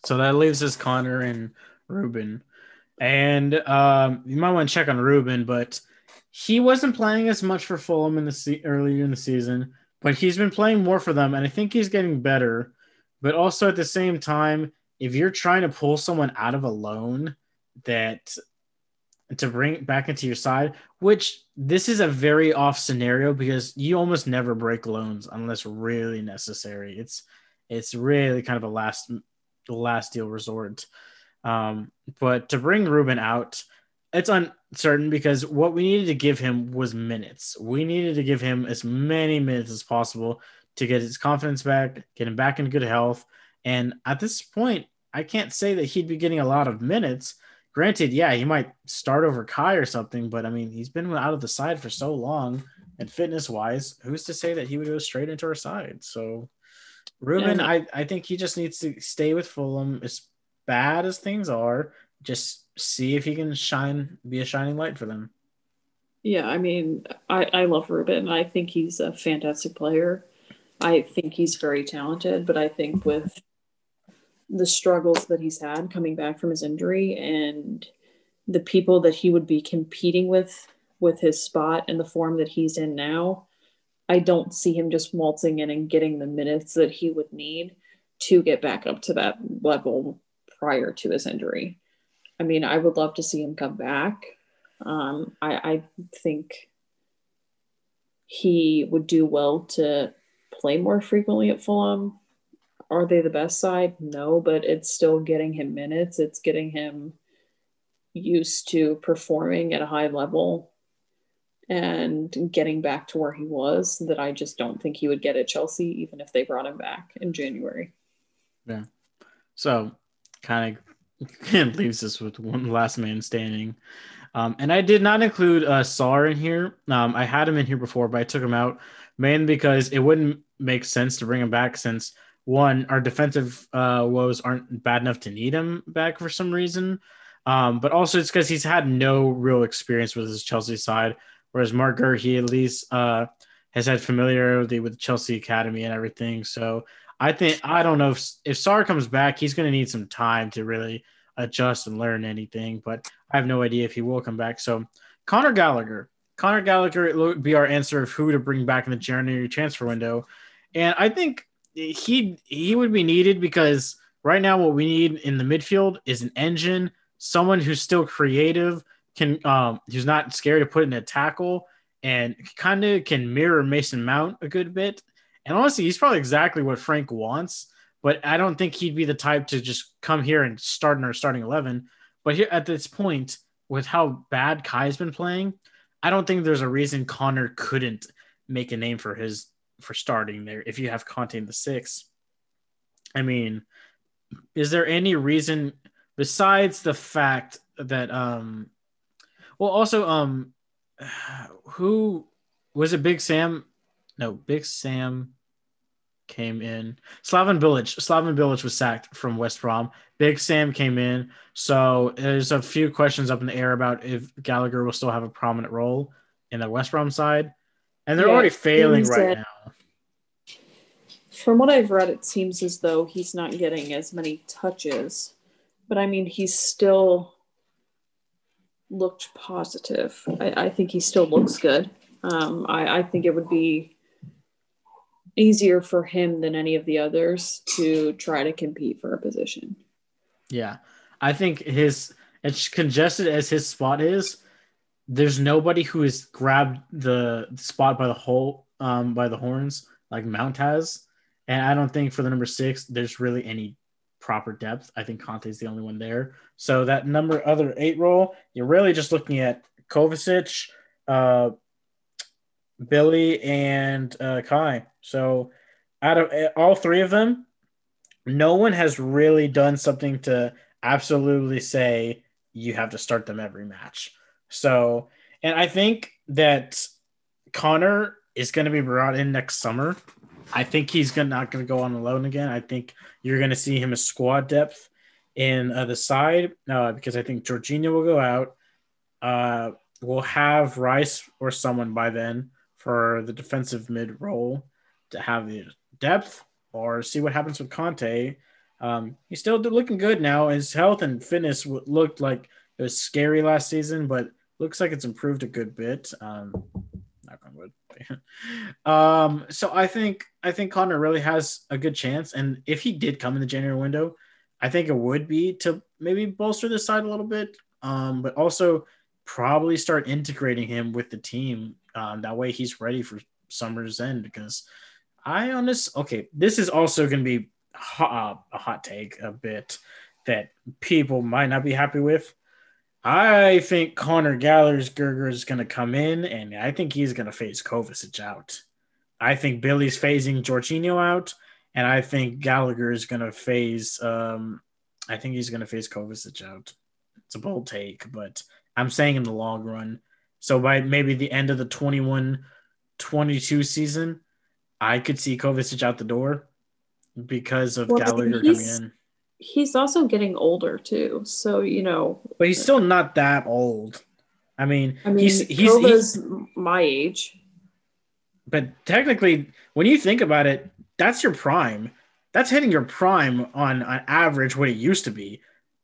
So that leaves us Conor and Ruben. And um, you might want to check on Ruben, but he wasn't playing as much for Fulham in the se- earlier in the season, but he's been playing more for them, and I think he's getting better. But also at the same time, if you're trying to pull someone out of a loan that to bring back into your side, which this is a very off scenario because you almost never break loans unless really necessary. It's it's really kind of a last last deal resort. Um, but to bring Ruben out, it's uncertain because what we needed to give him was minutes. We needed to give him as many minutes as possible to get his confidence back, get him back in good health. And at this point, I can't say that he'd be getting a lot of minutes granted, yeah, he might start over Kai or something, but I mean, he's been out of the side for so long, and fitness wise, who's to say that he would go straight into our side? So, Ruben, I, I think he just needs to stay with Fulham. As bad as things are, just see if he can shine, be a shining light for them. Yeah, I mean, I, I love Ruben. I think he's a fantastic player. I think he's very talented, but I think with the struggles that he's had coming back from his injury and the people that he would be competing with with his spot and the form that he's in now, I don't see him just waltzing in and getting the minutes that he would need to get back up to that level prior to his injury. I mean, I would love to see him come back. Um, I, I think he would do well to play more frequently at Fulham. Are they the best side? No, but it's still getting him minutes. It's getting him used to performing at a high level and getting back to where he was that I just don't think he would get at Chelsea, even if they brought him back in January. Yeah. So kind of leaves us with one last man standing. Um, and I did not include uh, Sarr in here. Um, I had him in here before, but I took him out mainly because it wouldn't make sense to bring him back since one, our defensive uh, woes aren't bad enough to need him back for some reason. Um, but also it's because he's had no real experience with his Chelsea side, whereas Marc Guéhi at least uh, has had familiarity with Chelsea Academy and everything. So I think I don't know if if Sarr comes back, he's going to need some time to really adjust and learn anything. But I have no idea if he will come back. So Conor Gallagher, Conor Gallagher would be our answer of who to bring back in the January transfer window, and I think he he would be needed because right now what we need in the midfield is an engine, someone who's still creative, can um who's not scared to put in a tackle and kind of can mirror Mason Mount a good bit. And honestly, he's probably exactly what Frank wants, but I don't think he'd be the type to just come here and start in our starting 11. But here at this point, with how bad Kai's been playing, I don't think there's a reason Conor couldn't make a name for his for starting there if you have Kanté in the six. I mean, is there any reason besides the fact that um well also um who was it Big Sam? No, Big Sam came in. Slaven Bilic. Slaven Bilic was sacked from West Brom. Big Sam came in. So there's a few questions up in the air about if Gallagher will still have a prominent role in the West Brom side. And they're yeah, already failing right now from what I've read, it seems as though he's not getting as many touches, but I mean, he's still looked positive. I, I think he still looks good. Um, I, I think it would be easier for him than any of the others to try to compete for a position. Yeah, I think his as congested as his spot is, there's nobody who has grabbed the spot by the whole um, by the horns like Mount has. And I don't think for the number six, there's really any proper depth. I think Kanté is the only one there. So that number other eight role, you're really just looking at Kovacic, uh, Billy, and uh, Kai. So out of eh, all three of them, no one has really done something to absolutely say you have to start them every match. So, and I think that Conor is going to be brought in next summer I think he's gonna, not going to go on alone again. I think you're going to see him as squad depth in uh, the side uh, because I think Jorginho will go out. Uh, we'll have Rice or someone by then for the defensive mid role to have the depth or see what happens with Kanté. Um, he's still looking good now. His health and fitness looked like it was scary last season, but looks like it's improved a good bit. Um, knock on wood. um, so I think I think Conor really has a good chance, and if he did come in the January window, I think it would be to maybe bolster this side a little bit, um, but also probably start integrating him with the team. Um, that way he's ready for summer's end because I honest okay, this is also going to be hot, a hot take a bit that people might not be happy with. I think Conor Gallagher is going to come in, and I think he's going to phase Kovacic out. I think Billy's phasing Jorginho out, and I think Gallagher is going to phase. Um, I think he's going to phase Kovacic out. It's a bold take, but I'm saying in the long run. So by maybe the end of the 21 22 season, I could see Kovacic out the door because of well, Gallagher coming in. He's also getting older too, so you know. But he's still not that old. I mean, I mean, he's he's, he's my age. But technically, when you think about it, that's your prime. That's hitting your prime on on average what it used to be.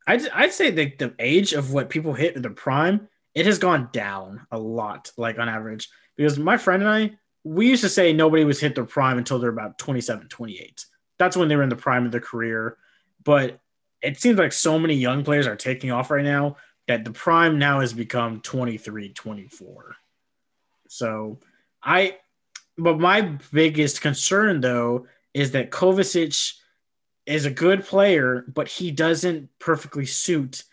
I'd, I'd say that the age of what people hit in the prime, it has gone down a lot, like on average. Because my friend and I, we used to say nobody was hit their prime until they're about 27, 28. That's when they were in the prime of their career. But it seems like so many young players are taking off right now that the prime now has become 23, 24. So I, but my biggest concern though is that Kovacic is a good player, but he doesn't perfectly suit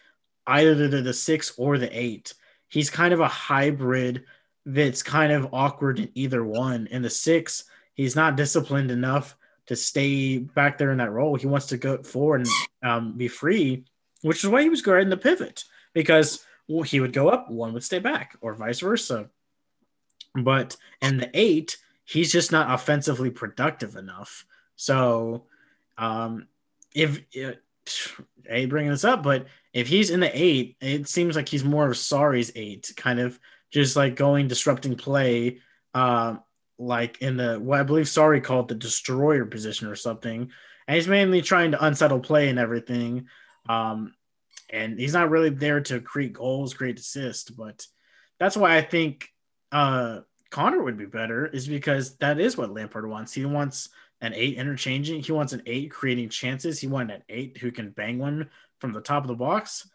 either the, the six or the eight. He's kind of a hybrid that's kind of awkward in either one. In the six, he's not disciplined enough to stay back there in that role. He wants to go forward and um, be free, which is why he was great in the pivot because he would go up, one would stay back, or vice versa. But in the eight, he's just not offensively productive enough. So, um, if uh, a bringing this up, but if he's in the eight, it seems like he's more of Sarri's eight, kind of just like going disrupting play, uh, like in the what I believe Sarri called the destroyer position or something. And he's mainly trying to unsettle play and everything. Um, and he's not really there to create goals, create assists. But that's why I think uh, Conor would be better, is because that is what Lampard wants. He wants an eight interchanging. He wants an eight creating chances. He wants an eight who can bang one from the top of the box.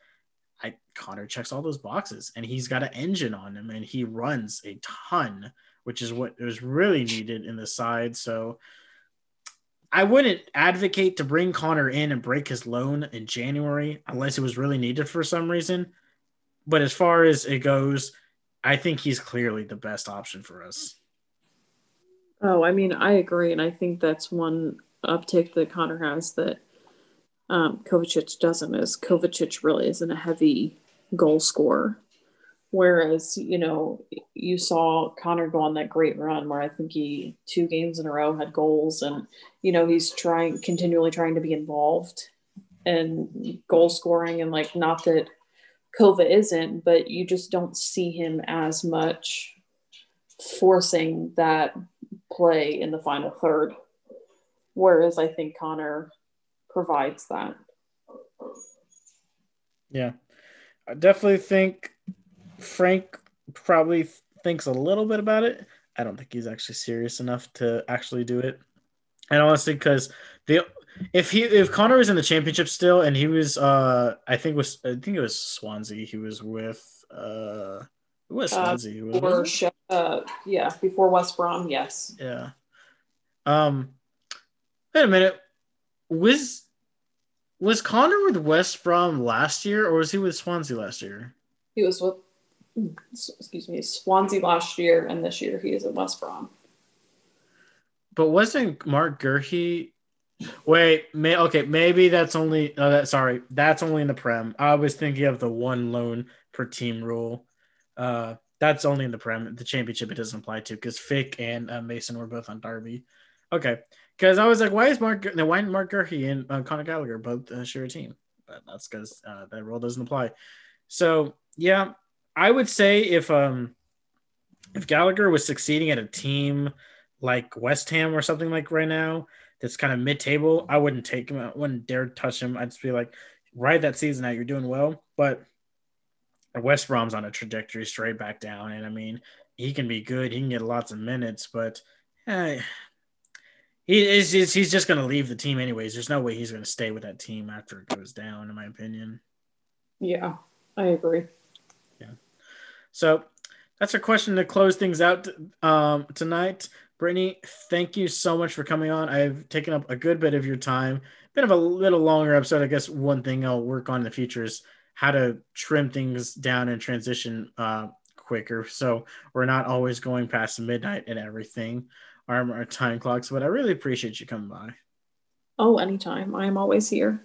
I Conor checks all those boxes, and he's got an engine on him, and he runs a ton, which is what was really needed in the side. So I wouldn't advocate to bring Conor in and break his loan in January unless it was really needed for some reason. But as far as it goes, I think he's clearly the best option for us. Oh, I mean, I agree, and I think that's one uptick that Conor has that um, Kovacic doesn't. Is Kovacic really isn't a heavy goal scorer, whereas you know you saw Conor go on that great run where I think he two games in a row had goals, and you know he's trying continually trying to be involved and goal scoring, and like not that Kova isn't, but you just don't see him as much forcing that play in the final third. Whereas I think Conor provides that. Yeah. I definitely think Frank probably thinks a little bit about it. I don't think he's actually serious enough to actually do it. And honestly, because the if he if Conor was in the championship still and he was uh I think was I think it was Swansea he was with uh it was uh, Swansea uh, was uh yeah before West Brom yes yeah um wait a minute was was Conor with West Brom last year or was he with Swansea last year he was with excuse me Swansea last year and this year he is at West Brom but wasn't Marc Guéhi Wait, may okay, maybe that's only uh, that sorry, that's only in the prem. I was thinking of the one loan per team rule. Uh, that's only in the prem. The championship it doesn't apply to because Fick and uh, Mason were both on Derby. Okay, because I was like, why is Marc? Why didn't Marc Guéhi and uh, Conor Gallagher both uh, share a team? But that's because uh, that rule doesn't apply. So yeah, I would say if um if Gallagher was succeeding at a team like West Ham or something like right now, that's kind of mid table, I wouldn't take him. I wouldn't dare touch him. I'd just be like, ride that season out. You're doing well. But West Brom's on a trajectory straight back down. And I mean, he can be good. He can get lots of minutes, but eh, he is he's just going to leave the team anyways. There's no way he's going to stay with that team after it goes down, in my opinion. Yeah, I agree. Yeah. So that's our question to close things out um, tonight. Brittany, thank you so much for coming on. I've taken up a good bit of your time. Bit of a little longer episode. I guess one thing I'll work on in the future is how to trim things down and transition uh, quicker. So we're not always going past midnight and everything, our, our time clocks. But I really appreciate you coming by. Oh, anytime. I am always here.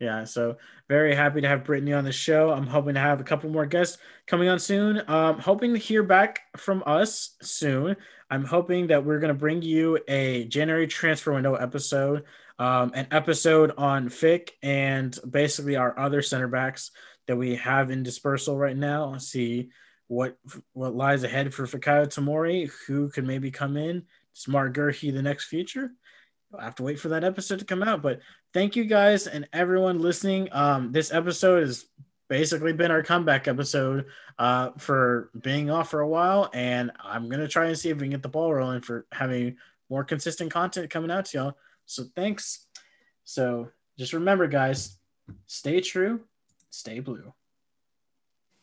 Yeah, so very happy to have Brittany on the show. I'm hoping to have a couple more guests coming on soon. Um, hoping to hear back from us soon. I'm hoping that we're going to bring you a January transfer window episode, um, an episode on Fick, and basically our other center backs that we have in dispersal right now. See what what lies ahead for Fikayo Tomori, who could maybe come in. Smart Guéhi the next future. I'll have to wait for that episode to come out. But thank you guys and everyone listening. Um, this episode has basically been our comeback episode uh, for being off for a while. And I'm going to try and see if we can get the ball rolling for having more consistent content coming out to y'all. So thanks. So just remember, guys, stay true, stay blue.